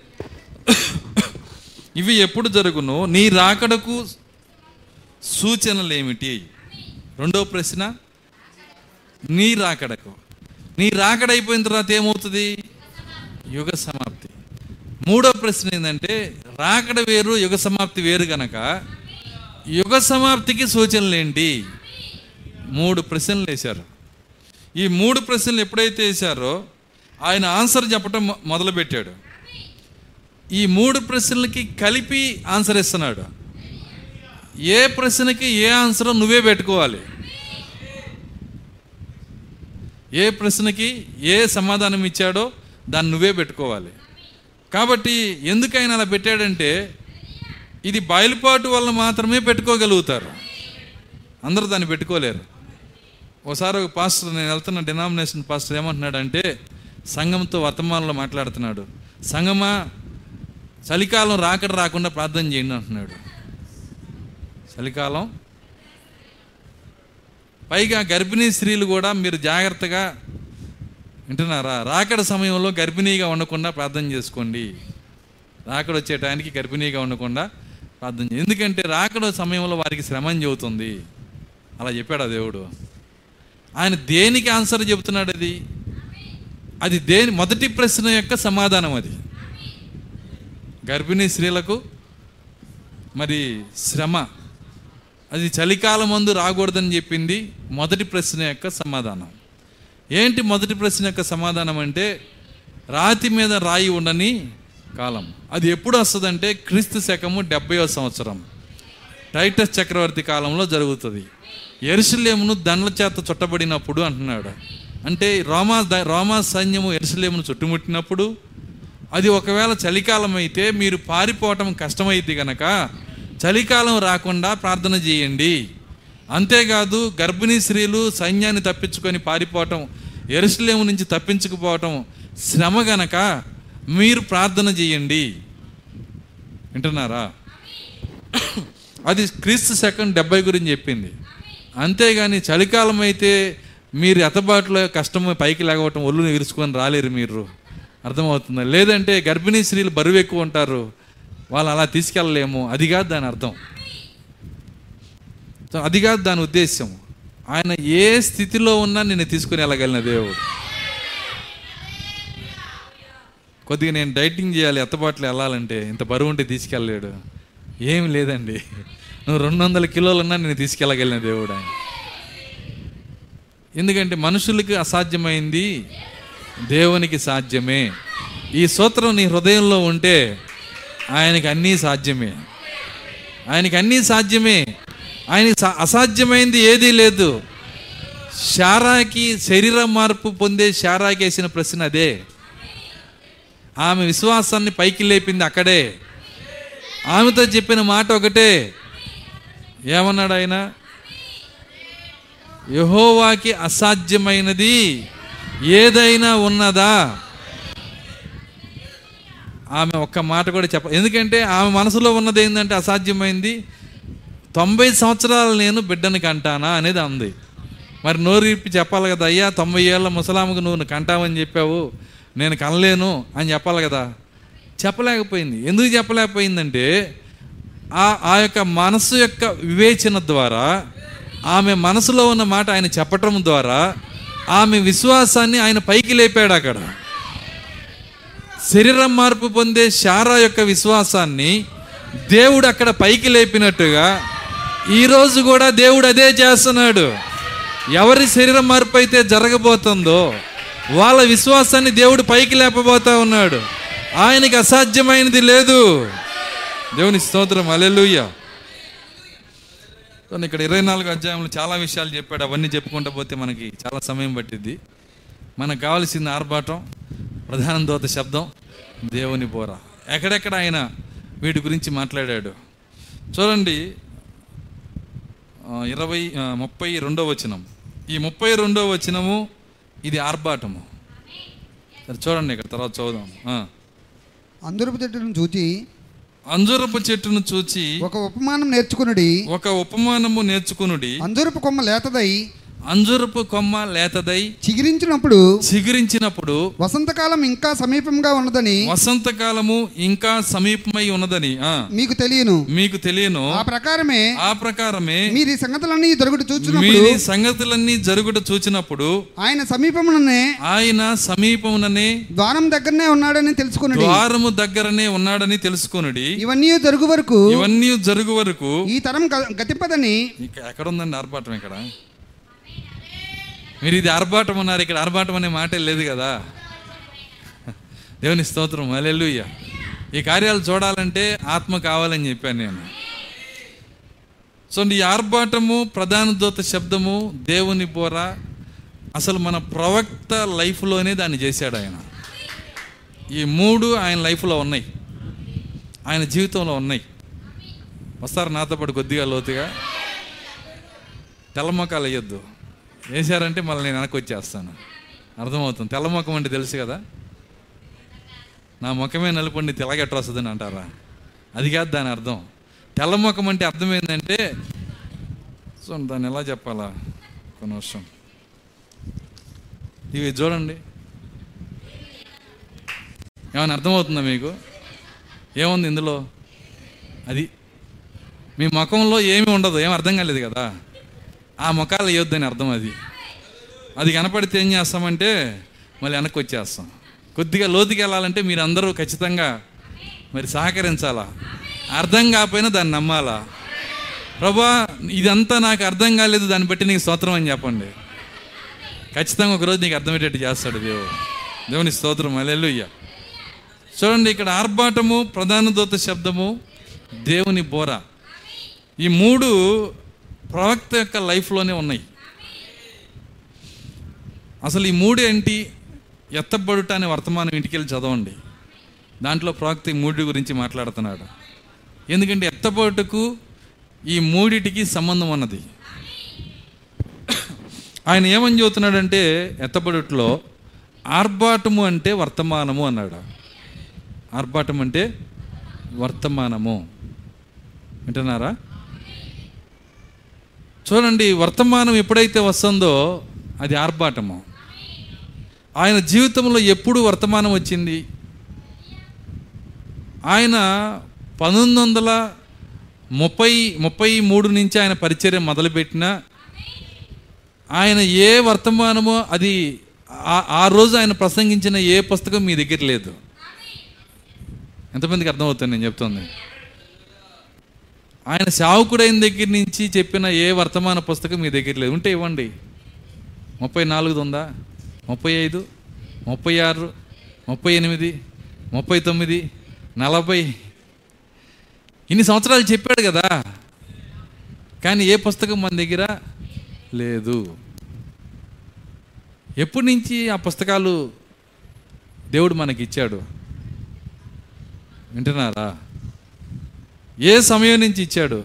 ఇవి ఎప్పుడు జరుగును? నీ రాకడకు సూచనలు ఏమిటి రెండో ప్రశ్న నీ రాకడకు. నీ రాకడైపోయిన అయిపోయిన తర్వాత ఏమవుతుంది? యుగ సమాప్తి. మూడో ప్రశ్న ఏంటంటే రాకడ వేరు యుగ సమాప్తి వేరు గనక యుగ సమాప్తికి సూచనలు ఏంటి మూడు ప్రశ్నలు వేశారు. ఈ మూడు ప్రశ్నలు ఎప్పుడైతే వేశారో ఆయన ఆన్సర్ చెప్పటం మొదలుపెట్టాడు. ఈ మూడు ప్రశ్నలకి కలిపి ఆన్సర్ ఇస్తున్నాడు. ఏ ప్రశ్నకి ఏ ఆన్సర్ నువ్వే పెట్టుకోవాలి. ఏ ప్రశ్నకి ఏ సమాధానం ఇచ్చాడో దాన్ని నువ్వే పెట్టుకోవాలి. కాబట్టి ఎందుకైనా అలా పెట్టాడంటే ఇది బయలుపాటు వల్ల మాత్రమే పెట్టుకోగలుగుతారు. అందరూ దాన్ని పెట్టుకోలేరు. ఒకసారి ఒక పాస్టర్ నేను వెళ్తున్న డినామినేషన్ పాస్టర్ ఏమంటున్నాడంటే సంఘంతో వర్తమానంలో మాట్లాడుతున్నాడు. సంఘమా చలికాలం రాకడ రాకుండా ప్రార్థన చేయండి అంటున్నాడు. చలికాలం? పైగా గర్భిణీ స్త్రీలు కూడా మీరు జాగ్రత్తగా వింటున్నారా? రాకడ సమయంలో గర్భిణీగా ఉండకుండా ప్రార్థన చేసుకోండి. రాకడ వచ్చే టైంకి గర్భిణీగా ఉండకుండా ప్రార్థన చేయండి. ఎందుకంటే రాకడ సమయంలో వారికి శ్రమం చెబుతుంది. అలా చెప్పాడు ఆ దేవుడు? ఆయన దేనికి ఆన్సర్ చెబుతున్నాడు అది? అది దేని మొదటి ప్రశ్న యొక్క సమాధానం అది. గర్భిణీ స్త్రీలకు మరి శ్రమ అది చలికాలం ముందు రాకూడదని చెప్పింది మొదటి ప్రశ్న యొక్క సమాధానం. ఏంటి మొదటి ప్రశ్న యొక్క సమాధానం అంటే రాతి మీద రాయి ఉండని కాలం. అది ఎప్పుడు వస్తుందంటే క్రీస్తు శకము డెబ్బయో సంవత్సరం. టైటస్ చక్రవర్తి కాలంలో జరుగుతుంది. ఎరుసలేమును దండ్ల చేత చుట్టబడినప్పుడు అంటున్నాడు. అంటే రోమా రోమా సైన్యము ఎరుసలేమును చుట్టుముట్టినప్పుడు అది ఒకవేళ చలికాలం అయితే మీరు పారిపోవటం కష్టమైంది గనక చలికాలం రాకుండా ప్రార్థన చేయండి. అంతేకాదు గర్భిణీ స్త్రీలు సైన్యాన్ని తప్పించుకొని పారిపోవటం ఎరుసలేము నుంచి తప్పించుకుపోవటం శ్రమ గనక మీరు ప్రార్థన చేయండి. వింటున్నారా? అది క్రీస్తు సెకండ్ డెబ్బై గురించి చెప్పింది. అంతేగాని చలికాలం అయితే మీరు ఎతబాటులో కష్టం పైకి లేకపోవటం ఒళ్ళు విరుచుకొని రాలేరు మీరు. అర్థమవుతుంది? లేదంటే గర్భిణీ స్త్రీలు బరువు ఎక్కువ ఉంటారు. వాళ్ళు అలా తీసుకెళ్ళలేము. అది కాదు దాని అర్థం. సో అది కాదు దాని ఉద్దేశం ఆయన ఏ స్థితిలో ఉన్నా నేను తీసుకుని వెళ్ళగలిగిన దేవుడు. కొద్దిగా నేను డైటింగ్ చేయాలి ఎత్తబాట్లు వెళ్ళాలంటే ఇంత బరువు ఉంటే తీసుకెళ్ళలేడు. ఏమి లేదండి. నువ్వు రెండు వందల కిలోలున్నా నేను తీసుకెళ్ళగలిగిన దేవుడు. ఆయన ఎందుకంటే మనుషులకి అసాధ్యమైంది దేవునికి సాధ్యమే. ఈ సూత్రం నీ హృదయంలో ఉంటే ఆయనకి అన్నీ సాధ్యమే. ఆయనకి అన్నీ సాధ్యమే. ఆయనకి అసాధ్యమైంది ఏదీ లేదు. శారాకి శరీర మార్పు పొందే శారాకి వేసిన ప్రశ్న అదే. ఆమె విశ్వాసాన్ని పైకి లేపింది అక్కడే. ఆమెతో చెప్పిన మాట ఒకటే. ఏమన్నాడు ఆయన యహోవాకి అసాధ్యమైనది ఏదైనా ఉన్నదా? ఆమె ఒక్క మాట కూడా చెప్ప ఎందుకంటే ఆమె మనసులో ఉన్నది ఏంటంటే అసాధ్యమైంది. తొంభై సంవత్సరాలు నేను బిడ్డని కంటానా అనేది అంది. మరి నోరు ఇప్పి చెప్పాలి కదా అయ్యా తొంభై ఏళ్ళ ముసలాముకు నువ్వు కంటావని చెప్పావు నేను కనలేను అని చెప్పాలి కదా. చెప్పలేకపోయింది. ఎందుకు చెప్పలేకపోయిందంటే ఆ ఆ యొక్క మనసు యొక్క వివేచన ద్వారా ఆమె మనసులో ఉన్న మాట ఆయన చెప్పటం ద్వారా ఆమె విశ్వాసాన్ని ఆయన పైకి లేపాడు అక్కడ. శరీరం మార్పు పొందే శారా యొక్క విశ్వాసాన్ని దేవుడు అక్కడ పైకి లేపినట్టుగా ఈరోజు కూడా దేవుడు అదే చేస్తున్నాడు. ఎవరి శరీరం మార్పు అయితే జరగబోతుందో వాళ్ళ విశ్వాసాన్ని దేవుడు పైకి లేపబోతా ఉన్నాడు. ఆయనకి అసాధ్యమైనది లేదు. దేవుని స్తోత్రం అలెలుయ్య ఇక్కడ ఇరవై నాలుగు అధ్యాయంలో చాలా విషయాలు చెప్పాడు. అవన్నీ చెప్పుకుంటూ పోతే మనకి చాలా సమయం పట్టిద్ది. మనకు కావాల్సింది ఆర్భాటం ప్రధాన దోత శబ్దం దేవుని బోర. ఎక్కడెక్కడ ఆయన వీటి గురించి మాట్లాడాడు? చూడండి ఇరవై ముప్పై రెండో వచనం. ఈ ముప్పై రెండో వచనము ఇది ఆర్భాటము. సరే చూడండి ఇక్కడ తర్వాత చదువుదాం ఆ. అందరూ చెట్టును చూచి అంజూరపు చెట్టును చూచి ఒక ఉపమానం నేర్చుకునుడి. ఒక ఉపమానము నేర్చుకునుడి. అంజూరపు కొమ్మ లేతదై అంజూరపు కొమ్మ లేతదై చిగిరించినప్పుడు చిగురించినప్పుడు వసంతకాలం ఇంకా సమీపంగా ఉన్నదని వసంతకాలము ఇంకా సమీపమై ఉన్నదని ఆ. మీకు తెలియను. మీకు తెలియను. ఆ ప్రకారమే ఆ ప్రకారమే మీరు ఈ సంగతులన్నీ దొరుకుడు చూచినప్పుడు మీరి సంగతులన్నీ జరుగుట చూచినప్పుడు ఆయన సమీపముననే ఆయన సమీపముననే ద్వారం దగ్గరనే ఉన్నాడని తెలుసుకునుడి. ద్వారము దగ్గరనే ఉన్నాడని తెలుసుకొనుడి. ఇవన్నీ జరుగు వరకు ఇవన్నీ జరుగు వరకు ఈ తరం గతింపదని ఎక్కడ ఉందండి ఆర్భాటం ఇక్కడ? మీరు ఇది ఆర్భాటం ఉన్నారు ఇక్కడ ఆర్భాటం అనే మాట లేదు కదా. దేవుని స్తోత్రం అలెల్లుయ్య ఈ కార్యాలు చూడాలంటే ఆత్మ కావాలని చెప్పాను నేను. సో ఈ ఆర్భాటము ప్రధాన దూత శబ్దము దేవుని బోర అసలు మన ప్రవక్త లైఫ్లోనే దాన్ని చేశాడు ఆయన. ఈ మూడు ఆయన లైఫ్లో ఉన్నాయి. ఆయన జీవితంలో ఉన్నాయి. వస్తారు నాతో పాటు కొద్దిగా లోతుగా? తెల్లమొక్కలు వేయొద్దు. వేసారంటే మళ్ళీ నేను వెనక్కి వచ్చేస్తాను. అర్థమవుతుంది. తెల్ల ముఖం అంటే తెలుసు కదా. నా ముఖమే నలుపుండి తెల్లగెట్ట వస్తుందని అంటారా? అది కాదు దాని అర్థం. తెల్ల ముఖం అంటే అర్థం ఏంటంటే సో దాన్ని ఎలా చెప్పాలా? కొన్ని వర్షం ఇవి చూడండి. ఏమైనా అర్థమవుతుందా మీకు? ఏముంది ఇందులో? అది మీ ముఖంలో ఏమీ ఉండదు ఏం అర్థం కాలేదు కదా. ఆ ముఖాలు వేయొద్దని అర్థం అది. అది కనపడితే ఏం చేస్తామంటే మళ్ళీ వెనక్కి వచ్చేస్తాం కొద్దిగా లోతుకి వెళ్ళాలంటే మీరు అందరూ ఖచ్చితంగా మరి సహకరించాలా? అర్థం కాకపోయినా దాన్ని నమ్మాలా? ప్రభా ఇదంతా నాకు అర్థం కాలేదు దాన్ని బట్టి నీకు స్తోత్రం అని చెప్పండి. ఖచ్చితంగా ఒకరోజు నీకు అర్థమయ్యేటట్టు చేస్తాడు దేవుడు. దేవుని స్తోత్రం. అలెలుయ్య చూడండి ఇక్కడ ఆర్భాటము ప్రధాన దూత శబ్దము దేవుని బోర. ఈ మూడు ప్రవక్త యొక్క లైఫ్లోనే ఉన్నాయి. అసలు ఈ మూడు ఏంటి? ఎత్తబడుట అనే వర్తమానం ఇంటికి వెళ్ళి చదవండి. దాంట్లో ప్రవక్త ఈ మూడి గురించి మాట్లాడుతున్నాడు. ఎందుకంటే ఎత్తబడుటకు ఈ మూడిటికి సంబంధం ఉన్నది ఆయన ఏమని చెబుతున్నాడంటే ఎత్తబడుట్లో ఆర్భాటము అంటే వర్తమానము అన్నాడు. ఆర్భాటం అంటే వర్తమానము. వింటున్నారా? చూడండి వర్తమానం ఎప్పుడైతే వస్తుందో అది ఆర్భాటము. ఆయన జీవితంలో ఎప్పుడు వర్తమానం వచ్చింది? ఆయన పంతొమ్మిది వందల ముప్పై ముప్పై మూడు నుంచి ఆయన పరిచర్య మొదలుపెట్టిన ఆయన ఏ వర్తమానమో అది ఆ- రోజు ఆయన ప్రసంగించిన ఏ పుస్తకం మీ దగ్గర లేదు? ఎంతమందికి అర్థమవుతుంది నేను చెప్తుంది? ఆయన సేవకుడైన దగ్గర నుంచి చెప్పిన ఏ వర్తమాన పుస్తకం మీ దగ్గర లేదు. ఉంటే ఇవ్వండి. ముప్పై నాలుగుది ఉందా? ముప్పై ఐదు ముప్పై ఆరు ముప్పై ఎనిమిది ముప్పై తొమ్మిది నలభై. ఇన్ని సంవత్సరాలు చెప్పాడు కదా. కానీ ఏ పుస్తకం మన దగ్గర లేదు. ఎప్పటి నుంచి ఆ పుస్తకాలు దేవుడు మనకి ఇచ్చాడు వింటున్నారా? ఏ సమయం నుంచి ఇచ్చాడు?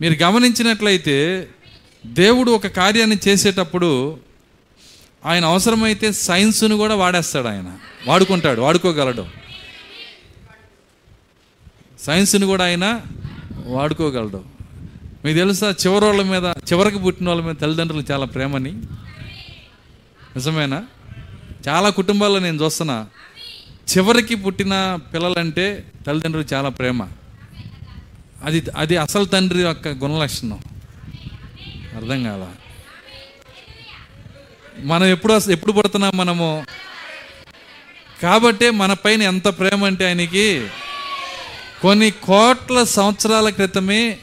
మీరు గమనించినట్లయితే దేవుడు ఒక కార్యాన్ని చేసేటప్పుడు ఆయన అవసరమైతే సైన్స్ను కూడా వాడేస్తాడు ఆయన. వాడుకుంటాడు వాడుకోగలడు. సైన్స్ని కూడా ఆయన వాడుకోగలడు. మీకు తెలుసా? చివరి వాళ్ళ మీద చివరికి పుట్టిన వాళ్ళ మీద తల్లిదండ్రులు చాలా ప్రేమని. నిజమేనా? చాలా కుటుంబాల్లో నేను చూస్తున్నా. చివరికి పుట్టిన పిల్లలంటే తల్లిదండ్రులు చాలా ప్రేమ. అది అది అసలు తండ్రి యొక్క గుణలక్షణం. అర్థం కాల. మనం ఎప్పుడు ఎప్పుడు పుడుతున్నాం మనము? కాబట్టే మన పైన ఎంత ప్రేమ అంటే ఆయనకి కొన్ని కోట్ల సంవత్సరాల క్రితమే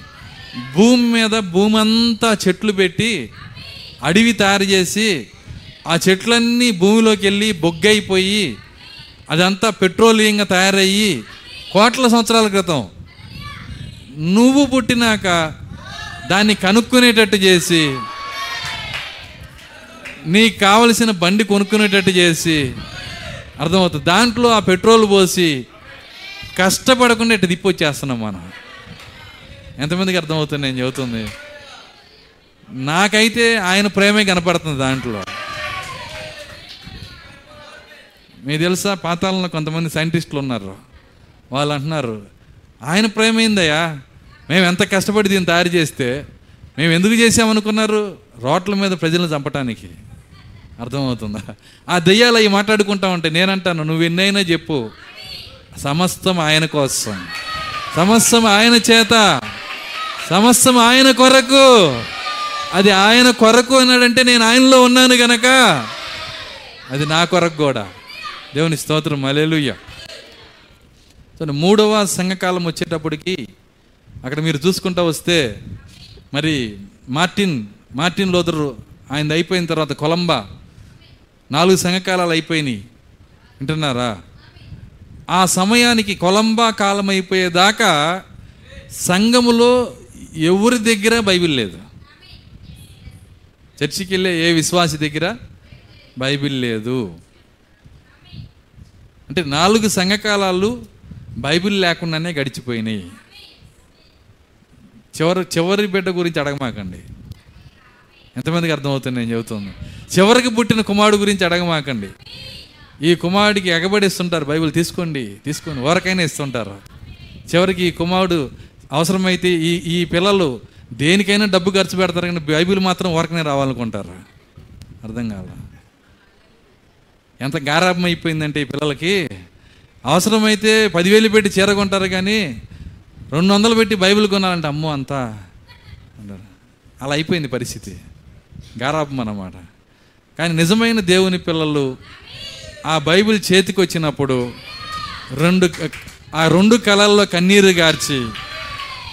భూమి మీద భూమి అంతా చెట్లు పెట్టి అడవి తయారు చేసి ఆ చెట్లన్నీ భూమిలోకి వెళ్ళి బొగ్గైపోయి అదంతా పెట్రోలియంగా తయారయ్యి కోట్ల సంవత్సరాల క్రితం నువ్వు పుట్టినాక దాన్ని కనుక్కునేటట్టు చేసి నీకు కావలసిన బండి కొనుక్కునేటట్టు చేసి అర్థమవుతుంది. దాంట్లో ఆ పెట్రోల్ పోసి కష్టపడకుండా ఇటు తిప్పొచ్చేస్తున్నాం మనం. ఎంతమందికి అర్థమవుతుంది నేను చెబుతుంది? నాకైతే ఆయన ప్రేమే కనపడుతుంది దాంట్లో. మీకు తెలుసా పాతాళంలో కొంతమంది సైంటిస్టులు ఉన్నారు. వాళ్ళు అంటున్నారు ఆయన ప్రేమైందయ్యా. మేము ఎంత కష్టపడి దీన్ని తయారు చేస్తే మేము ఎందుకు చేసామనుకున్నారు రోడ్ల మీద ప్రజలను చంపటానికి. అర్థమవుతుందా? ఆ దెయ్యాలు అవి మాట్లాడుకుంటా ఉంటే నేనంటాను నువ్వు ఎన్నైనా చెప్పు. సమస్తం ఆయన కోసం. సమస్తం ఆయన చేత. సమస్తం ఆయన కొరకు. అది ఆయన కొరకు అన్నాడంటే నేను ఆయనలో ఉన్నాను గనక. అది నా కొరకు కూడా. దేవుని స్తోత్రం. మలేలుయ్యా సో మూడవ సంఘకాలం వచ్చేటప్పటికి అక్కడ మీరు చూసుకుంటా వస్తే మరి మార్టిన్ మార్టిన్ లోదరు ఆయన అయిపోయిన తర్వాత కొలంబా నాలుగు సంఘకాలాలు అయిపోయినాయి. వింటున్నారా? ఆ సమయానికి కొలంబా కాలం అయిపోయేదాకా సంఘములో ఎవరి దగ్గర బైబిల్ లేదు. చర్చికి వెళ్ళే ఏ విశ్వాసి దగ్గర బైబిల్ లేదు. అంటే నాలుగు సంఘకాలాలు బైబిల్ లేకుండానే గడిచిపోయినాయి. చివరి చివరి బిడ్డ గురించి అడగమాకండి. ఎంతమందికి అర్థమవుతుంది నేను చెబుతుంది? చివరికి పుట్టిన కుమారుడు గురించి అడగమాకండి. ఈ కుమారుడికి ఎగబడిస్తుంటారు బైబిల్ తీసుకోండి తీసుకోండి ఎవరికైనా ఇస్తుంటారు. చివరికి ఈ కుమారుడు అవసరమైతే ఈ ఈ పిల్లలు దేనికైనా డబ్బు ఖర్చు పెడతారు కానీ బైబిల్ మాత్రం ఊరకనే రావాలనుకుంటారు. అర్థం కాల? ఎంత గారాభం అయిపోయిందంటే ఈ పిల్లలకి? అవసరమైతే పదివేలు పెట్టి చీర కొంటారు కానీ రెండు వందలు పెట్టి బైబిల్ కొనాలంటే అమ్మో అంతా అంటారు. అలా అయిపోయింది పరిస్థితి. గారాపం అన్నమాట. కానీ నిజమైన దేవుని పిల్లలు ఆ బైబిల్ చేతికి వచ్చినప్పుడు రెండు ఆ రెండు కళల్లో కన్నీరు గార్చి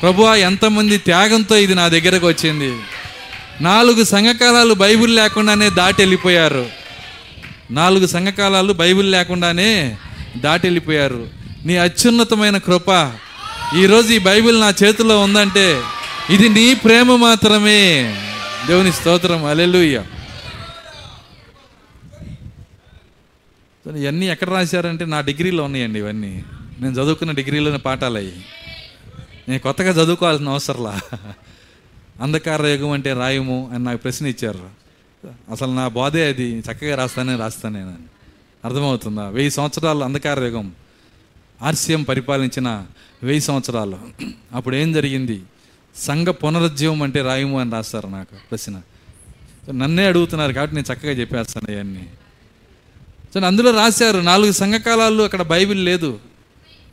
ప్రభు ఎంతమంది త్యాగంతో ఇది నా దగ్గరకు వచ్చింది. నాలుగు సంఘకాలాలు బైబిల్ లేకుండానే దాటి వెళ్ళిపోయారు. నాలుగు సంఘకాలాలు బైబిల్ లేకుండానే దాటి వెళ్ళిపోయారు. నీ అత్యున్నతమైన కృప ఈరోజు ఈ బైబిల్ నా చేతిలో ఉందంటే ఇది నీ ప్రేమ మాత్రమే. దేవుని స్తోత్రం. అలెలుయ్య ఇవన్నీ ఎక్కడ రాశారంటే నా డిగ్రీలో ఉన్నాయండి ఇవన్నీ. నేను చదువుకున్న డిగ్రీలోని పాఠాలు అయ్యి నేను కొత్తగా చదువుకోవాల్సిన అవసరంలా. అంధకార యుగం అంటే రాయము అని నాకు ప్రశ్న ఇచ్చారు. అసలు నా బోధే అది. చక్కగా రాస్తానే రాస్తానే నేను అర్థమవుతుందా? వెయ్యి సంవత్సరాలు అంధకార యుగం. ఆర్సీఎం పరిపాలించిన వెయ్యి సంవత్సరాలు. అప్పుడు ఏం జరిగింది? సంఘ పునరుజ్జీవం అంటే రాయము అని రాస్తారు నాకు ప్రశ్న. సో నన్నే అడుగుతున్నారు కాబట్టి నేను చక్కగా చెప్పేస్తాను అవన్నీ సో అందులో రాశారు నాలుగు సంఘకాలాలు అక్కడ బైబిల్ లేదు.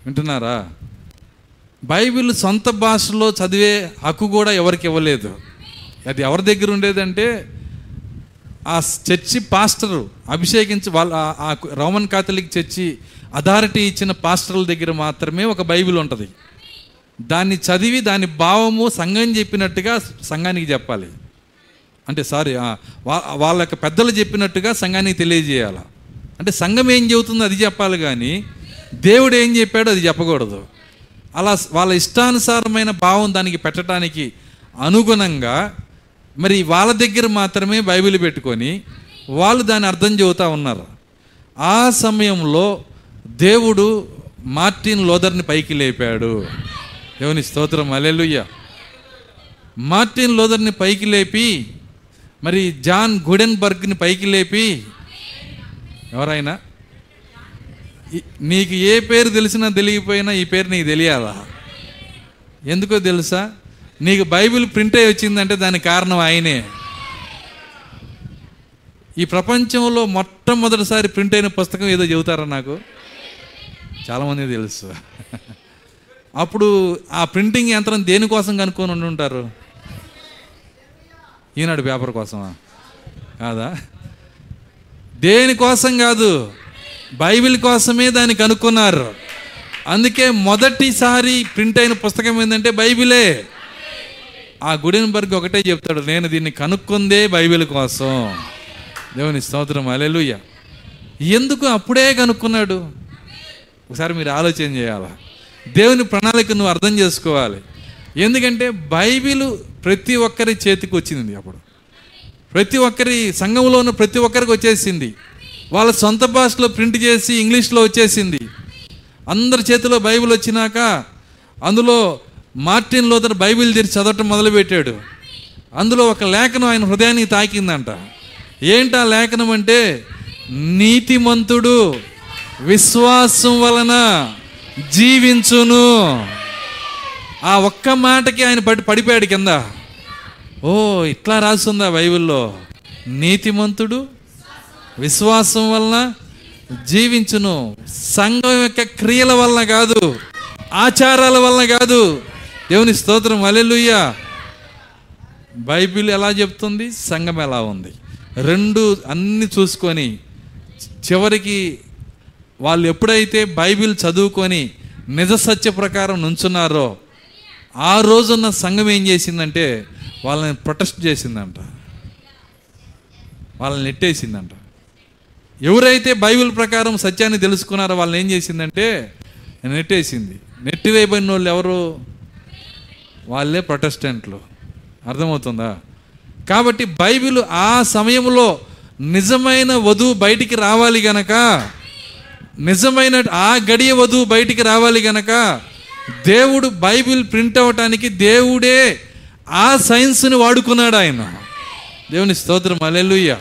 వింటున్నారా? బైబిల్ సొంత భాషలో చదివే హక్కు కూడా ఎవరికి ఇవ్వలేదు. అది ఎవరి దగ్గర ఉండేదంటే ఆ చర్చి పాస్టరు అభిషేకించి వాళ్ళ ఆ- రోమన్ కాథలిక్ చర్చి అథారిటీ ఇచ్చిన పాస్టర్ల దగ్గర మాత్రమే ఒక బైబిల్ ఉంటుంది. దాన్ని చదివి దాని భావము సంఘం చెప్పినట్టుగా సంఘానికి చెప్పాలి. అంటే సారీ వా- వాళ్ళ యొక్క పెద్దలు చెప్పినట్టుగా సంఘానికి తెలియజేయాలి? అంటే సంఘం ఏం చెబుతుందో అది చెప్పాలి కానీ దేవుడు ఏం చెప్పాడో అది చెప్పకూడదు. అలా వాళ్ళ ఇష్టానుసారమైన భావం దానికి పెట్టడానికి అనుగుణంగా మరి వాళ్ళ దగ్గర మాత్రమే బైబిల్ పెట్టుకొని వాళ్ళు దాన్ని అర్థం చెబుతూ ఉన్నారు. ఆ సమయంలో దేవుడు మార్టిన్ లోదర్ని పైకి లేపాడు. దేవుని స్తోత్రం అలెలుయ్య మార్టిన్ లోదర్ని పైకి లేపి మరి జాన్ గుడెన్బర్గ్ని పైకి లేపి ఎవరైనా? నీకు ఏ పేరు తెలిసినా తెలియకపోయినా ఈ పేరు నీకు తెలియాలా? ఎందుకో తెలుసా? నీకు బైబిల్ ప్రింట్ అయి వచ్చిందంటే దానికి కారణం ఆయనే. ఈ ప్రపంచంలో మొట్టమొదటిసారి ప్రింట్ అయిన పుస్తకం ఏదో చెబుతారా నాకు? చాలామంది తెలుసు. అప్పుడు ఆ ప్రింటింగ్ యంత్రం దేనికోసం కనుక్కొని ఉండి ఉంటారు? ఈనాడు పేపర్ కోసమా? కాదా? దేనికోసం కాదు బైబిల్ కోసమే దాన్ని కనుక్కున్నారు. అందుకే మొదటిసారి ప్రింట్ అయిన పుస్తకం ఏంటంటే బైబిలే. ఆ గుడెన్బర్గ్ ఒకటే చెప్తాడు నేను దీన్ని కనుక్కుందే బైబిల్ కోసం. దేవుని స్తోత్రం అలెలుయ్య ఎందుకు అప్పుడే కనుక్కున్నాడు? ఒకసారి మీరు ఆలోచన చేయాలా? దేవుని ప్రణాళిక నువ్వు అర్థం చేసుకోవాలి. ఎందుకంటే బైబిల్ ప్రతి ఒక్కరి చేతికి వచ్చింది అప్పుడు. ప్రతి ఒక్కరి సంఘంలో ఉన్న ప్రతి ఒక్కరికి వచ్చేసింది. వాళ్ళ సొంత భాషలో ప్రింట్ చేసి ఇంగ్లీష్లో వచ్చేసింది. అందరి చేతిలో బైబిల్ వచ్చినాక అందులో మార్టిన్ లోతర్ బైబిల్ తెరిచి చదవటం మొదలుపెట్టాడు. అందులో ఒక లేఖనం ఆయన హృదయానికి తాకిందంట. ఏంటా లేఖనం అంటే నీతిమంతుడు విశ్వాసం వలన జీవించును. ఆ ఒక్క మాటకి ఆయన పడి పడిపోయాడు కింద. ఓ ఇట్లా రాస్తుందా బైబిల్లో? నీతిమంతుడు విశ్వాసం వలన జీవించును. సంఘం యొక్క క్రియల వలన కాదు ఆచారాల వలన కాదు దేవుని స్తోత్రం అలెలుయ్య బైబిల్ ఎలా చెప్తుంది? సంఘం ఎలా ఉంది? రెండు అన్ని చూసుకొని చివరికి వాళ్ళు ఎప్పుడైతే బైబిల్ చదువుకొని నిజ సత్య ప్రకారం నుంచున్నారో ఆ రోజున్న సంఘం ఏం చేసిందంటే వాళ్ళని ప్రొటెస్ట్ చేసిందంట. వాళ్ళని నెట్టేసిందంట. ఎవరైతే బైబిల్ ప్రకారం సత్యాన్ని తెలుసుకున్నారో వాళ్ళని ఏం చేసిందంటే నెట్టేసింది. నెట్టివేయబడిన వాళ్ళు ఎవరు? వాళ్ళే ప్రొటెస్టెంట్లు. అర్థమవుతుందా? కాబట్టి బైబిల్ ఆ సమయంలో నిజమైన వధువు బయటికి రావాలి గనక నిజమైన ఆ గడియ వధువు బయటికి రావాలి గనక దేవుడు బైబిల్ ప్రింట్ అవ్వటానికి దేవుడే ఆ సైన్స్ని వాడుకున్నాడు ఆయన. దేవుని స్తోత్రం అలెలుయ్య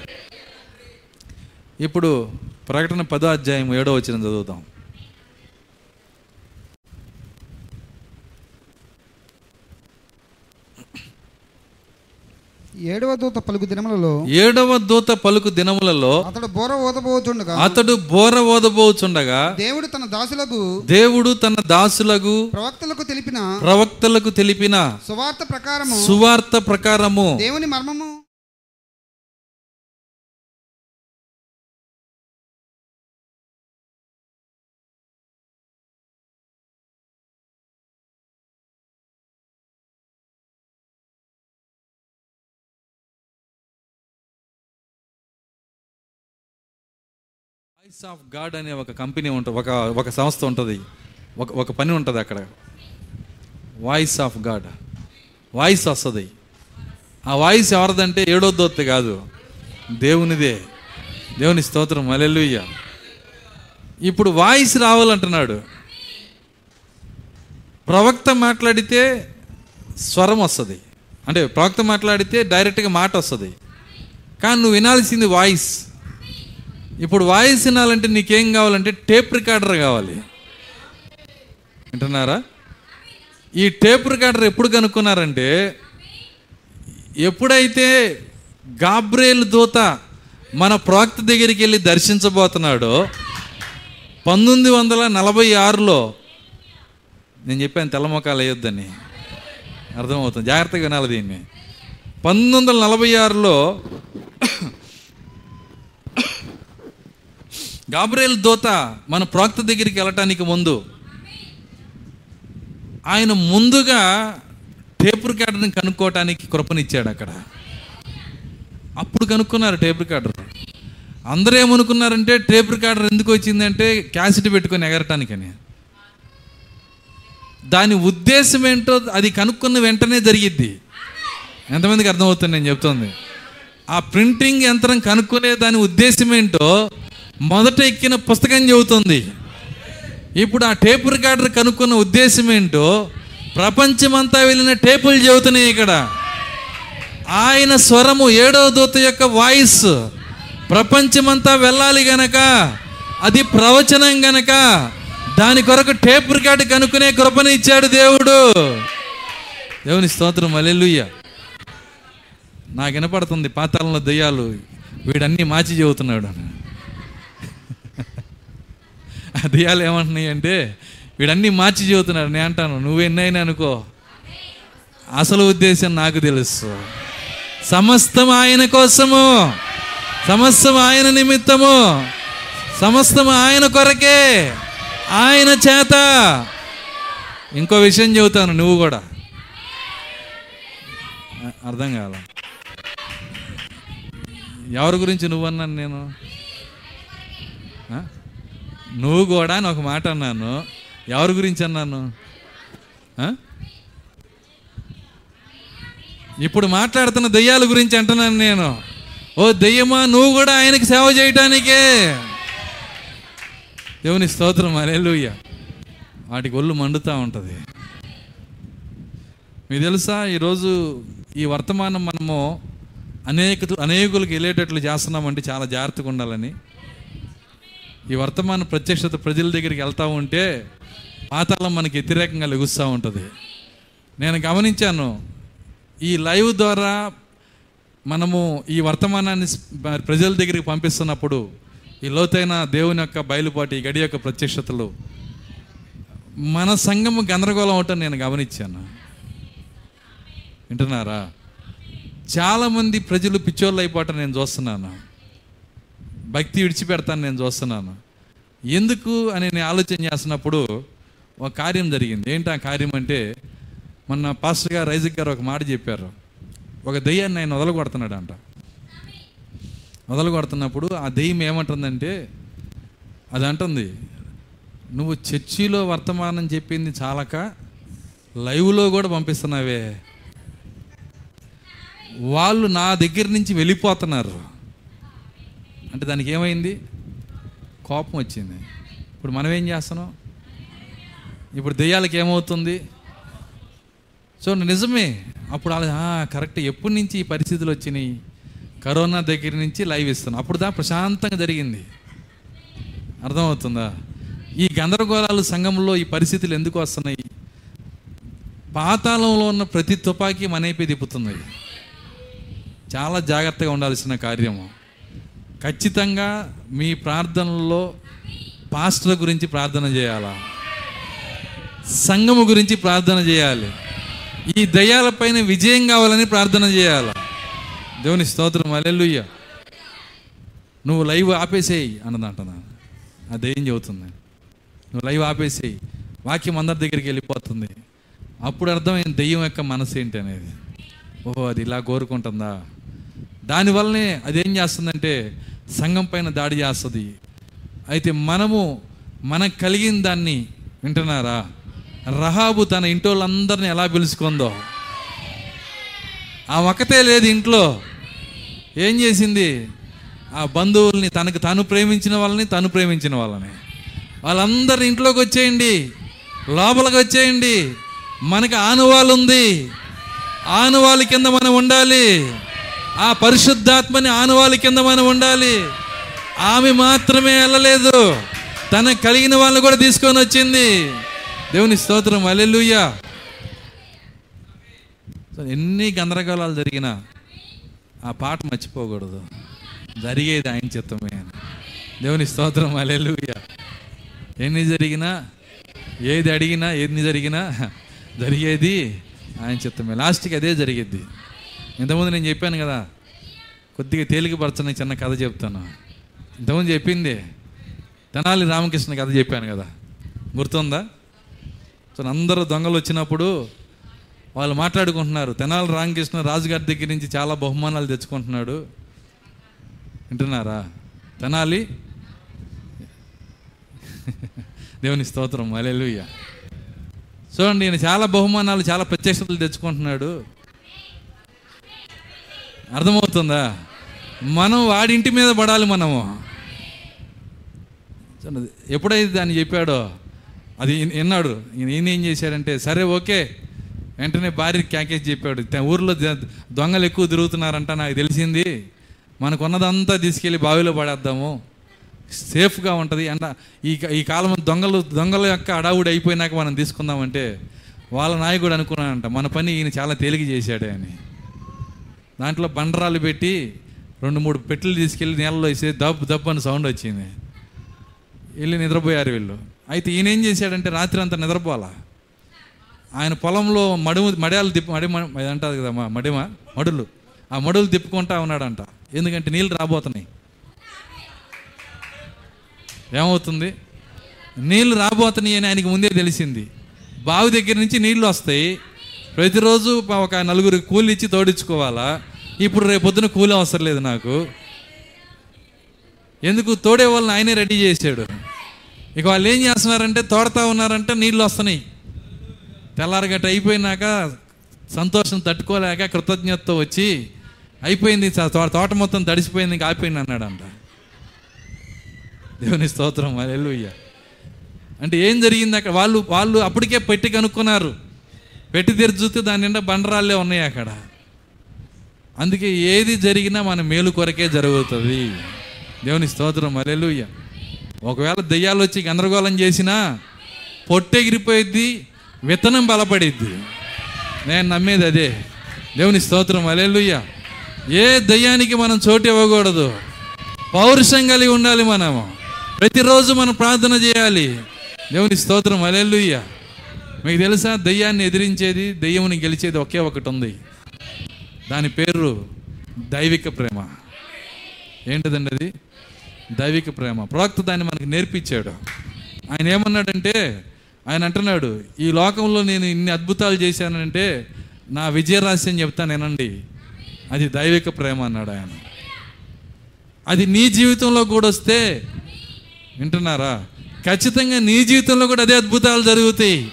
ఇప్పుడు ప్రకటన పదో అధ్యాయం ఏడో వచ్చిన చదువుతాం ఏడవ దూత పలుకు దినములలో ఏడవ దూత పలుకు దినములలో అతడు బోర ఊదబోచుండగా అతడు బోర ఓదబోచుండగా దేవుడు తన దాసులకు దేవుడు తన దాసులకు ప్రవక్తలకు తెలిపిన ప్రవక్తలకు తెలిపిన సువార్త ప్రకారము సువార్త ప్రకారము దేవుని మర్మము వాయిస్ ఆఫ్ గాడ్ అనే ఒక కంపెనీ ఉంటుంది ఒక ఒక సంస్థ ఉంటుంది. ఒక ఒక పని ఉంటుంది అక్కడ. వాయిస్ ఆఫ్ గాడ్ వాయిస్ వస్తుంది. ఆ వాయిస్ ఎవరిదంటే ఏడో కాదు. దేవునిదే. దేవుని స్తోత్రం. మలెల్లుయ్య ఇప్పుడు వాయిస్ రావాలంటున్నాడు. ప్రవక్త మాట్లాడితే స్వరం వస్తుంది. అంటే ప్రవక్త మాట్లాడితే డైరెక్ట్గా మాట వస్తుంది. కానీ నువ్వు వినాల్సింది వాయిస్ ఇప్పుడు వాయిస్ వినాలంటే నీకేం కావాలంటే టేప్ రికార్డర్ కావాలి. వింటున్నారా? ఈ టేప్ రికార్డర్ ఎప్పుడు కనుక్కున్నారంటే ఎప్పుడైతే గాబ్రేల్ దూత మన ప్రాక్త దగ్గరికి వెళ్ళి దర్శించబోతున్నాడో పంతొమ్మిది వందల నలభై ఆరులో నేను చెప్పాను తెల్లమొకాలు వేయొద్దని. అర్థమవుతుంది. జాగ్రత్తగా వినాలి దీన్ని. పంతొమ్మిది వందల నలభై ఆరులో గాబ్రేల్ దూత మన ప్రవక్త దగ్గరికి వెళ్ళటానికి ముందు ఆయన ముందుగా టేప్ రికార్డర్ని కనుక్కోవటానికి కృపనిచ్చాడు అక్కడ. అప్పుడు కనుక్కున్నారు టేప్ రికార్డర్ అందరూ ఏమనుకున్నారంటే టేప్ రికార్డర్ ఎందుకు వచ్చిందంటే క్యాసెట్ పెట్టుకొని ఎగరటానికని. దాని ఉద్దేశం ఏంటో అది కనుక్కున్న వెంటనే జరిగిద్ది. ఎంతమందికి అర్థమవుతుంది నేను చెప్తుంది? ఆ ప్రింటింగ్ యంత్రం కనుక్కునే దాని ఉద్దేశం ఏంటో మొదట ఎక్కిన పుస్తకం చెబుతుంది. ఇప్పుడు ఆ టేప్ రికార్డర్ కనుక్కున్న ఉద్దేశం ఏంటో ప్రపంచమంతా వెళ్ళిన టేపులు చెబుతున్నాయి ఇక్కడ. ఆయన స్వరము ఏడవ దూత యొక్క వాయిస్. ప్రపంచమంతా వెళ్ళాలి గనక అది ప్రవచనం గనక దాని కొరకు టేప్ రికార్డు కనుక్కునే కృపను ఇచ్చాడు దేవుడు. దేవుని స్తోత్రం అల్లెలుయ్య నాకు వినపడుతుంది పాతాళంలో దయ్యాలు వీడన్నీ మార్చి చెబుతున్నాడు. అని ఆ దయ్యాలు ఏమంటున్నాయి అంటే వీడన్నీ మార్చి చెబుతున్నాడు నేను అంటాను నువ్వెన్నైనా అనుకో. అసలు ఉద్దేశం నాకు తెలుసు. సమస్తం ఆయన కోసము సమస్తం ఆయన నిమిత్తము సమస్తం ఆయన కొరకే ఆయన చేత. ఇంకో విషయం చెబుతాను నువ్వు కూడా. అర్థం కాల. ఎవరి గురించి నువ్వు అన్నాను నేను? నువ్వు కూడా అని ఒక మాట అన్నాను. ఎవరి గురించి అన్నాను? ఇప్పుడు మాట్లాడుతున్న దెయ్యాల గురించి అంటున్నాను నేను. ఓ దెయ్యమా నువ్వు కూడా ఆయనకి సేవ చేయటానికే. దేవుని స్తోత్రం అరేలుయ్య వాటికి ఒళ్ళు మండుతూ ఉంటుంది. మీకు తెలుసా ఈరోజు ఈ వర్తమానం మనము అనేక అనేకులకు వెళ్ళేటట్లు చేస్తున్నామంటే చాలా జాగ్రత్తగా ఉండాలని. ఈ వర్తమాన ప్రత్యక్షత ప్రజల దగ్గరికి వెళ్తూ ఉంటే పాతాళం మనకి వ్యతిరేకంగా లెగుస్తూ ఉంటుంది. నేను గమనించాను ఈ లైవ్ ద్వారా మనము ఈ వర్తమానాన్ని ప్రజల దగ్గరికి పంపిస్తున్నప్పుడు ఈ లోతైన దేవుని యొక్క బయలుపాటి ఈ గడి యొక్క ప్రత్యక్షతలు మన సంఘము గందరగోళం అవటం నేను గమనించాను. వింటున్నారా? చాలామంది ప్రజలు పిచ్చోళ్ళు అయిపోవటం నేను చూస్తున్నాను. భక్తి విడిచిపెడతాను నేను చూస్తున్నాను. ఎందుకు అని నేను ఆలోచన చేస్తున్నప్పుడు ఒక కార్యం జరిగింది. ఏంటి ఆ కార్యం అంటే మొన్న పాస్టర్ గారు రైజక్ గారు ఒక మాట చెప్పారు. ఒక దెయ్యాన్ని ఆయన వదలగొడుతున్నాడు అంట వదలగొడుతున్నప్పుడు ఆ దెయ్యం ఏమంటుందంటే అది అంటుంది నువ్వు చర్చిలో వర్తమానం చెప్పింది చాలక లైవ్లో కూడా పంపిస్తున్నావే. వాళ్ళు నా దగ్గర నుంచి వెళ్ళిపోతున్నారు. అంటే దానికి ఏమైంది? కోపం వచ్చింది. ఇప్పుడు మనం ఏం చేస్తున్నాం? ఇప్పుడు దెయ్యాలకి ఏమవుతుంది? సో నిజమే. అప్పుడు అలా కరెక్ట్. ఎప్పటి నుంచి ఈ పరిస్థితులు వచ్చినాయి? కరోనా దగ్గర నుంచి లైవ్ ఇస్తున్నాం. అప్పుడు దా ప్రశాంతంగా జరిగింది. అర్థమవుతుందా? ఈ గందరగోళాలు సంఘంలో ఈ పరిస్థితులు ఎందుకు వస్తున్నాయి? పాతాళంలో ఉన్న ప్రతి తుపాకీ మనైపై తిప్పుతుంది. చాలా జాగ్రత్తగా ఉండాల్సిన కార్యము. ఖచ్చితంగా మీ ప్రార్థనలో పాస్టర్ గురించి ప్రార్థన చేయాలా? సంఘము గురించి ప్రార్థన చేయాలి. ఈ దయ్యాలపైన విజయం కావాలని ప్రార్థన చేయాలా? దేవుని స్తోత్రం అలెలుయ్య నువ్వు లైవ్ ఆపేసేయి అన్నదంటున్నా ఆ దయ్యం చెబుతుంది. నువ్వు లైవ్ ఆపేసేయి. వాక్యం అందరి దగ్గరికి వెళ్ళిపోతుంది. అప్పుడు అర్థమైంది దెయ్యం యొక్క మనసు ఏంటి అనేది. ఓహో అది ఇలా కోరుకుంటుందా? దానివల్లనే అదేం చేస్తుందంటే సంఘం పైన దాడి చేస్తుంది. అయితే మనము మనకు కలిగిన దాన్ని వింటున్నారా? రహాబు తన ఇంటోళ్ళందరినీ ఎలా పిలుచుకుందో. ఆ ఒకతే లేదు ఇంట్లో. ఏం చేసింది? ఆ బంధువుల్ని తనకు తను ప్రేమించిన వాళ్ళని తను ప్రేమించిన వాళ్ళని. వాళ్ళందరి ఇంట్లోకి వచ్చేయండి. లోపలికి వచ్చేయండి. మనకి ఆనవాళ్ళు ఉంది. ఆనవాళ్ళ కింద మనం ఉండాలి. ఆ పరిశుద్ధాత్మని ఆనవాళ్ళ కింద మనం ఉండాలి. ఆమె మాత్రమే వెళ్ళలేదు తనకు కలిగిన వాళ్ళని కూడా తీసుకొని వచ్చింది. దేవుని స్తోత్రం. అల్లెలుయ్యా ఎన్ని గందరగోళాలు జరిగినా ఆ పాట మర్చిపోకూడదు. జరిగేది ఆయన చిత్తమే అని. దేవుని స్తోత్రం. అల్లెలుయ్యా ఎన్ని జరిగినా ఏది అడిగినా ఎన్ని జరిగినా జరిగేది ఆయన చిత్తమే. లాస్ట్కి అదే జరిగేది ఇంతకుముందు నేను చెప్పాను కదా కొద్దిగా తేలికపరచని చిన్న కథ చెప్తాను. ఇంతకుముందు చెప్పింది తెనాలి రామకృష్ణ కథ చెప్పాను కదా. గుర్తుందా? సో అందరూ దొంగలు వచ్చినప్పుడు వాళ్ళు మాట్లాడుకుంటున్నారు తెనాలి రామకృష్ణ రాజుగారి దగ్గర నుంచి చాలా బహుమానాలు తెచ్చుకుంటున్నాడు. వింటున్నారా? తెనాలి? దేవుని స్తోత్రం అలెలుయ్య చూడండి ఈయన చాలా బహుమానాలు చాలా ప్రత్యక్షతలు తెచ్చుకుంటున్నాడు. అర్థమవుతుందా? మనం వాడింటి మీద పడాలి మనము. ఎప్పుడైతే దాన్ని చెప్పాడో అది విన్నాడు ఈయన ఏం చేశాడంటే సరే ఓకే. వెంటనే భార్య క్యాకేజ్ చెప్పాడు. ఊర్లో దొంగలు ఎక్కువ తిరుగుతున్నారంట నాకు తెలిసింది. మనకున్నదంతా తీసుకెళ్ళి బావిలో పడేద్దాము. సేఫ్గా ఉంటుంది. అంట ఈ ఈ కాలం దొంగలు దొంగల యొక్క అడావుడి అయిపోయినాక మనం తీసుకుందామంటే వాళ్ళ నాయకుడు అనుకున్నాడంట మన పని ఈయన చాలా తేలిక చేశాడే అని. దాంట్లో బండరాలు పెట్టి రెండు మూడు పెట్టెలు తీసుకెళ్ళి నీళ్ళలో వేసి దబ్ దబ్ అని సౌండ్ వచ్చింది. వెళ్ళి నిద్రపోయారు వీళ్ళు. అయితే ఈయన ఏం చేశాడంటే రాత్రి అంతా నిద్రపోవాలా? ఆయన పొలంలో మడుము మడియాలు తిప్పి మడిమ అది అంటారు కదా మా మడిమ మడులు. ఆ మడులు తిప్పుకుంటా ఉన్నాడంట. ఎందుకంటే నీళ్ళు రాబోతున్నాయి. ఏమవుతుంది? నీళ్ళు రాబోతున్నాయి అని ఆయనకి ముందే తెలిసింది. బావి దగ్గర నుంచి నీళ్ళు వస్తాయి. ప్రతిరోజు ఒక నలుగురు కూలిచ్చి తోడించుకోవాలా ఇప్పుడు రేపు పొద్దున కూలి అవసరం లేదు నాకు. ఎందుకు? తోడే వాళ్ళని ఆయనే రెడీ చేశాడు. ఇక వాళ్ళు ఏం చేస్తున్నారంటే తోడతా ఉన్నారంటే నీళ్ళు వస్తున్నాయి. తెల్లారగట్ట అయిపోయినాక సంతోషం తట్టుకోలేక కృతజ్ఞతతో వచ్చి అయిపోయింది తోట మొత్తం తడిసిపోయింది ఇంకా ఆగిపోయింది అన్నాడంట. దేవుని స్తోత్రం అల్లెలుయ్య అంటే ఏం జరిగింది అక్కడ? వాళ్ళు వాళ్ళు అప్పటికే పెట్టి కనుక్కున్నారు. పెట్టి తెరిచి చూస్తే దాని నిండా బండరాళ్ళే ఉన్నాయి అక్కడ. అందుకే ఏది జరిగినా మన మేలు కొరకే జరుగుతుంది. దేవుని స్తోత్రం అల్లెలుయ్య ఒకవేళ దెయ్యాలు వచ్చి గందరగోళం చేసినా పొట్టెగిరిపోయిద్ది విత్తనం బలపడిద్ది. నేను నమ్మేది అదే. దేవుని స్తోత్రం అలెలుయ్య ఏ దయ్యానికి మనం చోటు ఇవ్వకూడదు. పౌరుషం కలిగి ఉండాలి మనము ప్రతిరోజు మనం ప్రార్థన చేయాలి. దేవుని స్తోత్రం అలెలుయ్య మీకు తెలుసా దయ్యాన్ని ఎదిరించేది దయ్యముని గెలిచేది ఒకే ఒకటి ఉంది. దాని పేరు దైవిక ప్రేమ. ఏంటిదండి అది? దైవిక ప్రేమ. ప్రవక్త దాన్ని మనకి నేర్పించాడు. ఆయన ఏమన్నాడంటే ఆయన అంటున్నాడు ఈ లోకంలో నేను ఇన్ని అద్భుతాలు చేశానంటే నా విజయరహస్యం చెప్తాను వినండి అది దైవిక ప్రేమ అన్నాడు ఆయన. అది నీ జీవితంలో కూడా వస్తే వింటున్నారా? ఖచ్చితంగా నీ జీవితంలో కూడా అదే అద్భుతాలు జరుగుతాయి.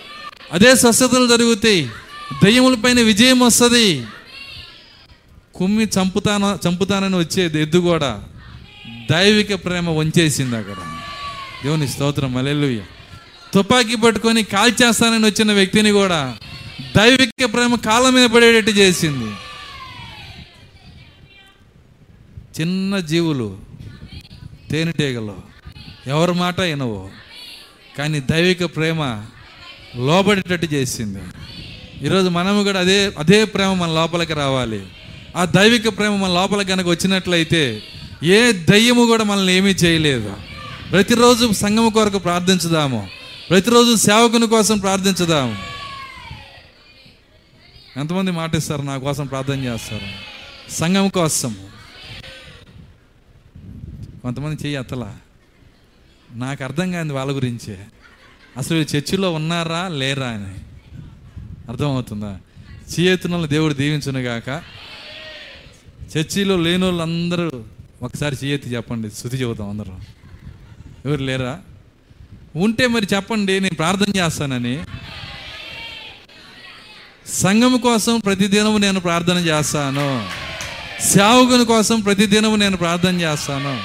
అదే స్వస్థతలు జరుగుతాయి. దయ్యములపైన విజయం వస్తుంది. కుమ్మి చంపుతాను చంపుతానని వచ్చేది ఎద్దు కూడా దైవిక ప్రేమ వంచేసింది అక్కడ. దేవుని స్తోత్రం. అలెలుయ్య తుపాకీ పట్టుకొని కాల్చేస్తానని వచ్చిన వ్యక్తిని కూడా దైవిక ప్రేమ కాళ్ళ మీద పడేటట్టు చేసింది. చిన్న జీవులు తేనెటీగలు. ఎవరి మాట వినవు. కానీ దైవిక ప్రేమ లోబడేటట్టు చేసింది. ఈరోజు మనము కూడా అదే అదే ప్రేమ మన లోపలికి రావాలి. ఆ దైవిక ప్రేమ మన లోపల కనుక వచ్చినట్లయితే ఏ దయ్యము కూడా మనల్ని ఏమీ చేయలేదు. ప్రతిరోజు సంఘం కొరకు ప్రార్థించుదాము. ప్రతిరోజు సేవకుని కోసం ప్రార్థించుదాము. ఎంతమంది మాటిస్తారు నా కోసం ప్రార్థన చేస్తారు? సంఘం కోసం. కొంతమంది చెయ్యి అత్తలా నాకు అర్థం కాదు వాళ్ళ గురించే. అసలు వీళ్ళు చర్చిలో ఉన్నారా లేరా అని. అర్థమవుతుందా? చేయతున్న దేవుడు దీవించునుగాక. చర్చిలో లేని వాళ్ళందరూ ఒకసారి చేయెత్తి చెప్పండి శృతి చెబుతాం అందరూ. ఎవరు లేరా? ఉంటే మరి చెప్పండి నేను ప్రార్థన చేస్తానని. సంఘం కోసం ప్రతిదినం నేను ప్రార్థన చేస్తాను. సేవకుని కోసం ప్రతిదినము నేను ప్రార్థన చేస్తాను.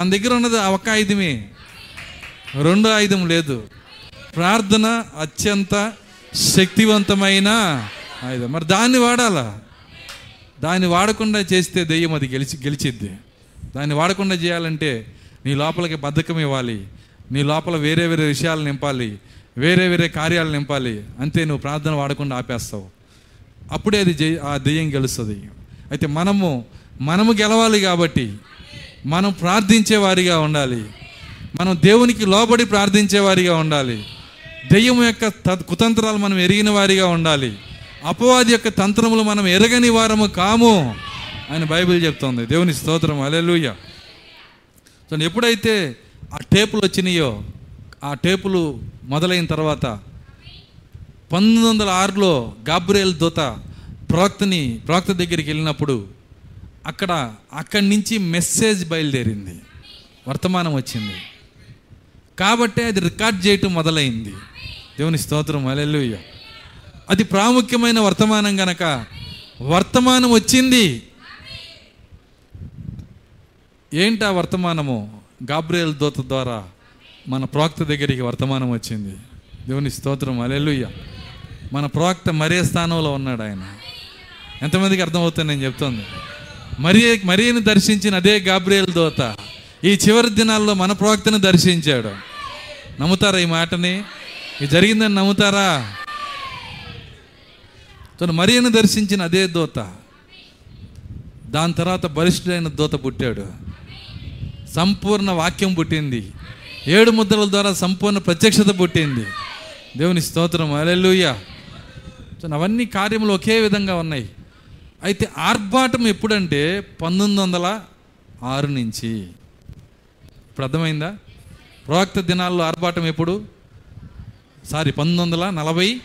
మన దగ్గర ఉన్నది ఒక ఆయుధమే రెండో ఆయుధం లేదు. ప్రార్థన అత్యంత శక్తివంతమైన ఆయుధం మరి దాన్ని వాడాలా? దాన్ని వాడకుండా చేస్తే దెయ్యం అది గెలిచి గెలిచిద్ది. దాన్ని వాడకుండా చేయాలంటే నీ లోపలికి బద్ధకం ఇవ్వాలి. నీ లోపల వేరే వేరే విషయాలు నింపాలి. వేరే వేరే కార్యాలు నింపాలి. అంతే నువ్వు ప్రార్థన వాడకుండా ఆపేస్తావు. అప్పుడే అది జై ఆ దెయ్యం గెలుస్తుంది. అయితే మనము మనము గెలవాలి కాబట్టి మనం ప్రార్థించే వారిగా ఉండాలి. మనం దేవునికి లోబడి ప్రార్థించే వారిగా ఉండాలి. దెయ్యం యొక్క త- కుతంత్రాలు మనం ఎరిగిన వారిగా ఉండాలి. అపవాది యొక్క తంత్రములు మనం ఎరగని వారము కాము అని బైబిల్ చెప్తోంది. దేవుని స్తోత్రం. అలెలుయ్య సో ఎప్పుడైతే ఆ టేపులు వచ్చినాయో ఆ టేపులు మొదలైన తర్వాత పంతొమ్మిది వందల ఆరులో గాబ్రియల్ దూత ప్రవక్తని ప్రవక్త దగ్గరికి వెళ్ళినప్పుడు అక్కడ అక్కడి నుంచి మెసేజ్ బయలుదేరింది. వర్తమానం వచ్చింది. కాబట్టే అది రికార్డ్ చేయటం మొదలైంది. దేవుని స్తోత్రం. అలెలుయ్య అది ప్రాముఖ్యమైన వర్తమానం గనక. వర్తమానం వచ్చింది. ఏంటి ఆ వర్తమానము? గాబ్రియల్ దూత ద్వారా మన ప్రవక్త దగ్గరికి వర్తమానం వచ్చింది. దేవుని స్తోత్రం అలెలుయ్య మన ప్రవక్త మరే స్థానంలో ఉన్నాడు ఆయన? ఎంతమందికి అర్థమవుతుంది నేను చెప్తోంది? మరి మరియని దర్శించిన అదే గాబ్రియల్ దోత ఈ చివరి దినాల్లో మన ప్రవక్తను దర్శించాడు. నమ్ముతారా ఈ మాటని? ఇది జరిగిందని నమ్ముతారా? తను మరియను దర్శించిన అదే దోత. దాని తర్వాత బలిష్ఠుడైన దూత పుట్టాడు. సంపూర్ణ వాక్యం పుట్టింది. ఏడు ముద్రల ద్వారా సంపూర్ణ ప్రత్యక్షత పుట్టింది. దేవుని స్తోత్రం. అలెలుయ్య సో అవన్నీ కార్యములు ఒకే విధంగా ఉన్నాయి. అయితే ఆర్భాటం ఎప్పుడంటే పంతొమ్మిది వందల ఆరు నుంచి. ఇప్పుడు అర్థమైందా? ప్రవక్త దినాల్లో ఆర్భాటం ఎప్పుడు? సారీ పంతొమ్మిది వందల నలభై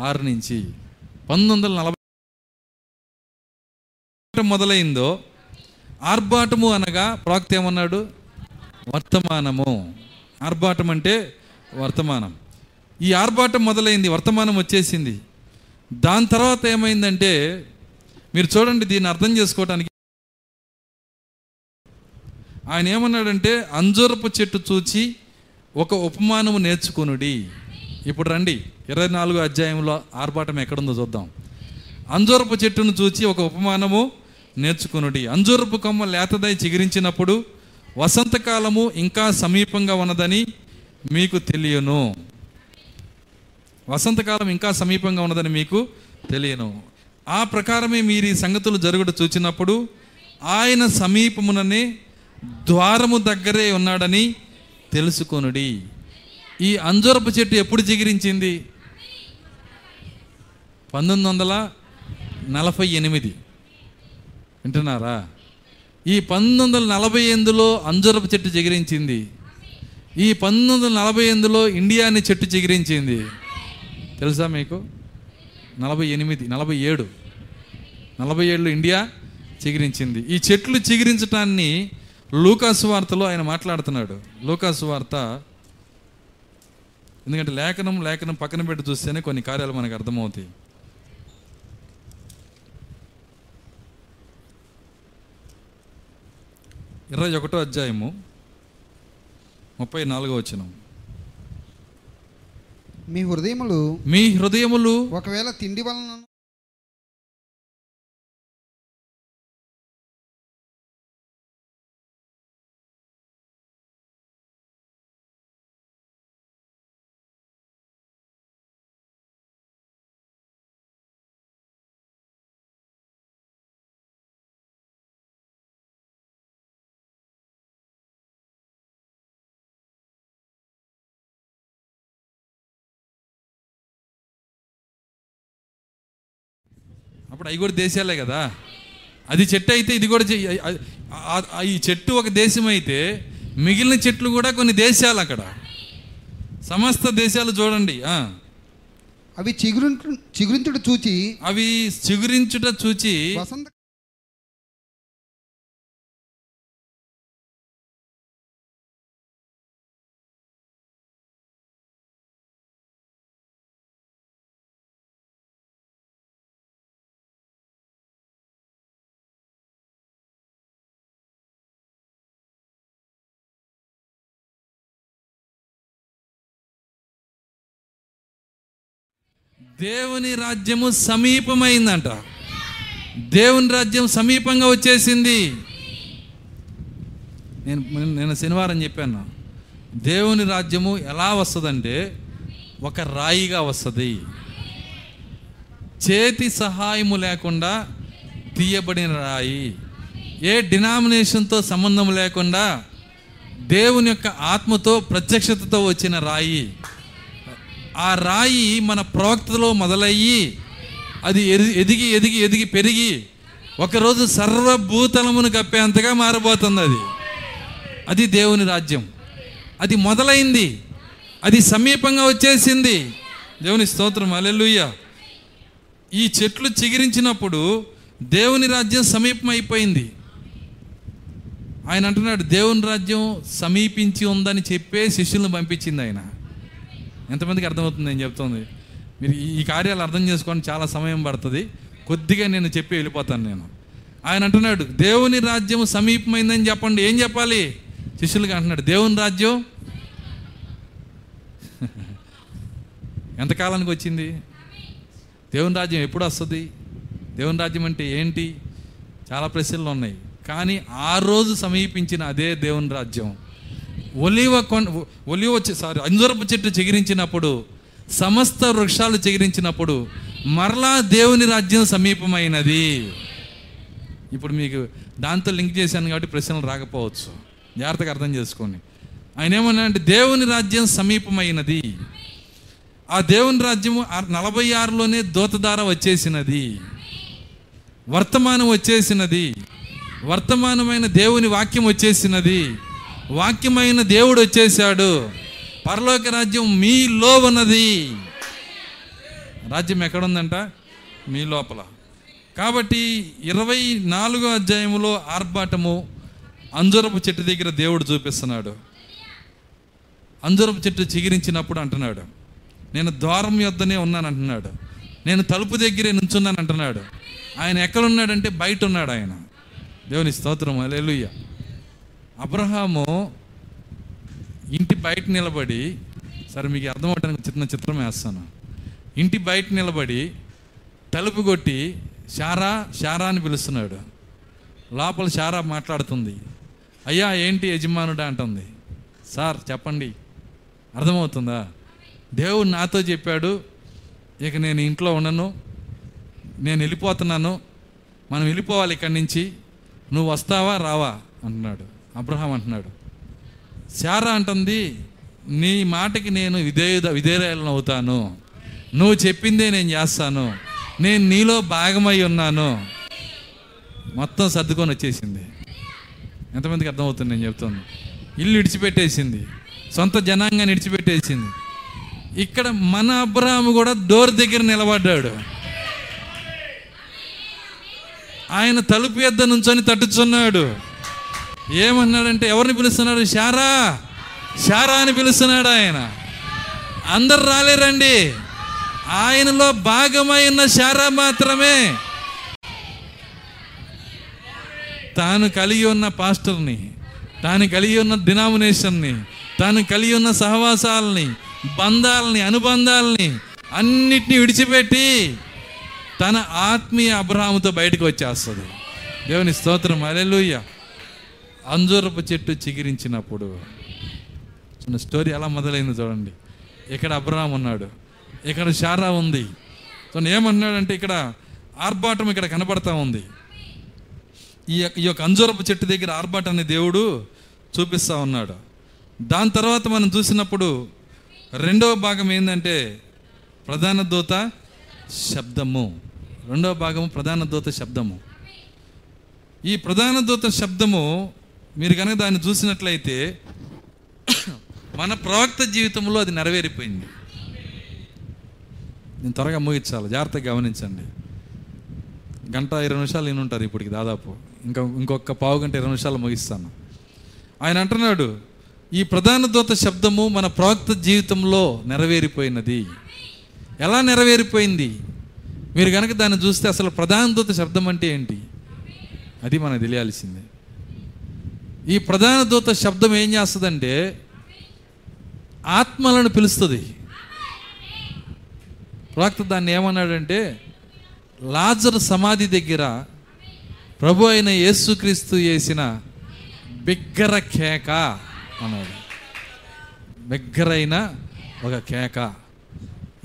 ఆరు నుంచి. పంతొమ్మిది వందల నలభై మొదలైందో ఆర్భాటము అనగా ప్రాక్త ఏమన్నాడు? వర్తమానము. ఆర్భాటం అంటే వర్తమానం. ఈ ఆర్భాటం మొదలైంది వర్తమానం వచ్చేసింది. దాని తర్వాత ఏమైందంటే మీరు చూడండి దీన్ని అర్థం చేసుకోవడానికి ఆయన ఏమన్నాడంటే అంజూరపు చెట్టు చూచి ఒక ఉపమానము నేర్చుకునుడి. ఇప్పుడు రండి. ఇరవై నాలుగు అధ్యాయంలో ఆర్భాటం ఎక్కడుందో చూద్దాం. అంజూరపు చెట్టును చూచి ఒక ఉపమానము నేర్చుకునుడి. అంజూరపు కొమ్మ లేతదై చిగిరించినప్పుడు వసంతకాలము ఇంకా సమీపంగా ఉన్నదని మీకు తెలియను. వసంతకాలం ఇంకా సమీపంగా ఉన్నదని మీకు తెలియను. ఆ ప్రకారమే మీరు ఈ సంగతులు జరుగుట చూచినప్పుడు ఆయన సమీపముననే ద్వారము దగ్గరే ఉన్నాడని తెలుసుకొనుడి. ఈ అంజూరపు చెట్టు ఎప్పుడు చిగిరించింది? పంతొమ్మిది వందల నలభై ఎనిమిది. వింటున్నారా? ఈ పంతొమ్మిది వందల నలభై ఎనిమిదిలో అంజూరపు చెట్టు చిగిరించింది. ఈ పంతొమ్మిది వందల నలభై ఎనిమిదిలో ఇండియా అనే చెట్టు చిగిరించింది. తెలుసా మీకు? నలభై ఎనిమిది నలభై ఏడు. నలభై ఏడులో ఇండియా చిగురించింది. ఈ చెట్లు చిగురించటాన్ని లూకాసు వార్తలో ఆయన మాట్లాడుతున్నాడు. లూకాసు వార్త ఎందుకంటే లేఖనం లేఖనం పక్కన పెట్టి చూస్తేనే కొన్ని కార్యాలు మనకు అర్థమవుతాయి. ఇరవై ఒకటో అధ్యాయము ముప్పై నాలుగో వచనం. మీ హృదయములు మీ హృదయములు ఒకవేళ తిండి వలన అప్పుడు అవి కూడా దేశాలే కదా అది చెట్టు అయితే ఇది కూడా ఈ చెట్టు ఒక దేశం అయితే మిగిలిన చెట్లు కూడా కొన్ని దేశాలు అక్కడ సమస్త దేశాలు చూడండి ఆ. అవి చిగురింటు చిగురించుడు చూచి అవి చిగురించుట చూచి వసంత దేవుని రాజ్యము సమీపమైందంట. దేవుని రాజ్యం సమీపంగా వచ్చేసింది. నేను నేను శనివారం చెప్పాను. దేవుని రాజ్యము ఎలా వస్తుందంటే ఒక రాయిగా వస్తుంది. చేతి సహాయము లేకుండా తీయబడిన రాయి. ఏ డినామినేషన్తో సంబంధం లేకుండా దేవుని యొక్క ఆత్మతో ప్రత్యక్షతతో వచ్చిన రాయి. ఆ రాయి మన ప్రవక్తలో మొదలయ్యి అది ఎది- ఎదిగి ఎదిగి ఎదిగి పెరిగి ఒకరోజు సర్వభూతలమును కప్పేంతగా మారబోతుంది అది. అది దేవుని రాజ్యం. అది మొదలైంది. అది సమీపంగా వచ్చేసింది. దేవుని స్తోత్రం. అలెలుయ్య ఈ చెట్లు చిగిరించినప్పుడు దేవుని రాజ్యం సమీపం అయిపోయింది ఆయన అంటున్నాడు దేవుని రాజ్యం సమీపించి ఉందని చెప్పే శిష్యులను పంపించింది ఆయన. ఎంతమందికి అర్థమవుతుంది నేను చెప్తుంది? మీరు ఈ- కార్యాలు అర్థం చేసుకోవడం చాలా సమయం పడుతుంది. కొద్దిగా నేను చెప్పి వెళ్ళిపోతాను నేను. ఆయన అంటున్నాడు దేవుని రాజ్యం సమీపమైందని చెప్పండి. ఏం చెప్పాలి? శిష్యులుగా అంటున్నాడు దేవుని రాజ్యం [LAUGHS] ఎంతకాలానికి వచ్చింది? దేవుని రాజ్యం ఎప్పుడు వస్తుంది? దేవుని రాజ్యం అంటే ఏంటి? చాలా ప్రశ్నలు ఉన్నాయి. కానీ ఆ రోజు సమీపించిన అదే దేవుని రాజ్యం. ఒలివ కొండ ఒలివ చె- సారీ అంజూరపు చెట్టు చిగిరించినప్పుడు సమస్త వృక్షాలు చిగిరించినప్పుడు మరలా దేవుని రాజ్యం సమీపమైనది. ఇప్పుడు మీకు దాంతో లింక్ చేశాను కాబట్టి ప్రశ్నలు రాకపోవచ్చు. జాగ్రత్తగా అర్థం చేసుకోండి. ఆయన ఏమన్నా అంటే దేవుని రాజ్యం సమీపమైనది. ఆ దేవుని రాజ్యము ఆ- నలభై ఆరులోనే దూతధార వచ్చేసినది. వర్తమానం వచ్చేసినది. వర్తమానమైన దేవుని వాక్యం వచ్చేసినది. వాక్యమైన దేవుడు వచ్చేసాడు పరలోక రాజ్యం మీలో ఉన్నది రాజ్యం ఎక్కడుందంట? మీ లోపల. కాబట్టి ఇరవై నాలుగో అధ్యాయములో ఆర్భాటము అంజురపు చెట్టు దగ్గర దేవుడు చూపిస్తున్నాడు. అంజురపు చెట్టు చిగిరించినప్పుడు అంటున్నాడు. నేను ద్వారం యొద్దనే ఉన్నాను అంటున్నాడు నేను తలుపు దగ్గరే నుంచున్నాను అంటున్నాడు ఆయన ఎక్కడున్నాడంటే బయట ఉన్నాడు ఆయన. దేవుని స్తోత్రం అలెలుయ్య అబ్రహాము ఇంటి బయట నిలబడి సరే మీకు అర్థమవటానికి చిన్న చిత్రం వేస్తాను. ఇంటి బయట నిలబడి తలుపు కొట్టి షారా షారా అని పిలుస్తున్నాడు. లోపల షారా మాట్లాడుతుంది. అయ్యా ఏంటి యజమానుడా అంటుంది. సార్ చెప్పండి. అర్థమవుతుందా? దేవుడు నాతో చెప్పాడు ఇక నేను ఇంట్లో ఉండను నేను వెళ్ళిపోతున్నాను మనం వెళ్ళిపోవాలి ఇక్కడి నుంచి నువ్వు వస్తావా రావా అంటున్నాడు. అబ్రహాం అంటున్నాడు. శారా అంటుంది నీ మాటకి నేను విధేయుద విధేయులను అవుతాను నువ్వు చెప్పిందే నేను చేస్తాను. నేను నీలో భాగమై ఉన్నాను. మొత్తం సర్దుకొని వచ్చేసింది. ఎంతమందికి అర్థమవుతుంది నేను చెప్తాను. ఇల్లు ఇడిచిపెట్టేసింది. సొంత జనాంగాన్ని ఇడిచిపెట్టేసింది. ఇక్కడ మన అబ్రహాము కూడా డోర్ దగ్గర నిలబడ్డాడు. ఆయన తలుపు ఎద్ద నుంచొని తట్టుచున్నాడు. ఏమన్నాడంటే ఎవరిని పిలుస్తున్నాడు? షారా. షారా అని పిలుస్తున్నాడు ఆయన. అందరు రాలేరండి. ఆయనలో భాగమై ఉన్న షారా మాత్రమే. తాను కలిగి ఉన్న పాస్టర్ని తాను కలిగి ఉన్న డినామినేషన్ని తాను కలిగి ఉన్న సహవాసాలని బంధాలని అనుబంధాలని అన్నిటినీ విడిచిపెట్టి తన ఆత్మీయ అబ్రహాముతో బయటకు వచ్చేస్తుంది. దేవుని స్తోత్రం. అలెలుయ్య అంజూరపు చెట్టు చిగిరించినప్పుడు చిన్న స్టోరీ ఎలా మొదలైంది చూడండి. ఇక్కడ అబ్రహాం ఉన్నాడు ఇక్కడ షారా ఉంది. సో ఏమన్నాడంటే ఇక్కడ ఆర్భాటం ఇక్కడ కనబడతా ఉంది. ఈ యొక్క- ఈ యొక్క అంజూరపు చెట్టు దగ్గర ఆర్భాటం అనే దేవుడు చూపిస్తా ఉన్నాడు. దాని తర్వాత మనం చూసినప్పుడు రెండవ భాగం ఏంటంటే ప్రధాన దూత శబ్దము. రెండవ భాగము ప్రధాన దూత శబ్దము. ఈ ప్రధాన దూత శబ్దము మీరు కనుక దాన్ని చూసినట్లయితే మన ప్రవక్త జీవితంలో అది నెరవేరిపోయింది. నేను త్వరగా ముగించాలి. జాగ్రత్తగా గమనించండి. గంట ఇరవై నిమిషాలు నేను ఉంటారు ఇప్పటికి దాదాపు. ఇంకా ఇంకొక పావు గంట ఇరవై నిమిషాలు ముగిస్తాను. ఆయన అంటున్నాడు ఈ ప్రధాన దూత శబ్దము మన ప్రవక్త జీవితంలో నెరవేరిపోయినది. ఎలా నెరవేరిపోయింది? మీరు కనుక దాన్ని చూస్తే అసలు ప్రధాన దూత శబ్దం అంటే ఏంటి? అది మనకు తెలియాల్సిందే. ఈ ప్రధాన దూత శబ్దం ఏం చేస్తుందంటే ఆత్మలను పిలుస్తుంది. ప్రవక్త దాన్ని ఏమన్నాడంటే లాజర్ సమాధి దగ్గర ప్రభు అయిన యేసుక్రీస్తు చేసిన బిగ్గర కేక అన్నాడు. బిగ్గరైన ఒక కేక.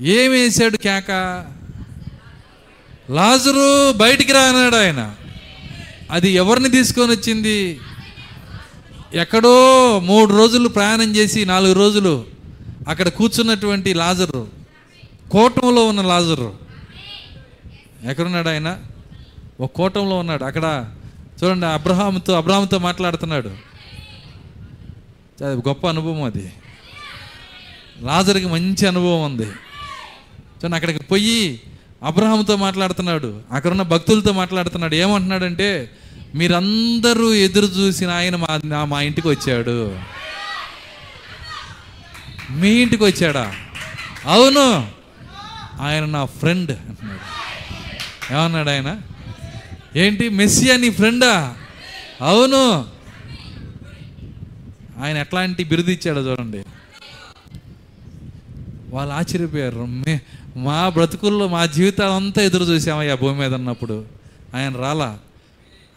ఏం వేసాడు కేక? లాజరు బయటికి రా అన్నాడు ఆయన. అది ఎవరిని తీసుకొని వచ్చింది? ఎక్కడో మూడు రోజులు ప్రయాణం చేసి నాలుగు రోజులు అక్కడ కూర్చున్నటువంటి లాజరు. కోటంలో ఉన్న లాజరు. ఎక్కడున్నాడు ఆయన? ఒక కోటంలో ఉన్నాడు. అక్కడ చూడండి అబ్రహాంతో అబ్రహాంతో మాట్లాడుతున్నాడు. అది గొప్ప అనుభవం అది. లాజర్కి మంచి అనుభవం ఉంది. చూడండి అక్కడికి పోయి అబ్రహాంతో మాట్లాడుతున్నాడు. అక్కడున్న భక్తులతో మాట్లాడుతున్నాడు. ఏమంటున్నాడంటే మీరందరూ ఎదురు చూసిన ఆయన మా మా ఇంటికి వచ్చాడు. మీ ఇంటికి వచ్చాడా? అవును. ఆయన నా ఫ్రెండ్ అంటున్నాడు. ఏమన్నాడు ఆయన? ఏంటి? మెస్సియా నీ ఫ్రెండా? అవును. ఆయన ఎట్లాంటి బిరుదు ఇచ్చాడో చూడండి. వాళ్ళు ఆశ్చర్యపోయారు. మే- మా బ్రతుకుల్లో మా జీవితాలంతా ఎదురు చూసామయ్యా భూమి మీద ఉన్నప్పుడు ఆయన రాలా?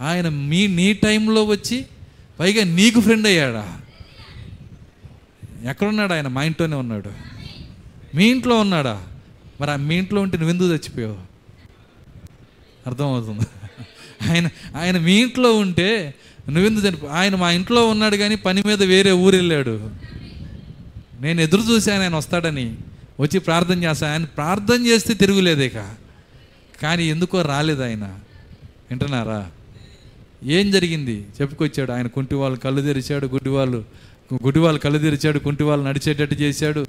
ఆయన మీ నీ టైంలో వచ్చి పైగా నీకు ఫ్రెండ్ అయ్యాడా? ఎక్కడున్నాడు ఆయన? మా ఇంట్లోనే ఉన్నాడు. మీ ఇంట్లో ఉన్నాడా? మరి ఆ మీ ఇంట్లో ఉంటే నువ్వెందుకు చచ్చిపోయావు? అర్థమవుతుంది. ఆయన ఆయన మీ ఇంట్లో ఉంటే నువ్వెందుకు చనిపో? ఆయన మా ఇంట్లో ఉన్నాడు కానీ పని మీద వేరే ఊరు వెళ్ళాడు నేను ఎదురు చూశాను ఆయన వస్తాడని. వచ్చి ప్రార్థన చేస్తాను ఆయన ప్రార్థన చేస్తే తిరుగులేదేక. కానీ ఎందుకో రాలేదు ఆయన. వింటున్నారా? ఏం జరిగింది? చెప్పుకొచ్చాడు. ఆయన కుంటి వాళ్ళు కళ్ళు తెరిచాడు గుడ్డి వాళ్ళు గుడ్డి వాళ్ళు కళ్ళు తెరిచాడు కుంటి వాళ్ళు నడిచేటట్టు చేశాడు.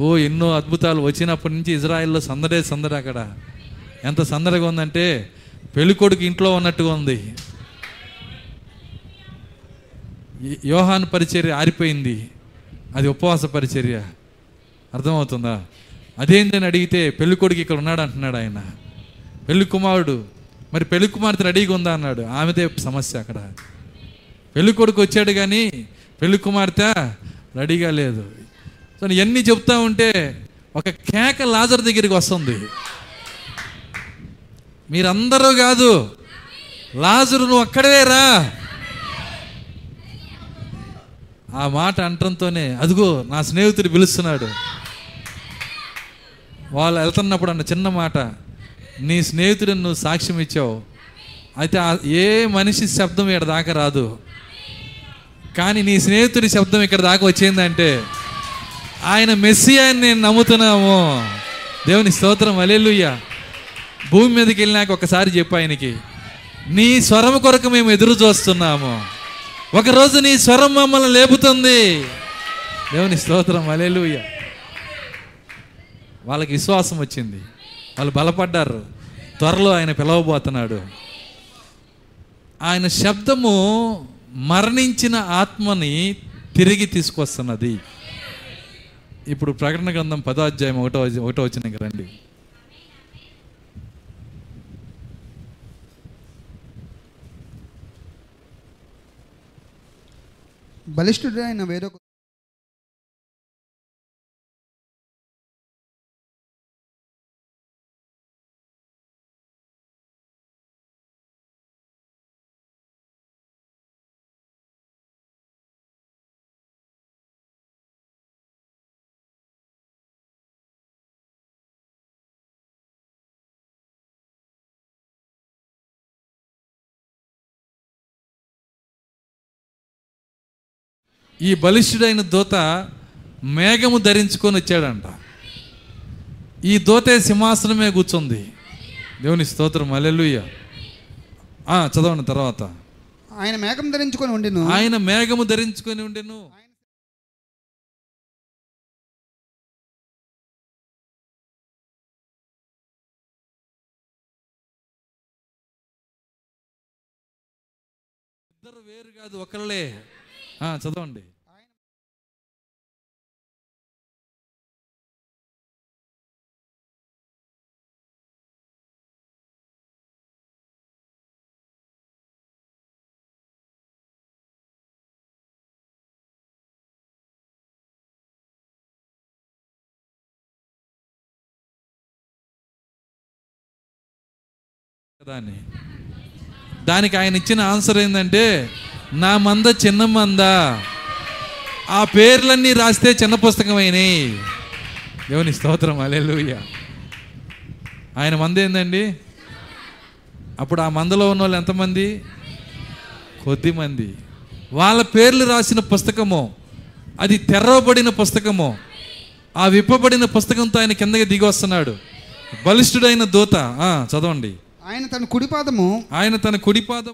ఓ ఎన్నో అద్భుతాలు వచ్చినప్పటి నుంచి ఇజ్రాయెల్లో సందడే సందడి అక్కడ. ఎంత సందడిగా ఉందంటే పెళ్ళికొడుకు ఇంట్లో ఉన్నట్టుగా ఉంది. యోహాన్ పరిచర్య ఆరిపోయింది. అది ఉపవాస పరిచర్య. అర్థమవుతుందా? అదేందని అడిగితే పెళ్ళికొడుకు ఇక్కడ ఉన్నాడు అంటున్నాడు ఆయన. పెళ్ళి కుమారుడు మరి పెళ్ళి కుమార్తె రెడీగా ఉందా అన్నాడు. ఆమెదే సమస్య అక్కడ. పెళ్ళి కొడుకు వచ్చాడు కానీ పెళ్ళి కుమార్తె రెడీగా లేదు. సో ఎన్ని చెప్తా ఉంటే ఒక కేక లాజర్ దగ్గరికి వస్తుంది. మీరందరూ కాదు లాజరు నువ్వు అక్కడే రా. ఆ మాట అంటంతోనే అదిగో నా స్నేహితుడు పిలుస్తున్నాడు. వాళ్ళు వెళ్తున్నప్పుడు అన్న చిన్న మాట నీ స్నేహితుడిని నువ్వు సాక్ష్యం ఇచ్చావు. అయితే ఏ మనిషి శబ్దం ఇక్కడ దాకా రాదు. కానీ నీ స్నేహితుడి శబ్దం ఇక్కడ దాకా వచ్చిందంటే ఆయన మెస్సి అని నేను నమ్ముతున్నాము. దేవుని స్తోత్రం అలెలుయ్య భూమి మీదకి వెళ్ళినాక ఒకసారి చెప్పు ఆయనకి నీ స్వరం కొరకు మేము ఎదురు చూస్తున్నాము. ఒకరోజు నీ స్వరం మమ్మల్ని లేపుతుంది. దేవుని స్తోత్రం అలెలుయ్య వాళ్ళకి విశ్వాసం వచ్చింది. వాళ్ళు బలపడ్డారు. త్వరలో ఆయన పిలవబోతున్నాడు. ఆయన శబ్దము మరణించిన ఆత్మని తిరిగి తీసుకొస్తున్నది. ఇప్పుడు ప్రకటన గ్రంథం పదో అధ్యాయం ఒకటో ఒకటో వచ్చిన రండి. బలిష్ఠుడైన వేరొక ఈ బలిష్ఠుడైన దూత మేఘము ధరించుకొని వచ్చాడంట. ఈ దూతే సింహాసనమే కూర్చుంది. దేవుని స్తోత్రం అలెలుయ్య చదవండి తర్వాత. ఆయన మేఘం ధరించుకొని ఉండిను. ఆయన మేఘము ధరించుకొని ఉండెను. ఇద్దరు వేరు కాదు ఒకళ్ళే. చదవండి. దాన్ని. దానికి ఆయన ఇచ్చిన ఆన్సర్ ఏంటంటే నా మంద చిన్న మంద. ఆ పేర్లన్నీ రాస్తే చిన్న పుస్తకం అయినాయి. దేవుని స్తోత్రం అలెలుయ్య ఆయన మంద ఏందండి? అప్పుడు ఆ మందలో ఉన్న వాళ్ళు ఎంతమంది? కొద్ది మంది. వాళ్ళ పేర్లు రాసిన పుస్తకము అది తెరవబడిన పుస్తకము ఆ విప్పబడిన పుస్తకంతో ఆయన కిందకి దిగి వస్తున్నాడు. బలిష్ఠుడైన దూత. ఆ, చదవండి. ఆయన తన కుడిపాదము ఆయన తన కుడిపాదం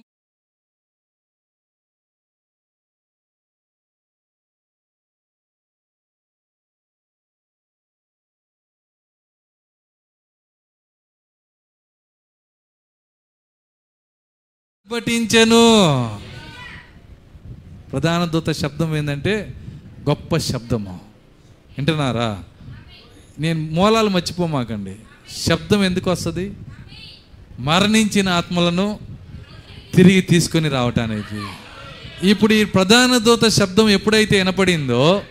పఠించెను ప్రధాన దూత శబ్దం ఏంటంటే గొప్ప శబ్దము. వింటున్నారా? నేను మూలాలు మర్చిపోమాకండి. శబ్దం ఎందుకు వస్తుంది? మరణించిన ఆత్మలను తిరిగి తీసుకొని రావటానికి. ఇప్పుడు ఈ ప్రధాన దూత శబ్దం ఎప్పుడైతే వినపడిందో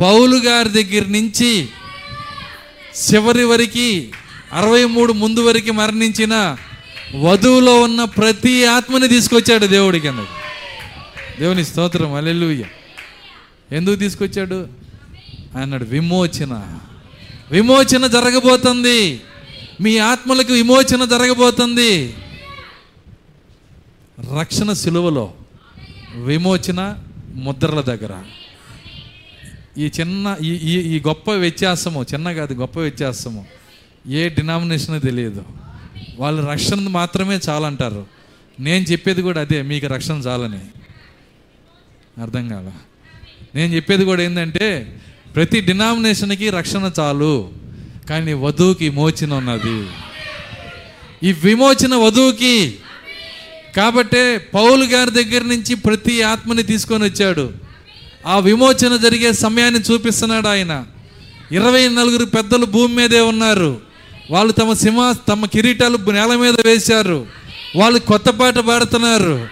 పౌలు గారి దగ్గర నుంచి చివరి వరకు అరవై మూడు ముందు వరకు మరణించిన వధువులో ఉన్న ప్రతి ఆత్మని తీసుకొచ్చాడు దేవుడికి అన్నాడు దేవుని స్తోత్రం అల్లెలుయ్య ఎందుకు తీసుకొచ్చాడు? అన్నాడు విమోచన. విమోచన జరగబోతుంది. మీ ఆత్మలకు విమోచన జరగబోతుంది. రక్షణ సిలువలో విమోచన ముద్రల దగ్గర. ఈ చిన్న ఈ ఈ ఈ గొప్ప వ్యత్యాసము చిన్న కాదు గొప్ప వ్యత్యాసము ఏ డినామినేషన్ తెలియదు. వాళ్ళు రక్షణ మాత్రమే చాలంటారు. నేను చెప్పేది కూడా అదే మీకు రక్షణ చాలని. అర్థం కాల. నేను చెప్పేది కూడా ఏంటంటే ప్రతి డినామినేషన్కి రక్షణ చాలు కానీ వధువుకి విమోచన ఉన్నది. ఈ విమోచన వధువుకి కాబట్టే పౌలు గారి దగ్గర నుంచి ప్రతి ఆత్మని తీసుకొని వచ్చాడు. ఆ విమోచన జరిగే సమయాన్ని చూపిస్తున్నాడు ఆయన. ఇరవై నలుగురు పెద్దలు భూమి మీదే ఉన్నారు. వాళ్ళు తమ సింహ తమ కిరీటాలు నేల మీద వేశారు. వాళ్ళు కొత్త పాట పాడుతున్నారు.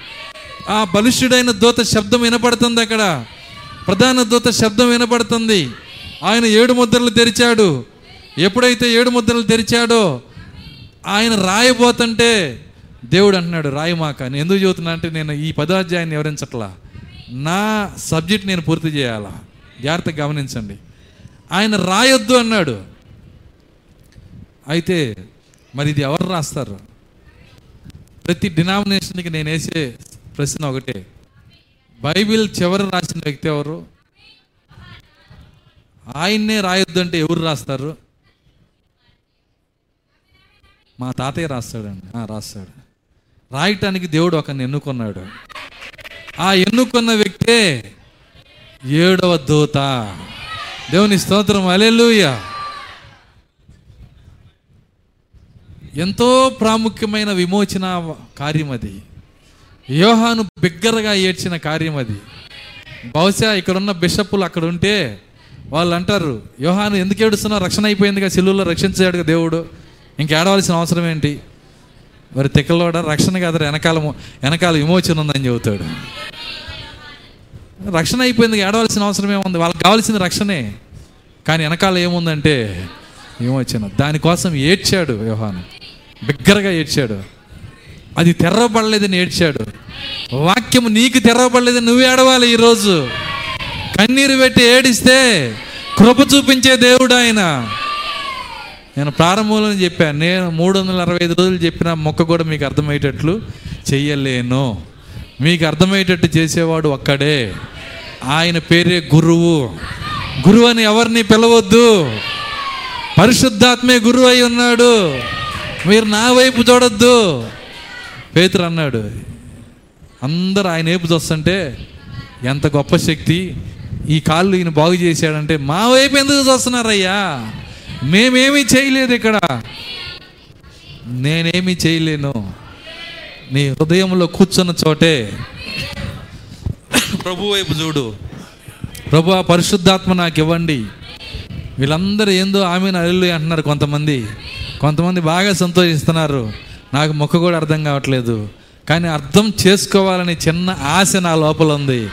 ఆ బలిష్ఠుడైన దూత శబ్దం వినపడుతుంది అక్కడ. ప్రధాన దూత శబ్దం వినపడుతుంది. ఆయన ఏడు ముద్రలు తెరిచాడు. ఎప్పుడైతే ఏడు ముద్రలు తెరిచాడో ఆయన రాయబోతుంటే దేవుడు అంటున్నాడు రాయమాక నేను ఎందుకు చదువుతున్నా అంటే నేను ఈ పదాధ్యాయాన్ని వివరించట్లా. నా సబ్జెక్ట్ నేను పూర్తి చేయాలా? జాగ్రత్తగా గమనించండి. ఆయన రాయొద్దు అన్నాడు. అయితే మరి ఇది ఎవరు రాస్తారు? ప్రతి డినామినేషన్కి నేను వేసే ప్రశ్న ఒకటే. బైబిల్ చివరి రాసిన వ్యక్తి ఎవరు? ఆయన్నే రాయొద్దంటే ఎవరు రాస్తారు? మా తాతయ్య రాస్తాడండి. రాస్తాడు. రాయటానికి దేవుడు ఒకరిని ఎన్నుకున్నాడు. ఆ ఎన్నుకున్న వ్యక్తే ఏడవ దూత. దేవుని స్తోత్రం. అలెలుయ్యా ఎంతో ప్రాముఖ్యమైన విమోచన కార్యం అది. యోహాను బిగ్గరగా ఏడ్చిన కార్యం అది. బహుశా ఇక్కడున్న బిషప్పులు అక్కడ ఉంటే వాళ్ళు అంటారు యోహాను ఎందుకు ఏడుస్తున్నా? రక్షణ అయిపోయిందిగా సిల్లులో రక్షించాడుగా దేవుడు. ఇంక ఏడవలసిన అవసరం ఏంటి? మరి తెక్కలోడ రక్షణ కాదు వెనకాల వెనకాల విమోచన ఉందని చెబుతాడు. రక్షణ అయిపోయింది ఏడవలసిన అవసరం ఏముంది? వాళ్ళకి కావాల్సింది రక్షణే. కానీ వెనకాల ఏముందంటే విమోచన. దానికోసం ఏడ్చాడు యోహాను. బిగ్గరగా ఏడ్చాడు. అది తెరవబడలేదని ఏడ్చాడు. వాక్యం నీకు తెరవబడలేదని నువ్వు ఏడవాలి ఈరోజు. కన్నీరు పెట్టి ఏడిస్తే కృప చూపించే దేవుడు ఆయన. నేను ప్రారంభంలో చెప్పాను నేను మూడు వందల అరవై ఐదు రోజులు చెప్పిన మొక్క కూడా మీకు అర్థమయ్యేటట్లు చెయ్యలేను. మీకు అర్థమయ్యేటట్టు చేసేవాడు ఒక్కడే. ఆయన పేరే గురువు. గురువు అని ఎవరిని పిలవద్దు. పరిశుద్ధాత్మే గురువు అయి ఉన్నాడు. మీరు నా వైపు చూడొద్దు. పేతురు అన్నాడు. అందరు ఆయన వైపు చూస్తుంటే ఎంత గొప్ప శక్తి. ఈ కాళ్ళు ఈయన బాగు చేశాడంటే మా వైపు ఎందుకు చూస్తున్నారయ్యా? మేమేమీ చేయలేదు ఇక్కడ. నేనేమీ చేయలేను. నీ హృదయంలో కూర్చున్న చోటే. ప్రభు వైపు చూడు. ప్రభు ఆ పరిశుద్ధాత్మ నాకు ఇవ్వండి. వీళ్ళందరూ ఏందో ఆమె అల్లు అంటున్నారు కొంతమంది. కొంతమంది బాగా సంతోషిస్తున్నారు. నాకు మొక్క కూడా అర్థం కావట్లేదు. కానీ అర్థం చేసుకోవాలని చిన్న ఆశ నా లోపల ఉంది.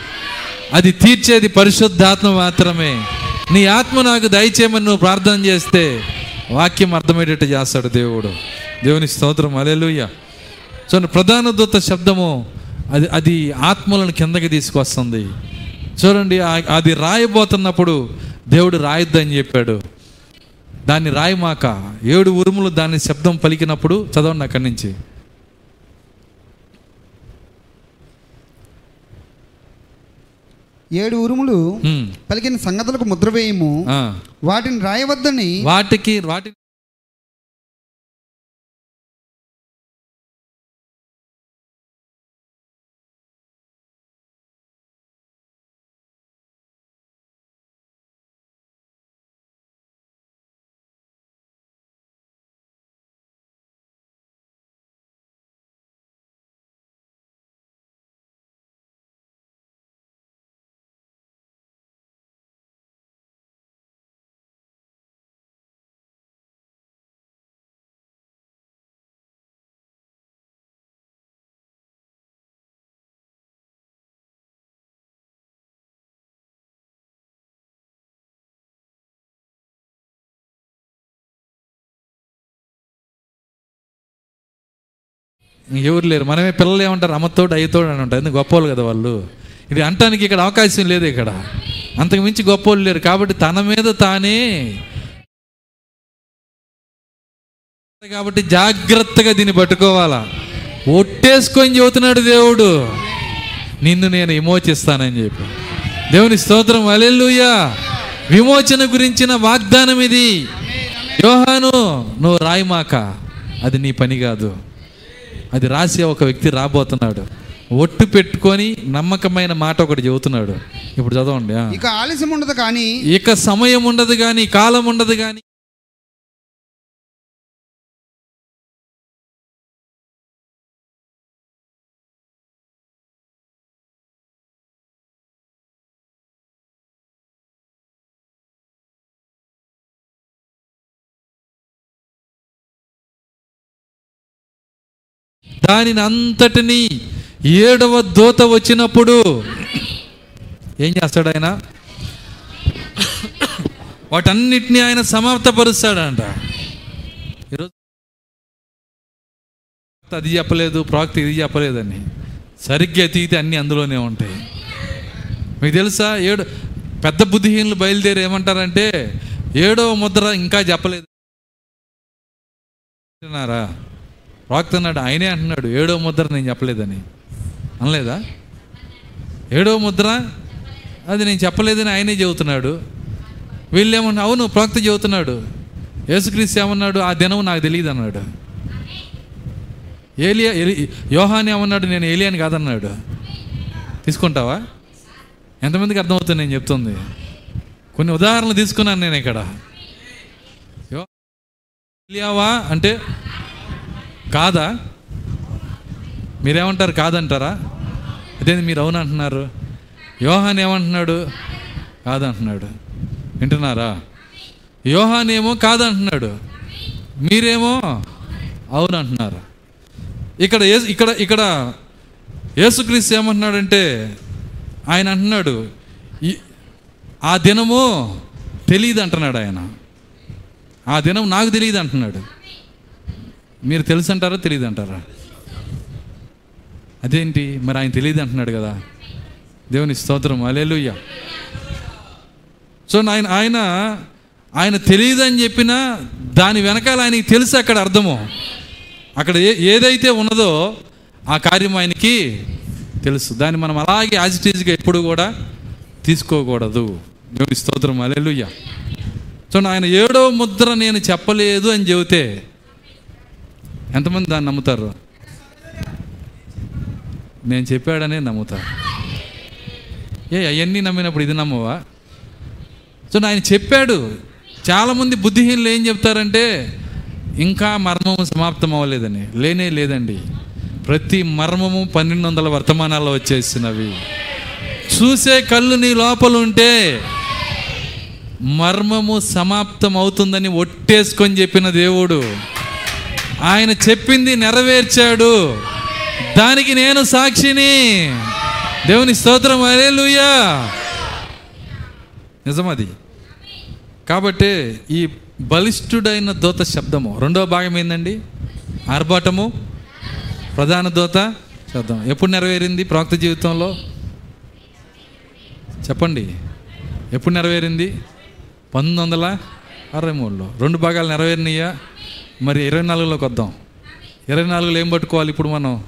అది తీర్చేది పరిశుద్ధాత్మ మాత్రమే. నీ ఆత్మ నాకు దయచేయమని నువ్వు ప్రార్థన చేస్తే వాక్యం అర్థమయ్యేటట్టు చేస్తాడు దేవుడు. దేవుని స్తోత్రం. అలెలుయ్య చూడండి ప్రధాన దూత శబ్దము అది అది ఆత్మలను కిందకి తీసుకొస్తుంది. చూడండి అది రాయబోతున్నప్పుడు దేవుడు రాయొద్దని చెప్పాడు. దాన్ని రాయమాక ఏడు ఉరుములు దాని శబ్దం పలికినప్పుడు చదవండి అక్కడి నుంచి ఏడు ఉరుములు. పలికిన సంగతులకు ముద్ర వేయము. వాటిని రాయవద్దని వాటికి వాటి ఎవరు లేరు. మనమే పిల్లలు ఏమంటారు? అమ్మతోడు అయ్యతోడు అని ఉంటారు. ఎందుకు? గొప్పవాళ్ళు కదా వాళ్ళు. ఇది అంటానికి ఇక్కడ అవకాశం లేదు ఇక్కడ. అంతకు మించి గొప్పవాళ్ళు లేరు. కాబట్టి తన మీద తానే కాబట్టి జాగ్రత్తగా దీన్ని పట్టుకోవాలా. ఒట్టేసుకొని చెబుతున్నాడు దేవుడు. నిన్ను నేను విమోచిస్తానని చెప్పి. దేవుని స్తోత్రం. అలెలుయా విమోచన గురించిన వాగ్దానం ఇది. యోహాను నువ్వు రాయిమాక. అది నీ పని కాదు. అది రాసి ఒక వ్యక్తి రాబోతున్నాడు ఒట్టు పెట్టుకొని నమ్మకమైన మాట ఒకటి చెబుతున్నాడు ఇప్పుడు చదవండి. ఇక ఆలస్యం ఉండదు కానీ ఇక సమయం ఉండదు కానీ కాలం ఉండదు కానీ దానిని అంతటిని ఏడవ దూత వచ్చినప్పుడు ఏం చేస్తాడు ఆయన? వాటన్నిటిని ఆయన సమాప్తపరుస్తాడంట. ఈరోజు అది చెప్పలేదు ప్రాక్తి ఇది చెప్పలేదని. సరిగ్గా తీగితే అన్నీ అందులోనే ఉంటాయి. మీకు తెలుసా? ఏడు పెద్ద బుద్ధిహీనులు బయలుదేరి ఏమంటారంటే ఏడవ ముద్ర ఇంకా చెప్పలేదు. అంటున్నారా అన్నాడు ఆయనే అంటున్నాడు ఏడో ముద్ర నేను చెప్పలేదని. అనలేదా? ఏడో ముద్ర? అది నేను చెప్పలేదని ఆయనే చెబుతున్నాడు. వీళ్ళు ఏమన్నా అవును ప్రవక్త చెబుతున్నాడు. యేసుక్రీస్తు ఏమన్నాడు? ఆ దినం నాకు తెలియదు అన్నాడు. ఏలియా ఎలి యోహాని ఏమన్నాడు? నేను ఏలియాని కాదన్నాడు. తీసుకుంటావా? ఎంతమందికి అర్థమవుతుంది నేను చెప్తుంది? కొన్ని ఉదాహరణలు తీసుకున్నాను నేను ఇక్కడ. ఏలియావా? అంటే కాదా? మీరేమంటారు? కాదంటారా? అదే మీరు అవునంటున్నారు యోహాన్ ఏమంటున్నాడు? కాదంటున్నాడు. వింటున్నారా? యోహాన్ ఏమో కాదంటున్నాడు. మీరేమో అవునంటున్నారు ఇక్కడ ఇక్కడ ఇక్కడ యేసుక్రీస్తు ఏమంటున్నాడంటే ఆయన అంటున్నాడు "ఈ- ఆ దినము తెలియదు అంటున్నాడు ఆయన. ఆ దినం నాకు తెలియదు అంటున్నాడు మీరు తెలుసు అంటారా తెలియదు అంటారా అదేంటి? మరి ఆయన తెలియదు అంటున్నాడు కదా. దేవుని స్తోత్రం. అలేలుయ్య సో ఆయన ఆయన ఆయన తెలియదు అని చెప్పినా దాని వెనకాల ఆయనకి తెలుసు అక్కడ అర్థము. అక్కడ ఏ ఏదైతే ఉన్నదో ఆ కార్యం ఆయనకి తెలుసు. దాన్ని మనం అలాగే యాజిటీజ్గా ఎప్పుడు కూడా తీసుకోకూడదు. దేవుని స్తోత్రం. అలేలుయ్య సో ఆయన ఏడో ముద్ర నేను చెప్పలేదు అని చెబితే ఎంతమంది దాన్ని నమ్ముతారు? నేను చెప్పాడనే నమ్ముతారు ఏ అవన్నీ నమ్మినప్పుడు ఇది నమ్మవా? సో ఆయన చెప్పాడు. చాలామంది బుద్ధిహీనులు ఏం చెప్తారంటే ఇంకా మర్మము సమాప్తం అవ్వలేదని. లేనే లేదండి. ప్రతి మర్మము పన్నెండు వందల వర్తమానాల్లో వచ్చేసినవి. చూసే కళ్ళు నీ లోపల ఉంటే మర్మము సమాప్తం అవుతుందని ఒట్టేసుకొని చెప్పిన దేవుడు. ఆయన చెప్పింది నెరవేర్చాడు. దానికి నేను సాక్షిని. దేవుని స్తోత్రం. అరేలుయా నిజమది కాబట్టి ఈ బలిష్ఠుడైన దూత శబ్దము. రెండవ భాగం ఏందండి? ఆర్భాటము. ప్రధాన దూత శబ్దం. ఎప్పుడు నెరవేరింది ప్రవక్త జీవితంలో? చెప్పండి. ఎప్పుడు నెరవేరింది? పంతొమ్మిది వందల అరవై మూడులో. రెండు భాగాలు నెరవేరినాయా? మరి ఇరవై నాలుగులోకి వద్దాం. ఇరవై నాలుగులో ఏం పట్టుకోవాలి ఇప్పుడు మనం?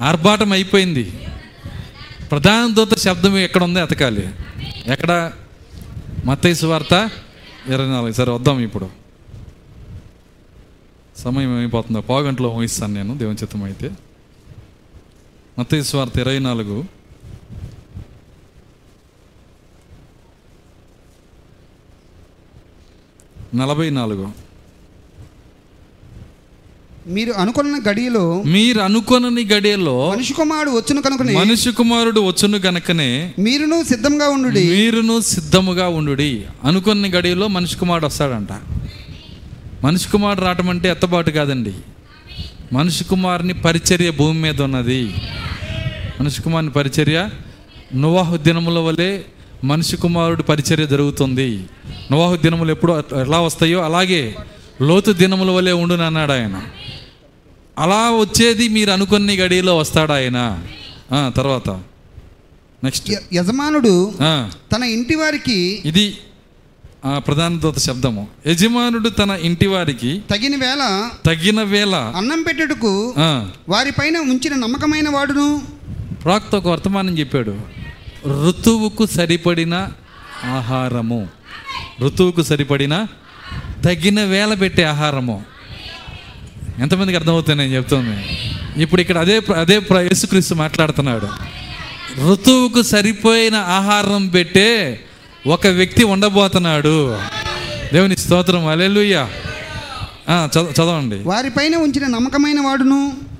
ఆర్భాటం అయిపోయింది. ప్రధాన దూత శబ్దం ఎక్కడ ఉందో? ఎతకాలి ఎక్కడ? మత్తైసు వార్త ఇరవై నాలుగు. సరే వద్దాం ఇప్పుడు. సమయం ఏమైపోతుందో పావు గంటలో ఊహిస్తాను నేను దేవుని చిత్తం అయితే మత్తైసు వార్త ఇరవై నాలుగు. నలభై నాలుగు. మీరు అనుకున్న గడియలో మీరు అనుకొనని గడియలో మనిషి కుమారుడు వచ్చును కనుకనే మనిషి కుమారుడు వచ్చును గనకనే మీరును సిద్ధంగా ఉండు మీరును సిద్ధముగా ఉండుడి. అనుకున్న గడియలో మనిషి కుమారుడు వస్తాడంట. మనిషి కుమారుడు రావటం అంటే ఎత్తబాటు కాదండి. మనిషి కుమారుని పరిచర్య భూమి మీద ఉన్నది. మనిషి కుమారుని పరిచర్య నువాహు దినముల వలె మనిషి కుమారుడు పరిచర్య జరుగుతుంది. నువాహు దినములు ఎప్పుడు ఎలా వస్తాయో అలాగే లోతు దినముల వలె ఉండును అన్నాడు ఆయన. అలా వచ్చేది మీరు అనుకున్న గడియలో వస్తాడు ఆయన? తర్వాత. నెక్స్ట్ యజమానుడు తన ఇంటి వారికి ఇది ప్రధాన దూత శబ్దము. యజమానుడు తన ఇంటి వారికి తగిన వేళ తగిన వేళ అన్నం పెట్టుటకు వారిపైన ఉంచిన నమ్మకమైన వాడును? ప్రాక్త ఒక వర్తమానం చెప్పాడు. ఋతువుకు సరిపడిన ఆహారము. ఋతువుకు సరిపడిన తగిన వేళ పెట్టే ఆహారము. ఎంతమందికి అర్థమవుతుంది నేను చెప్తుంది? ఇప్పుడు ఇక్కడ అదే ప్ర- అదే ప్ర- యేసుక్రీస్తు మాట్లాడుతున్నాడు. ఋతువుకు సరిపోయిన ఆహారం పెట్టే ఒక వ్యక్తి ఉండబోతున్నాడు. దేవుని స్తోత్రం. అలెలుయ్యా చదవండి. వారిపైన ఉంచిన నమ్మకమైన వాడును.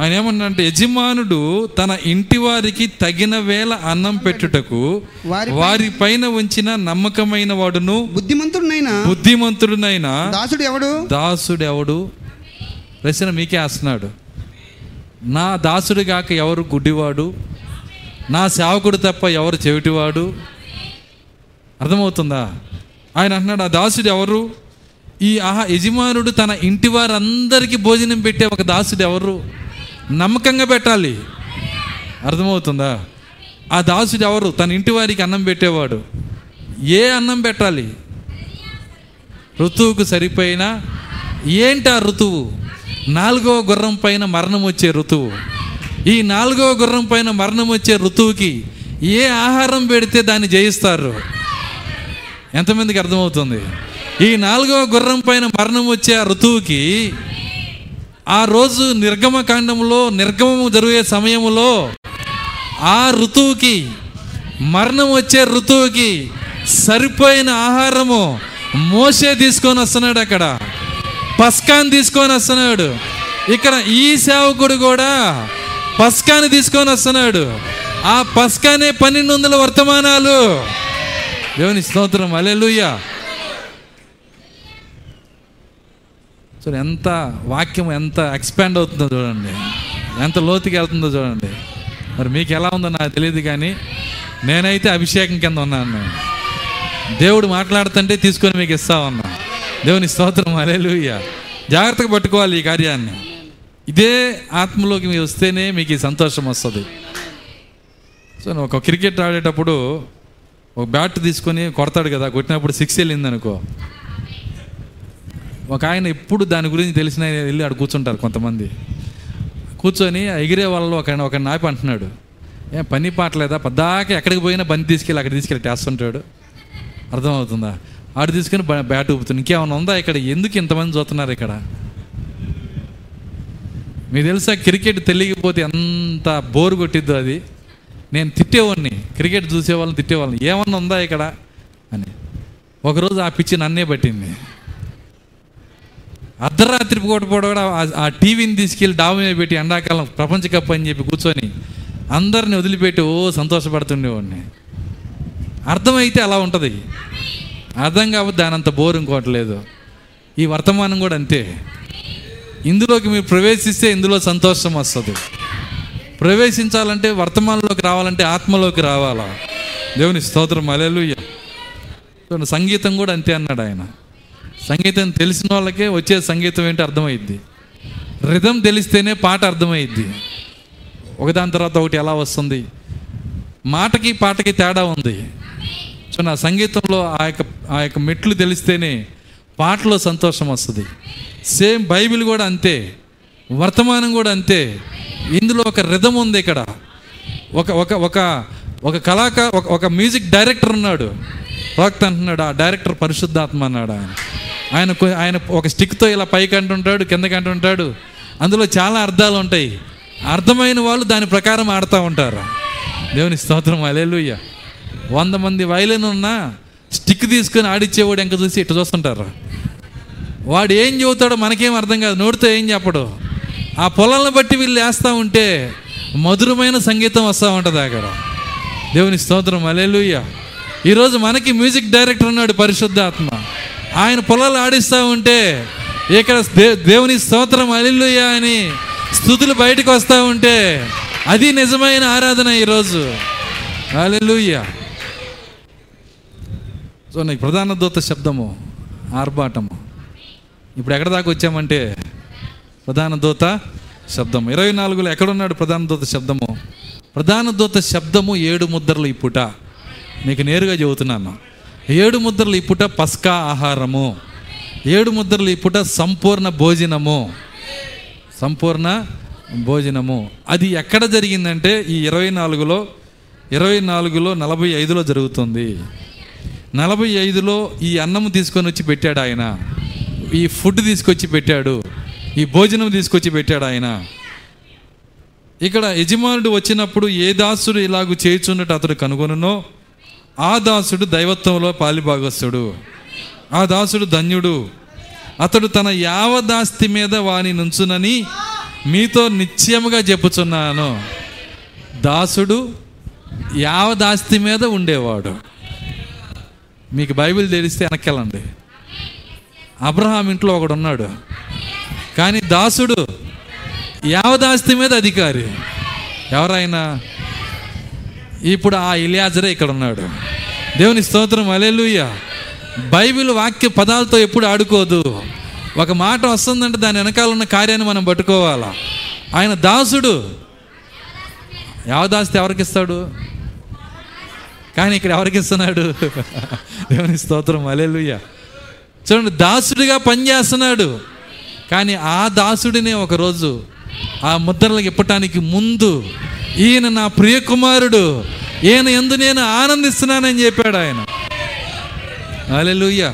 ఆయన ఏమన్నాడంటే యజమానుడు తన ఇంటి వారికి తగిన వేళ అన్నం పెట్టుటకు వారి పైన ఉంచిన నమ్మకమైన వాడును. బుద్ధిమంతుడునైనా? బుద్ధిమంతుడునైన? దాసుడు ఎవడు? దాసుడు ఎవడు? ప్రశ్న మీకే వేస్తున్నాడు. నా దాసుడు గాక ఎవరు గుడ్డివాడు? నా సేవకుడు తప్ప ఎవరు చెవిటివాడు? అర్థమవుతుందా? ఆయన అంటున్నాడు ఆ దాసుడు ఎవరు? ఈ ఆహా యజమానుడు తన ఇంటి వారందరికీ భోజనం పెట్టే ఒక దాసుడు ఎవరు? నమ్మకంగా పెట్టాలి. అర్థమవుతుందా? ఆ దాసుడు ఎవరు? తన ఇంటి వారికి అన్నం పెట్టేవాడు. ఏ అన్నం పెట్టాలి? ఋతువుకు సరిపోయిన ఏంటి ఆ ఋతువు? నాలుగవ గుర్రం పైన మరణం వచ్చే ఋతువు. ఈ నాలుగవ గుర్రం పైన మరణం వచ్చే ఋతువుకి ఏ ఆహారం పెడితే దాన్ని జయిస్తారు? ఎంతమందికి అర్థమవుతుంది? ఈ నాలుగవ గుర్రం పైన మరణం వచ్చే ఆ ఋతువుకి ఆ రోజు నిర్గమకాండంలో నిర్గమము జరిగే సమయంలో ఆ ఋతువుకి మరణం వచ్చే ఋతువుకి సరిపోయిన ఆహారము మోసే తీసుకొని వస్తున్నాడు అక్కడ. పస్కాన్ తీసుకొని వస్తున్నాడు. ఇక్కడ ఈ సేవకుడు కూడా పస్కాని తీసుకొని వస్తున్నాడు. ఆ పస్కానే పన్నెండు వందల వర్తమానాలు. దేవుని స్తోత్రం. అలెలుయ్యా చూడండి ఎంత వాక్యం ఎంత ఎక్స్పాండ్ అవుతుందో చూడండి. ఎంత లోతుకి వెళ్తుందో చూడండి. మరి మీకు ఎలా ఉందో నాకు తెలియదు కానీ నేనైతే అభిషేకం కింద ఉన్నాను. నేను దేవుడు మాట్లాడుతుంటే తీసుకొని మీకు ఇస్తా ఉన్నా. దేవుని స్తోత్రం అలెలుయ్య జాగ్రత్తగా పట్టుకోవాలి ఈ కార్యాన్ని. ఇదే ఆత్మలోకి మీరు వస్తేనే మీకు ఈ సంతోషం వస్తుంది. సో ఒక క్రికెట్ ఆడేటప్పుడు ఒక బ్యాట్ తీసుకొని కొడతాడు కదా కొట్టినప్పుడు సిక్స్ వెళ్ళింది అనుకో ఒక ఆయన ఎప్పుడు దాని గురించి తెలిసిన వెళ్ళి ఆడు కూర్చుంటారు కొంతమంది. కూర్చొని ఎగిరే వాళ్ళు ఒక ఒక నాపి అంటున్నాడు. ఏం పని పాటలేదా? పద్దాక ఎక్కడికి పోయినా బంతి తీసుకెళ్ళి అక్కడ తీసుకెళ్ళి టేస్తుంటాడు అర్థమవుతుందా? ఆడు తీసుకుని బ- బ్యాట్ ఊపుతుంది ఇంకేమైనా ఉందా ఇక్కడ? ఎందుకు ఇంతమంది చూస్తున్నారు ఇక్కడ? మీకు తెలుసా క్రికెట్ తెలియకపోతే ఎంత బోరు కొట్టిద్దో అది. నేను తిట్టేవాడిని క్రికెట్ చూసేవాళ్ళని తిట్టేవాళ్ళని. ఏమన్నా ఉందా ఇక్కడ? అని. ఒకరోజు ఆ పిచ్చి నన్నే పట్టింది. అర్ధరాత్రి పూట పూట కూడా ఆ- టీవీని తీసుకెళ్ళి డాబు మీద పెట్టి ఎండాకాలం ప్రపంచ కప్ అని చెప్పి కూర్చొని అందరిని వదిలిపెట్టి ఓ సంతోషపడుతుండేవాడిని. అర్థమైతే అలా ఉంటుంది. అర్థం కాబట్టి దాని అంత బోర్ ఇంకోవట్లేదు ఈ వర్తమానం కూడా అంతే. ఇందులోకి మీరు ప్రవేశిస్తే ఇందులో సంతోషం వస్తుంది. ప్రవేశించాలంటే వర్తమానంలోకి రావాలంటే ఆత్మలోకి రావాలా? దేవుని స్తోత్రం. అలెలుయ్య సంగీతం కూడా అంతే అన్నాడు ఆయన. సంగీతం తెలిసిన వాళ్ళకే వచ్చే సంగీతం ఏంటో అర్థమైద్ది. రిధం తెలిస్తేనే పాట అర్థమైద్ది. ఒకదాని తర్వాత ఒకటి ఎలా వస్తుంది? మాటకి పాటకి తేడా ఉంది. సో నా సంగీతంలో ఆ యొక్క ఆ యొక్క మెట్లు తెలిస్తేనే పాటలో సంతోషం వస్తుంది. సేమ్ బైబిల్ కూడా అంతే. వర్తమానం కూడా అంతే. ఇందులో ఒక రిధం ఉంది ఇక్కడ. ఒక ఒక ఒక ఒక కళాకారు ఒక ఒక మ్యూజిక్ డైరెక్టర్ ఉన్నాడు. ప్రవక్త అంటున్నాడు ఆ డైరెక్టర్ పరిశుద్ధాత్మ అన్నాడు ఆయన. ఆయన ఆయన ఒక స్టిక్తో ఇలా పైకి అంటుంటాడు కిందకి అంటుంటాడు. అందులో చాలా అర్థాలు ఉంటాయి. అర్థమైన వాళ్ళు దాని ప్రకారం ఆడుతూ ఉంటారు. దేవుని స్తోత్రం అలెలుయ్య వంద మంది వైలెన్ ఉన్నా స్టిక్ తీసుకొని ఆడిచ్చేవాడు ఎంక చూసి ఇట్లా చూస్తుంటారు. వాడు ఏం చెబుతాడో మనకేం అర్థం కాదు. నోటితో ఏం చెప్పడు. ఆ పొలాలను బట్టి వీళ్ళు వేస్తూ ఉంటే మధురమైన సంగీతం వస్తూ ఉంటుంది అక్కడ. దేవుని స్తోత్రం అలెలుయ్య ఈరోజు మనకి మ్యూజిక్ డైరెక్టర్ ఉన్నాడు పరిశుద్ధాత్మ. ఆయన పొలాలు ఆడిస్తూ ఉంటే ఇక్కడ దే- దేవుని స్తోత్రం అలెలుయ్య అని స్థుతులు బయటకు వస్తూ ఉంటే అది నిజమైన ఆరాధన ఈరోజు. అలెలుయ్య సో నీకు ప్రధాన దూత శబ్దము ఆర్భాటము. ఇప్పుడు ఎక్కడ దాకా వచ్చామంటే ప్రధాన దూత శబ్దము. ఇరవై నాలుగులో ఎక్కడున్నాడు ప్రధాన దూత శబ్దము? ప్రధాన దూత శబ్దము ఏడు ముద్రలు ఇప్పుట మీకు నేరుగా చెబుతున్నాను. ఏడు ముద్రలు ఈ పుట పస్కా ఆహారము. ఏడు ముద్రలు ఈ పుట సంపూర్ణ భోజనము. సంపూర్ణ భోజనము. అది ఎక్కడ జరిగిందంటే ఈ ఇరవై నాలుగులో ఇరవై నాలుగులో నలభై ఐదులో జరుగుతుంది. నలభై ఐదులో ఈ అన్నం తీసుకొని వచ్చి పెట్టాడు ఆయన. ఈ ఫుడ్ తీసుకొచ్చి పెట్టాడు. ఈ భోజనం తీసుకొచ్చి పెట్టాడు ఆయన. ఇక్కడ యజమానుడు వచ్చినప్పుడు ఏ దాసుడు ఇలాగూ చేయుచున్నట్టు అతడు కనుగొనునో ఆ దాసుడు దైవత్వంలో పాలిభాగస్తుడు ఆ దాసుడు ధన్యుడు. అతడు తన యావదాస్తి మీద వాని నుంచునని మీతో నిశ్చయముగా చెప్పుచున్నాను. దాసుడు యావదాస్తి మీద ఉండేవాడు. మీకు బైబిల్ తెలిస్తే వెనక్కెళ్ళండి. అబ్రహాం ఇంట్లో ఒకడు ఉన్నాడు కానీ దాసుడు యావదాస్తి మీద అధికారి. ఎవరైనా? ఇప్పుడు ఆ ఇలియాజరే ఇక్కడ ఉన్నాడు దేవుని స్తోత్రం అలెలుయ్య బైబిల్ వాక్య పదాలతో ఎప్పుడు ఆడుకోదు. ఒక మాట వస్తుందంటే దాని వెనకాల ఉన్న కార్యాన్ని మనం పట్టుకోవాలా. ఆయన దాసుడు. యావదాస్తి ఎవరికి ఇస్తాడు? కానీ ఇక్కడ ఎవరికి ఇస్తున్నాడు? దేవుని స్తోత్రం అలెలుయ్య చూడండి దాసుడిగా పనిచేస్తున్నాడు కానీ ఆ దాసుడినే ఒకరోజు ఆ ముద్రలకు ఇప్పటానికి ముందు ఈయన నా ప్రియ కుమారుడు ఈయన ఎందు నేను ఆనందిస్తున్నానని చెప్పాడు ఆయన. అలెలుయ్య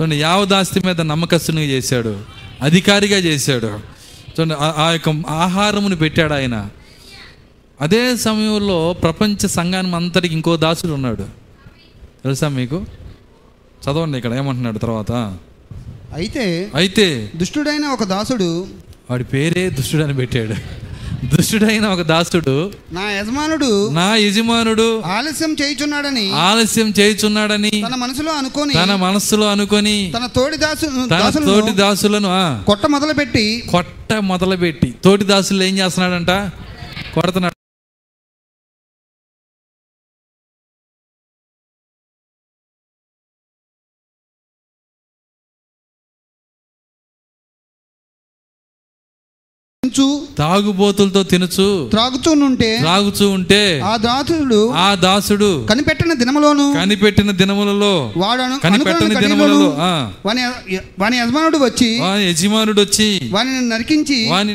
చూడండి యావదాస్తి మీద నమ్మకస్తునిగా చేశాడు. అధికారిగా చేశాడు. చూడండి ఆ- యొక్క ఆహారమును పెట్టాడు ఆయన. అదే సమయంలో ప్రపంచ సంఘానికి అంతటికి ఇంకో దాసుడు ఉన్నాడు. తెలుసా మీకు? చదవండి ఇక్కడ ఏమంటున్నాడు తర్వాత? అయితే అయితే దుష్టుడైన ఒక దాసుడు వాడి పేరే దుష్టుడు అని పెట్టాడు. దుష్టుడైన ఒక దాసుడు నా యజమానుడు నా యజమానుడు ఆలస్యం చేయుచున్నాడని ఆలస్యం చేయుచున్నాడని తన మనసులో అనుకొని తన మనస్సులో అనుకొని తన తోడి దాసు తన దాసులను తోటి దాసులను కొట్ట మొదలుపెట్టి కొట్ట మొదలుపెట్టి. తోటి దాసులు ఏం చేస్తున్నాడంట? కొడుతున్నాడు. ఉంచు, తాగుబోతులతో తినుచు త్రాగుతూనుంటే త్రాగుచూ ఉంటే ఆ దాసుడు ఆ దాసుడు కనిపెట్టిన దినములోను కనిపెట్టిన దినములలో వాడు అను- కనిపెట్టని దినములలో వాని వాని యజమానుడు వచ్చి వాని యజమానుడు వచ్చి వానిని నరికించి వాని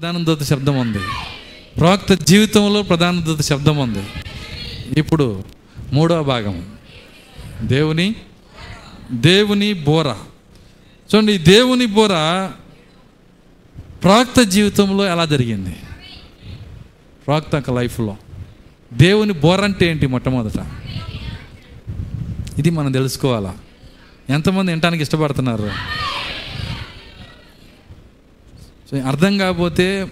ప్రధాన దూత శబ్దం ఉంది. ప్రవక్త జీవితంలో ప్రధాన దూత శబ్దం ఉంది. ఇప్పుడు మూడవ భాగం. దేవుని దేవుని బోర. చూడండి ఈ దేవుని బోర ప్రవక్త జీవితంలో ఎలా జరిగింది? ప్రవక్త యొక్క లైఫ్లో. దేవుని బోర అంటే ఏంటి మొట్టమొదట? ఇది మనం తెలుసుకోవాలా? ఎంతమంది వినటానికి ఇష్టపడుతున్నారు? సో అర్థం కాకపోతే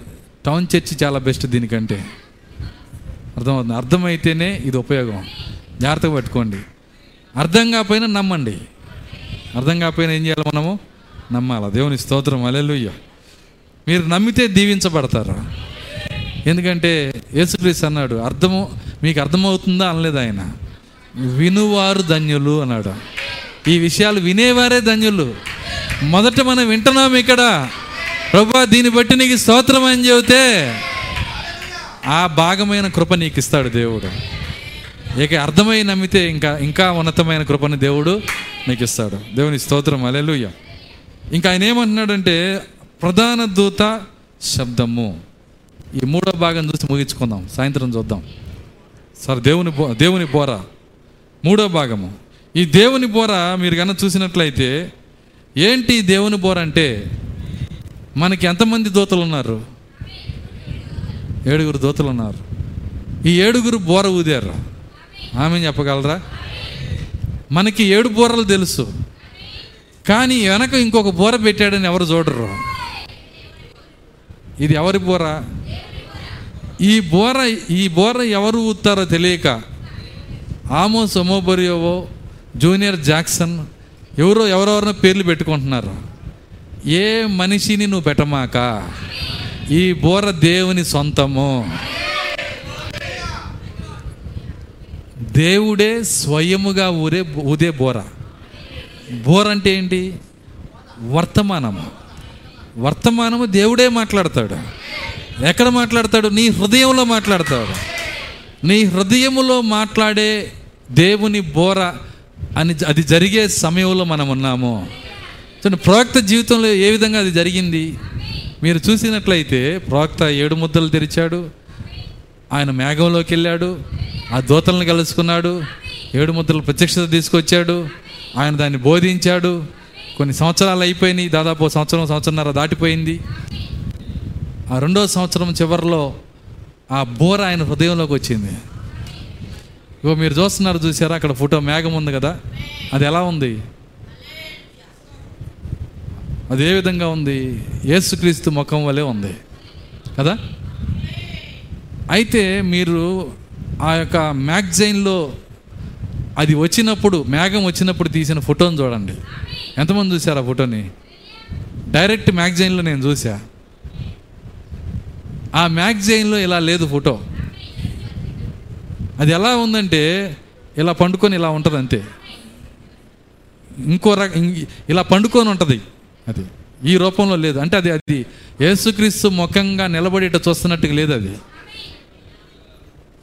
టౌన్ చర్చి చాలా బెస్ట్ దీనికంటే. అర్థమవుతుంది? అర్థమైతేనే ఇది ఉపయోగం. జాగ్రత్తగా పట్టుకోండి. అర్థం కాకపోయినా నమ్మండి. అర్థం కాకపోయినా ఏం చేయాలి మనము? నమ్మాలి? దేవుని స్తోత్రం. అలెలుయ్య మీరు నమ్మితే దీవించబడతారు. ఎందుకంటే యేసుక్రీస్ అన్నాడు అర్థము మీకు అర్థమవుతుందా? అనలేదు ఆయన. వినువారు ధన్యులు అన్నాడు. ఈ విషయాలు వినేవారే ధన్యులు. మొదట మనం వింటున్నాం ఇక్కడ. ప్రభా దీన్ని బట్టి నీకు స్తోత్రం అని చెబితే ఆ భాగమైన కృప నీకు ఇస్తాడు దేవుడు. ఇక అర్థమై నమ్మితే ఇంకా ఇంకా ఉన్నతమైన కృపను దేవుడు నీకు ఇస్తాడు. దేవుని స్తోత్రం అలెలుయ్య ఇంకా ఆయన ఏమంటున్నాడంటే ప్రధాన దూత శబ్దము. ఈ మూడో భాగం చూసి ముగించుకుందాం. సాయంత్రం చూద్దాం. సార్ దేవుని బో దేవుని బోర. మూడో భాగము. ఈ దేవుని బోర మీరు కనుక చూసినట్లయితే ఏంటి దేవుని బోర అంటే? మనకి ఎంతమంది దూతలు ఉన్నారు ఏడుగురు దూతలు ఉన్నారు ఈ ఏడుగురు బోర ఊదారు. ఆమె చెప్పగలరా? మనకి ఏడు బోరలు తెలుసు. కానీ వెనక ఇంకొక బోర పెట్టాడని ఎవరు చూడరు. ఇది ఎవరి బోర? ఈ బోర ఈ బోర ఎవరు ఊతారో తెలియక ఆమో సొమోబరియోవో జూనియర్ జాక్సన్ ఎవరో ఎవరెవరినో పేర్లు పెట్టుకుంటున్నారు. ఏ మనిషిని నువ్వు పెట్టమాక? ఈ బోర దేవుని సొంతము. దేవుడే స్వయముగా ఊరే ఊదే బోర. బోర అంటే ఏంటి? వర్తమానము. వర్తమానము దేవుడే మాట్లాడతాడు. ఎక్కడ మాట్లాడతాడు? నీ హృదయంలో మాట్లాడతాడు. నీ హృదయములో మాట్లాడే దేవుని బోర అని అది జరిగే సమయంలో మనం ఉన్నాము చూడండి ప్రవక్త జీవితంలో ఏ విధంగా అది జరిగింది? మీరు చూసినట్లయితే ప్రవక్త ఏడు ముద్దలు తెరిచాడు ఆయన మేఘంలోకి వెళ్ళాడు ఆ దూతలను కలుసుకున్నాడు ఏడు ముద్దలు ప్రత్యక్షత తీసుకొచ్చాడు ఆయన దాన్ని బోధించాడు. కొన్ని సంవత్సరాలు అయిపోయినాయి దాదాపు సంవత్సరం సంవత్సరంన్నర దాటిపోయింది. ఆ రెండో సంవత్సరం చివరిలో ఆ బోర ఆయన హృదయంలోకి వచ్చింది. ఇగో మీరు చూస్తున్నారు చూసారా అక్కడ ఫోటో మేఘం ఉంది కదా? అది ఎలా ఉంది? అది ఏ విధంగా ఉంది? యేసుక్రీస్తు ముఖం వలె ఉంది. కదా? అయితే మీరు ఆ యొక్క మ్యాగజైన్లో అది వచ్చినప్పుడు మేఘం వచ్చినప్పుడు తీసిన ఫోటోని చూడండి. ఎంతమంది చూశారు ఆ ఫోటోని? డైరెక్ట్ మ్యాగజైన్లో నేను చూసా ఆ మ్యాగజైన్లో ఇలా లేదు ఫోటో. అది ఎలా ఉందంటే ఇలా పండుకొని ఇలా ఉంటుంది అంతే ఇంకో రక ఇలా పండుకొని ఉంటుంది. అది. ఈ రూపంలో లేదు. అంటే అది అది యేసుక్రీస్తు ముఖంగా నిలబడేట చూస్తున్నట్టుగా లేదు అది.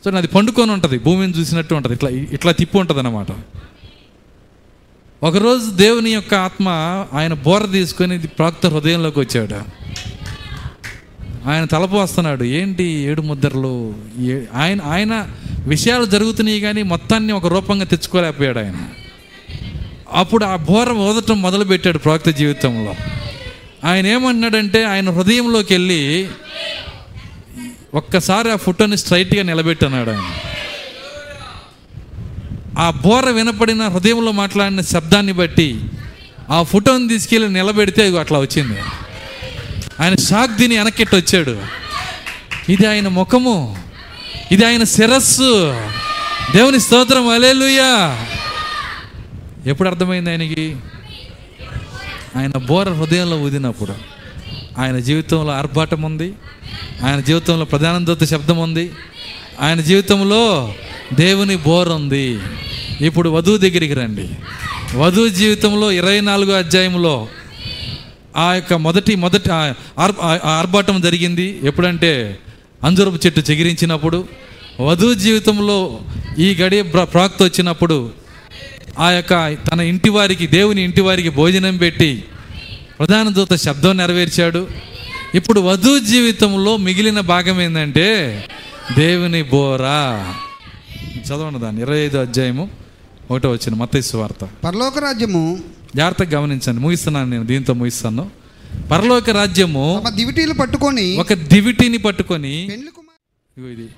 సో అది పండుకొని ఉంటుంది. భూమిని చూసినట్టు ఉంటుంది. ఇట్లా ఇట్లా తిప్పి ఉంటుంది అన్నమాట ఒకరోజు దేవుని యొక్క ఆత్మ ఆయన బోర తీసుకొని ప్రాక్త హృదయంలోకి వచ్చాడు. ఆయన తలపు వస్తున్నాడు. ఏంటి ఏడు ముద్రలు? ఆయన ఆయన విషయాలు జరుగుతున్నాయి కానీ మొత్తాన్ని ఒక రూపంగా తెచ్చుకోలేకపోయాడు ఆయన. అప్పుడు ఆ బోర ఓదటం మొదలుపెట్టాడు ప్రవక్త జీవితంలో. ఆయన ఏమన్నాడంటే ఆయన హృదయంలోకి వెళ్ళి ఒక్కసారి ఆ ఫోటోని స్ట్రైట్గా నిలబెట్టన్నాడు ఆయన. ఆ బోర వినపడిన హృదయంలో మాట్లాడిన శబ్దాన్ని బట్టి ఆ ఫోటోని తీసుకెళ్ళి నిలబెడితే ఇగో అట్లా వచ్చింది. ఆయన షాక్ దీని వెనక్కిట్టు వచ్చాడు ఇది ఆయన ముఖము. ఇది ఆయన శిరస్సు. దేవుని స్తోత్రం. అలేలుయ్యా ఎప్పుడు అర్థమైంది ఆయనకి? ఆయన బోర హృదయంలో ఊదినప్పుడు. ఆయన జీవితంలో ఆర్భాటం ఉంది. ఆయన జీవితంలో ప్రధాన శబ్దం ఉంది. ఆయన జీవితంలో దేవుని బోర్ ఉంది. ఇప్పుడు వధువు దగ్గరికి రండి. వధువు జీవితంలో ఇరవై నాలుగో అధ్యాయంలో ఆ యొక్క మొదటి మొదటి ఆర్- ఆ ఆర్భాటం జరిగింది. ఎప్పుడంటే అంజురపు చెట్టు చెగిరించినప్పుడు వధువు జీవితంలో ఈ గడియ ప్రాక్త వచ్చినప్పుడు ఆ యొక్క తన ఇంటి వారికి దేవుని ఇంటి వారికి భోజనం పెట్టి ప్రధాన దూత శబ్దం నెరవేర్చాడు. ఇప్పుడు వధువు జీవితంలో మిగిలిన భాగం ఏంటంటే దేవుని బోరా. చదవండి దాన్ని. ఇరవై ఐదు అధ్యాయము ఒకటో వచ్చిన మత్తైసు వార్త. పరలోక రాజ్యము జాగ్రత్తగా గమనించండి. ముగిస్తున్నాను నేను దీంతో ముగిస్తాను. పరలోక రాజ్యము దివిటీలు పట్టుకొని ఒక దివిటిని పట్టుకొని ఇది.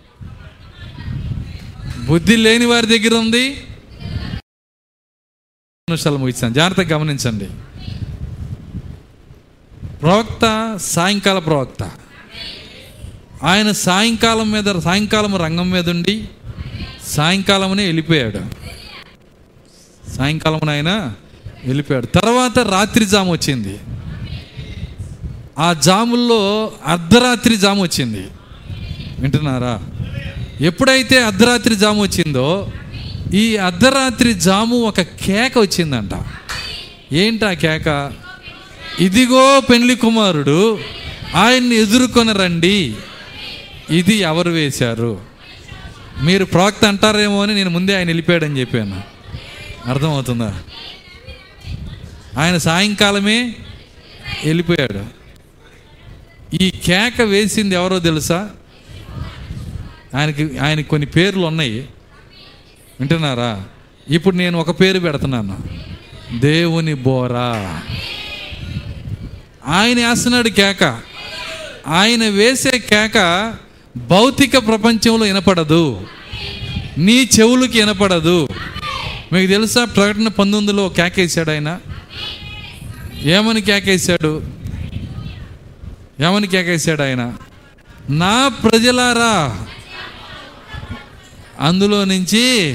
బుద్ధి లేని వారి దగ్గర ఉంది. నిమిషాలు ముగిస్తాను. జాగ్రత్తగా గమనించండి. ప్రవక్త సాయంకాల ప్రవక్త. ఆయన సాయంకాలం మీద సాయంకాలం రంగం మీద ఉండి సాయంకాలమునే వెళ్ళిపోయాడు. సాయంకాలం ఆయన వెళ్ళిపోయాడు. తర్వాత రాత్రి జాము వచ్చింది. ఆ జాముల్లో అర్ధరాత్రి జాము వచ్చింది. వింటున్నారా? ఎప్పుడైతే అర్ధరాత్రి జాము వచ్చిందో ఈ అర్ధరాత్రి జాము ఒక కేక వచ్చిందంట. ఏంటి ఆ కేక? ఇదిగో పెళ్ళి కుమారుడు ఆయన్ని ఎదుర్కొని రండి. ఇది ఎవరు వేశారు? మీరు ప్రవక్త అంటారేమో అని నేను ముందే ఆయన వెళ్ళిపోయాడని చెప్పాను. అర్థమవుతుందా? ఆయన సాయంకాలమే వెళ్ళిపోయాడు. ఈ కేక వేసింది ఎవరో తెలుసా? ఆయనకి ఆయనకి కొన్ని పేర్లు ఉన్నాయి. వింటున్నారా? ఇప్పుడు నేను ఒక పేరు పెడుతున్నాను. దేవుని బోరా. ఆయన వేస్తున్నాడు కేక. ఆయన వేసే కేక భౌతిక ప్రపంచంలో వినపడదు. నీ చెవులకి వినపడదు. మీకు తెలుసా? ప్రకటన పంతొమ్మిదిలో కేకేశాడు ఆయన. ఏమని కేకేశాడు ఏమని కేకేశాడు ఆయన? నా ప్రజలారా అందులో నుంచి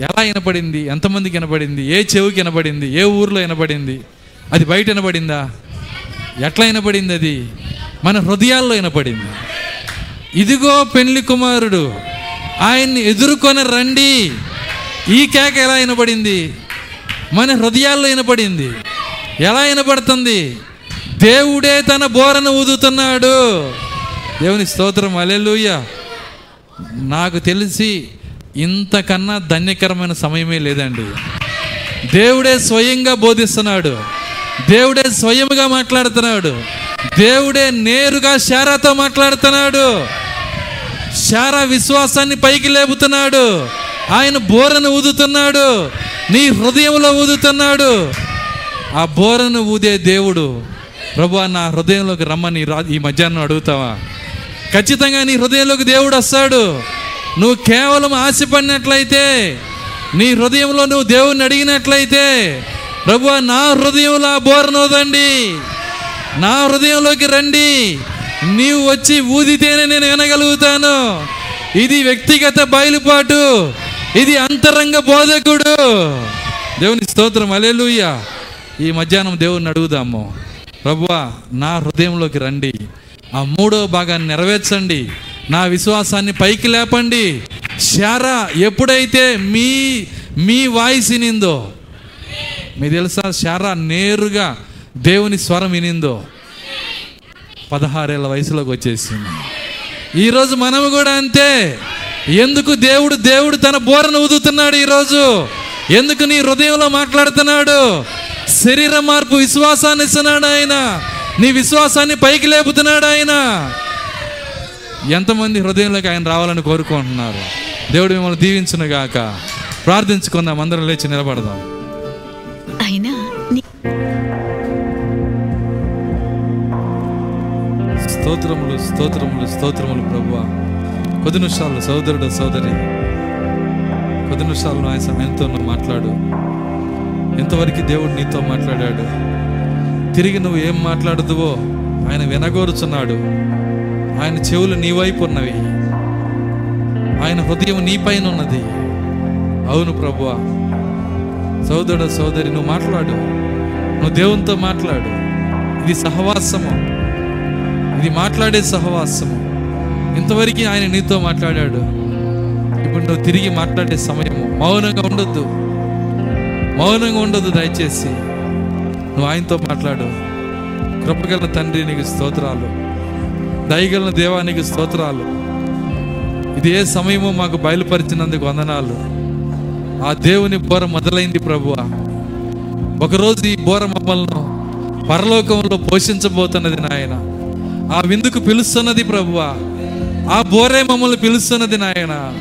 ఎలా వినపడింది? ఎంతమందికి వినపడింది? ఏ చెవికి వినపడింది? ఏ ఊర్లో వినపడింది? అది బయట వినపడిందా? ఎట్లా వినపడింది అది? మన హృదయాల్లో వినపడింది. ఇదిగో పెళ్ళి కుమారుడు ఆయన్ని ఎదుర్కొని రండి. ఈ కేక ఎలా వినపడింది? మన హృదయాల్లో వినపడింది. ఎలా వినపడుతుంది? దేవుడే తన బోరను ఊదుతున్నాడు. దేవుని స్తోత్రం. అలెలుయ్యా నాకు తెలిసి ఇంతకన్నా ధన్యకరమైన సమయమే లేదండి. దేవుడే స్వయంగా బోధిస్తున్నాడు. దేవుడే స్వయముగా మాట్లాడుతున్నాడు. దేవుడే నేరుగా శారాతో మాట్లాడుతున్నాడు. శారా విశ్వాసాన్ని పైకి లేపుతున్నాడు. ఆయన బోరను ఊదుతున్నాడు. నీ హృదయంలో ఊదుతున్నాడు. ఆ బోరను ఊదే దేవుడు. ప్రభు నా హృదయంలోకి రమ్మని రా ఈ మధ్యాహ్నం అడుగుతావా? ఖచ్చితంగా నీ హృదయంలోకి దేవుడు వస్తాడు. నువ్వు కేవలం ఆశపడినట్లయితే నీ హృదయంలో నువ్వు దేవుణ్ణి అడిగినట్లయితే ప్రభు నా హృదయంలో ఆ బోరనోదండి నా హృదయంలోకి రండి. నీవు వచ్చి ఊదితేనే నేను వినగలుగుతాను. ఇది వ్యక్తిగత బయలుపాటు. ఇది అంతరంగ బోధకుడు. దేవుని స్తోత్రం. అలెలుయ్య ఈ మధ్యాహ్నం దేవుణ్ణి అడుగుదాము. ప్రభువా నా హృదయంలోకి రండి. ఆ మూడో భాగాన్ని నెరవేర్చండి. నా విశ్వాసాన్ని పైకి లేపండి. శారా ఎప్పుడైతే మీ మీ వాయిస్ వినిందో మీకు తెలుసా? శారా నేరుగా దేవుని స్వరం వినిందో పదహారేళ్ళ వయసులోకి వచ్చేసింది. ఈరోజు మనము కూడా అంతే. ఎందుకు దేవుడు దేవుడు తన బోరను ఊదుతున్నాడు ఈరోజు? ఎందుకు నీ హృదయంలో మాట్లాడుతున్నాడు? శరీర మార్పు విశ్వాసాన్ని ఇస్తున్నాడు ఆయన. నీ విశ్వాసాన్ని పైకి లేపుతున్నాడు ఆయన. ఎంతమంది హృదయంలోకి ఆయన రావాలని కోరుకుంటున్నారు? దేవుడు మిమ్మల్ని దీవించును గాక. ప్రార్థించుకుందాం అందరం లేచి నిలబడదాం. అయినా స్తోత్రములు స్తోత్రములు స్తోత్రములు ప్రభువా. కొద్ది నిమిషాలు సోదరుడు సోదరి. కొద్ది నిమిషాలు ఆయన నువ్వు మాట్లాడు. ఎంతవరకు దేవుడు నీతో మాట్లాడాడు. తిరిగి నువ్వు ఏం మాట్లాడుదువో ఆయన వినగోరుచున్నాడు. ఆయన చెవులు నీ వైపు ఉన్నవి. ఆయన హృదయం నీ పైన ఉన్నది. అవును ప్రభువా. సోదరుడు సోదరి నువ్వు మాట్లాడు. నువ్వు దేవునితో మాట్లాడు. ఇది సహవాసము. ఇది మాట్లాడే సహవాసము. ఇంతవరకు ఆయన నీతో మాట్లాడాడు. ఇప్పుడు నువ్వు తిరిగి మాట్లాడే సమయము. మౌనంగా ఉండొద్దు. మౌనంగా ఉండొద్దు దయచేసి. నువ్వు ఆయనతో మాట్లాడు. కృపగల తండ్రి నీకు స్తోత్రాలు. దయగల దేవానికి స్తోత్రాలు. ఇది ఏ సమయమో మాకు బయలుపరిచినందుకు వందనాలు. ఆ దేవుని బోర మొదలైంది ప్రభువ. ఒకరోజు ఈ బోర మమ్మల్ని పరలోకంలో పోషించబోతున్నది నాయన. ఆ విందుకు పిలుస్తున్నది ప్రభువ. ఆ బోరే మమ్మల్ని పిలుస్తున్నది నాయన.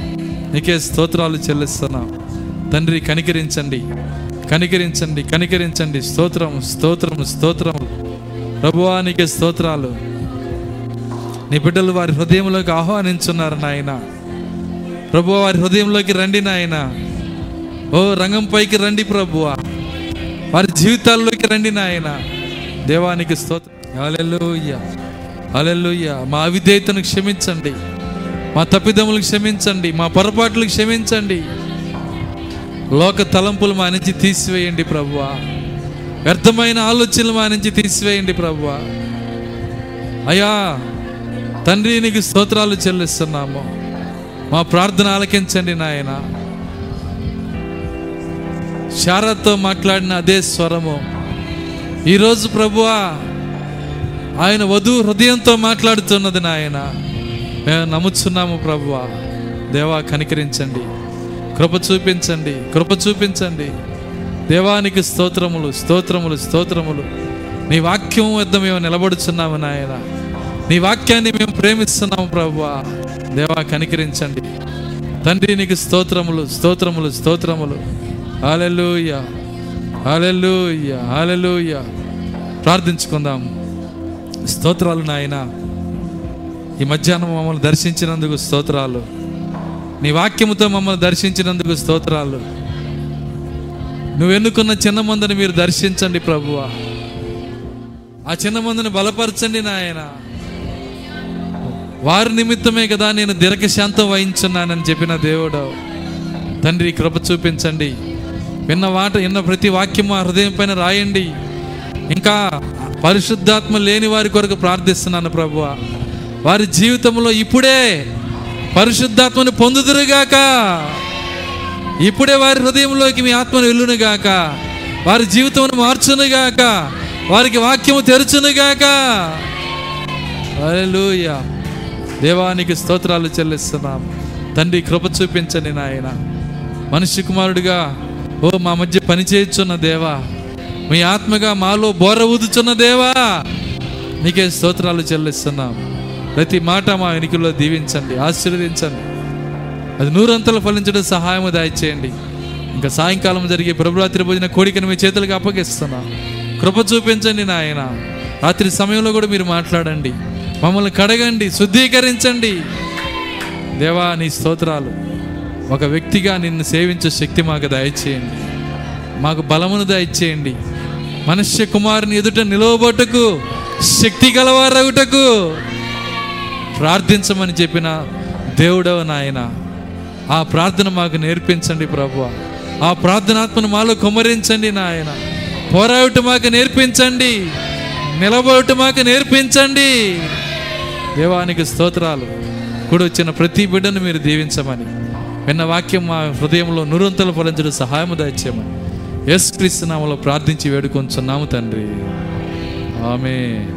నీకే స్తోత్రాలు చెల్లిస్తున్నాం. తండ్రి కనికరించండి. కనికరించండి కనికరించండి. స్తోత్రం స్తోత్రం స్తోత్రం. ప్రభువానికి స్తోత్రాలు. నీ బిడ్డలు వారి హృదయంలోకి ఆహ్వానించున్నారు నాయన. ప్రభు వారి హృదయంలోకి రండి నాయన. ఓ రంగం పైకి రండి ప్రభువ. వారి జీవితాల్లోకి రండి నాయన. దేవానికి స్తోత్రం. హల్లెలూయా హల్లెలూయా. మా అవిధేయతను క్షమించండి. మా తప్పిదములు క్షమించండి. మా పొరపాట్లు క్షమించండి. లోక తలంపులు మా నుంచి తీసివేయండి ప్రభువా. వ్యర్థమైన ఆలోచనలు మా నుంచి తీసివేయండి ప్రభువా. అయ్యా తండ్రి నీకు స్తోత్రాలు చెల్లిస్తున్నాము. మా ప్రార్థన ఆలకించండి నాయన. శారదతో మాట్లాడిన అదే స్వరము. ఈరోజు ప్రభువా ఆయన వధు హృదయంతో మాట్లాడుతున్నది నాయన. మేము నమ్ముచున్నాము ప్రభువా. దేవా కనికరించండి. కృప చూపించండి కృప చూపించండి. దేవానికి స్తోత్రములు స్తోత్రములు స్తోత్రములు. నీ వాక్యం వద్ద మేము నిలబడుచున్నాము నాయన. నీ వాక్యాన్ని మేము ప్రేమిస్తున్నాము ప్రభువా. దేవా కనికరించండి. తండ్రి నీకు స్తోత్రములు స్తోత్రములు స్తోత్రములు. హాలెలూయ హాలెలూయ హాలెలూయ ప్రార్థించుకుందాం. స్తోత్రాలు నాయన. ఈ మధ్యాహ్నం మమ్మల్ని దర్శించినందుకు స్తోత్రాలు. నీ వాక్యముతో మమ్మల్ని దర్శించినందుకు స్తోత్రాలు. నువ్వు ఎన్నుకున్న చిన్న మందని మీరు దర్శించండి ప్రభువా. ఆ చిన్న మందిని బలపరచండి నాయన. వారి నిమిత్తమే కదా నేను దీర్ఘశాంతం వహించున్నానని చెప్పిన దేవుడు. తండ్రి కృప చూపించండి. విన్న వాట విన్న ప్రతి వాక్యము ఆ హృదయం పైన రాయండి. ఇంకా పరిశుద్ధాత్మ లేని వారి కొరకు ప్రార్థిస్తున్నాను ప్రభువ. వారి జీవితంలో ఇప్పుడే పరిశుద్ధాత్మని పొందుదురుగాక. ఇప్పుడే వారి హృదయంలోకి మీ ఆత్మను వెళ్ళునుగాక. వారి జీవితమును మార్చునుగాక. వారికి వాక్యము తెరచునుగాక. హల్లెలూయా. దేవానికి స్తోత్రాలు చెల్లిస్తున్నాం. తండ్రి కృప చూపించండి నాయన. మనిషి కుమారుడిగా ఓ మా మధ్య పనిచేయుచున్న దేవా. మీ ఆత్మగా మాలో బోర ఊదుచున్న దేవా. నీకే స్తోత్రాలు చెల్లిస్తున్నాం. ప్రతి మాట మా వెనుకల్లో దీవించండి ఆశీర్వదించండి. అది నూరంతలు ఫలించడం సహాయము దయచేయండి. ఇంకా సాయంకాలం జరిగే ప్రభురాత్రి భోజన కోడికను మీ చేతులకు అప్పగిస్తున్నా. కృప చూపించండి నాయన. రాత్రి సమయంలో కూడా మీరు మాట్లాడండి. మమ్మల్ని కడగండి శుద్ధీకరించండి. దేవా నీ స్తోత్రాలు ఒక వ్యక్తిగా నిన్ను సేవించే శక్తి మాకు దయచేయండి. మాకు బలమును దయచేయండి. మనుష్య కుమారుని ఎదుట నిలవబట్టుకు శక్తి గలవారగుటకు ప్రార్థించమని చెప్పిన దేవుడవ నాయన ఆ ప్రార్థన మాకు నేర్పించండి ప్రభు ఆ ప్రార్థనాత్మను మాలో కుమరించండి నాయన. పోరాట మాకు నేర్పించండి. నిలబోట మాకు నేర్పించండి. దేవానికి స్తోత్రాలు. కూడా వచ్చిన ప్రతి బిడ్డను మీరు దీవించమని. విన్న వాక్యం మా హృదయంలో నురంతలు ఫలించడం సహాయం దయచేయమని. యేసు క్రీస్తునామలో ప్రార్థించి వేడుకొంచున్నాము తండ్రి. ఆమె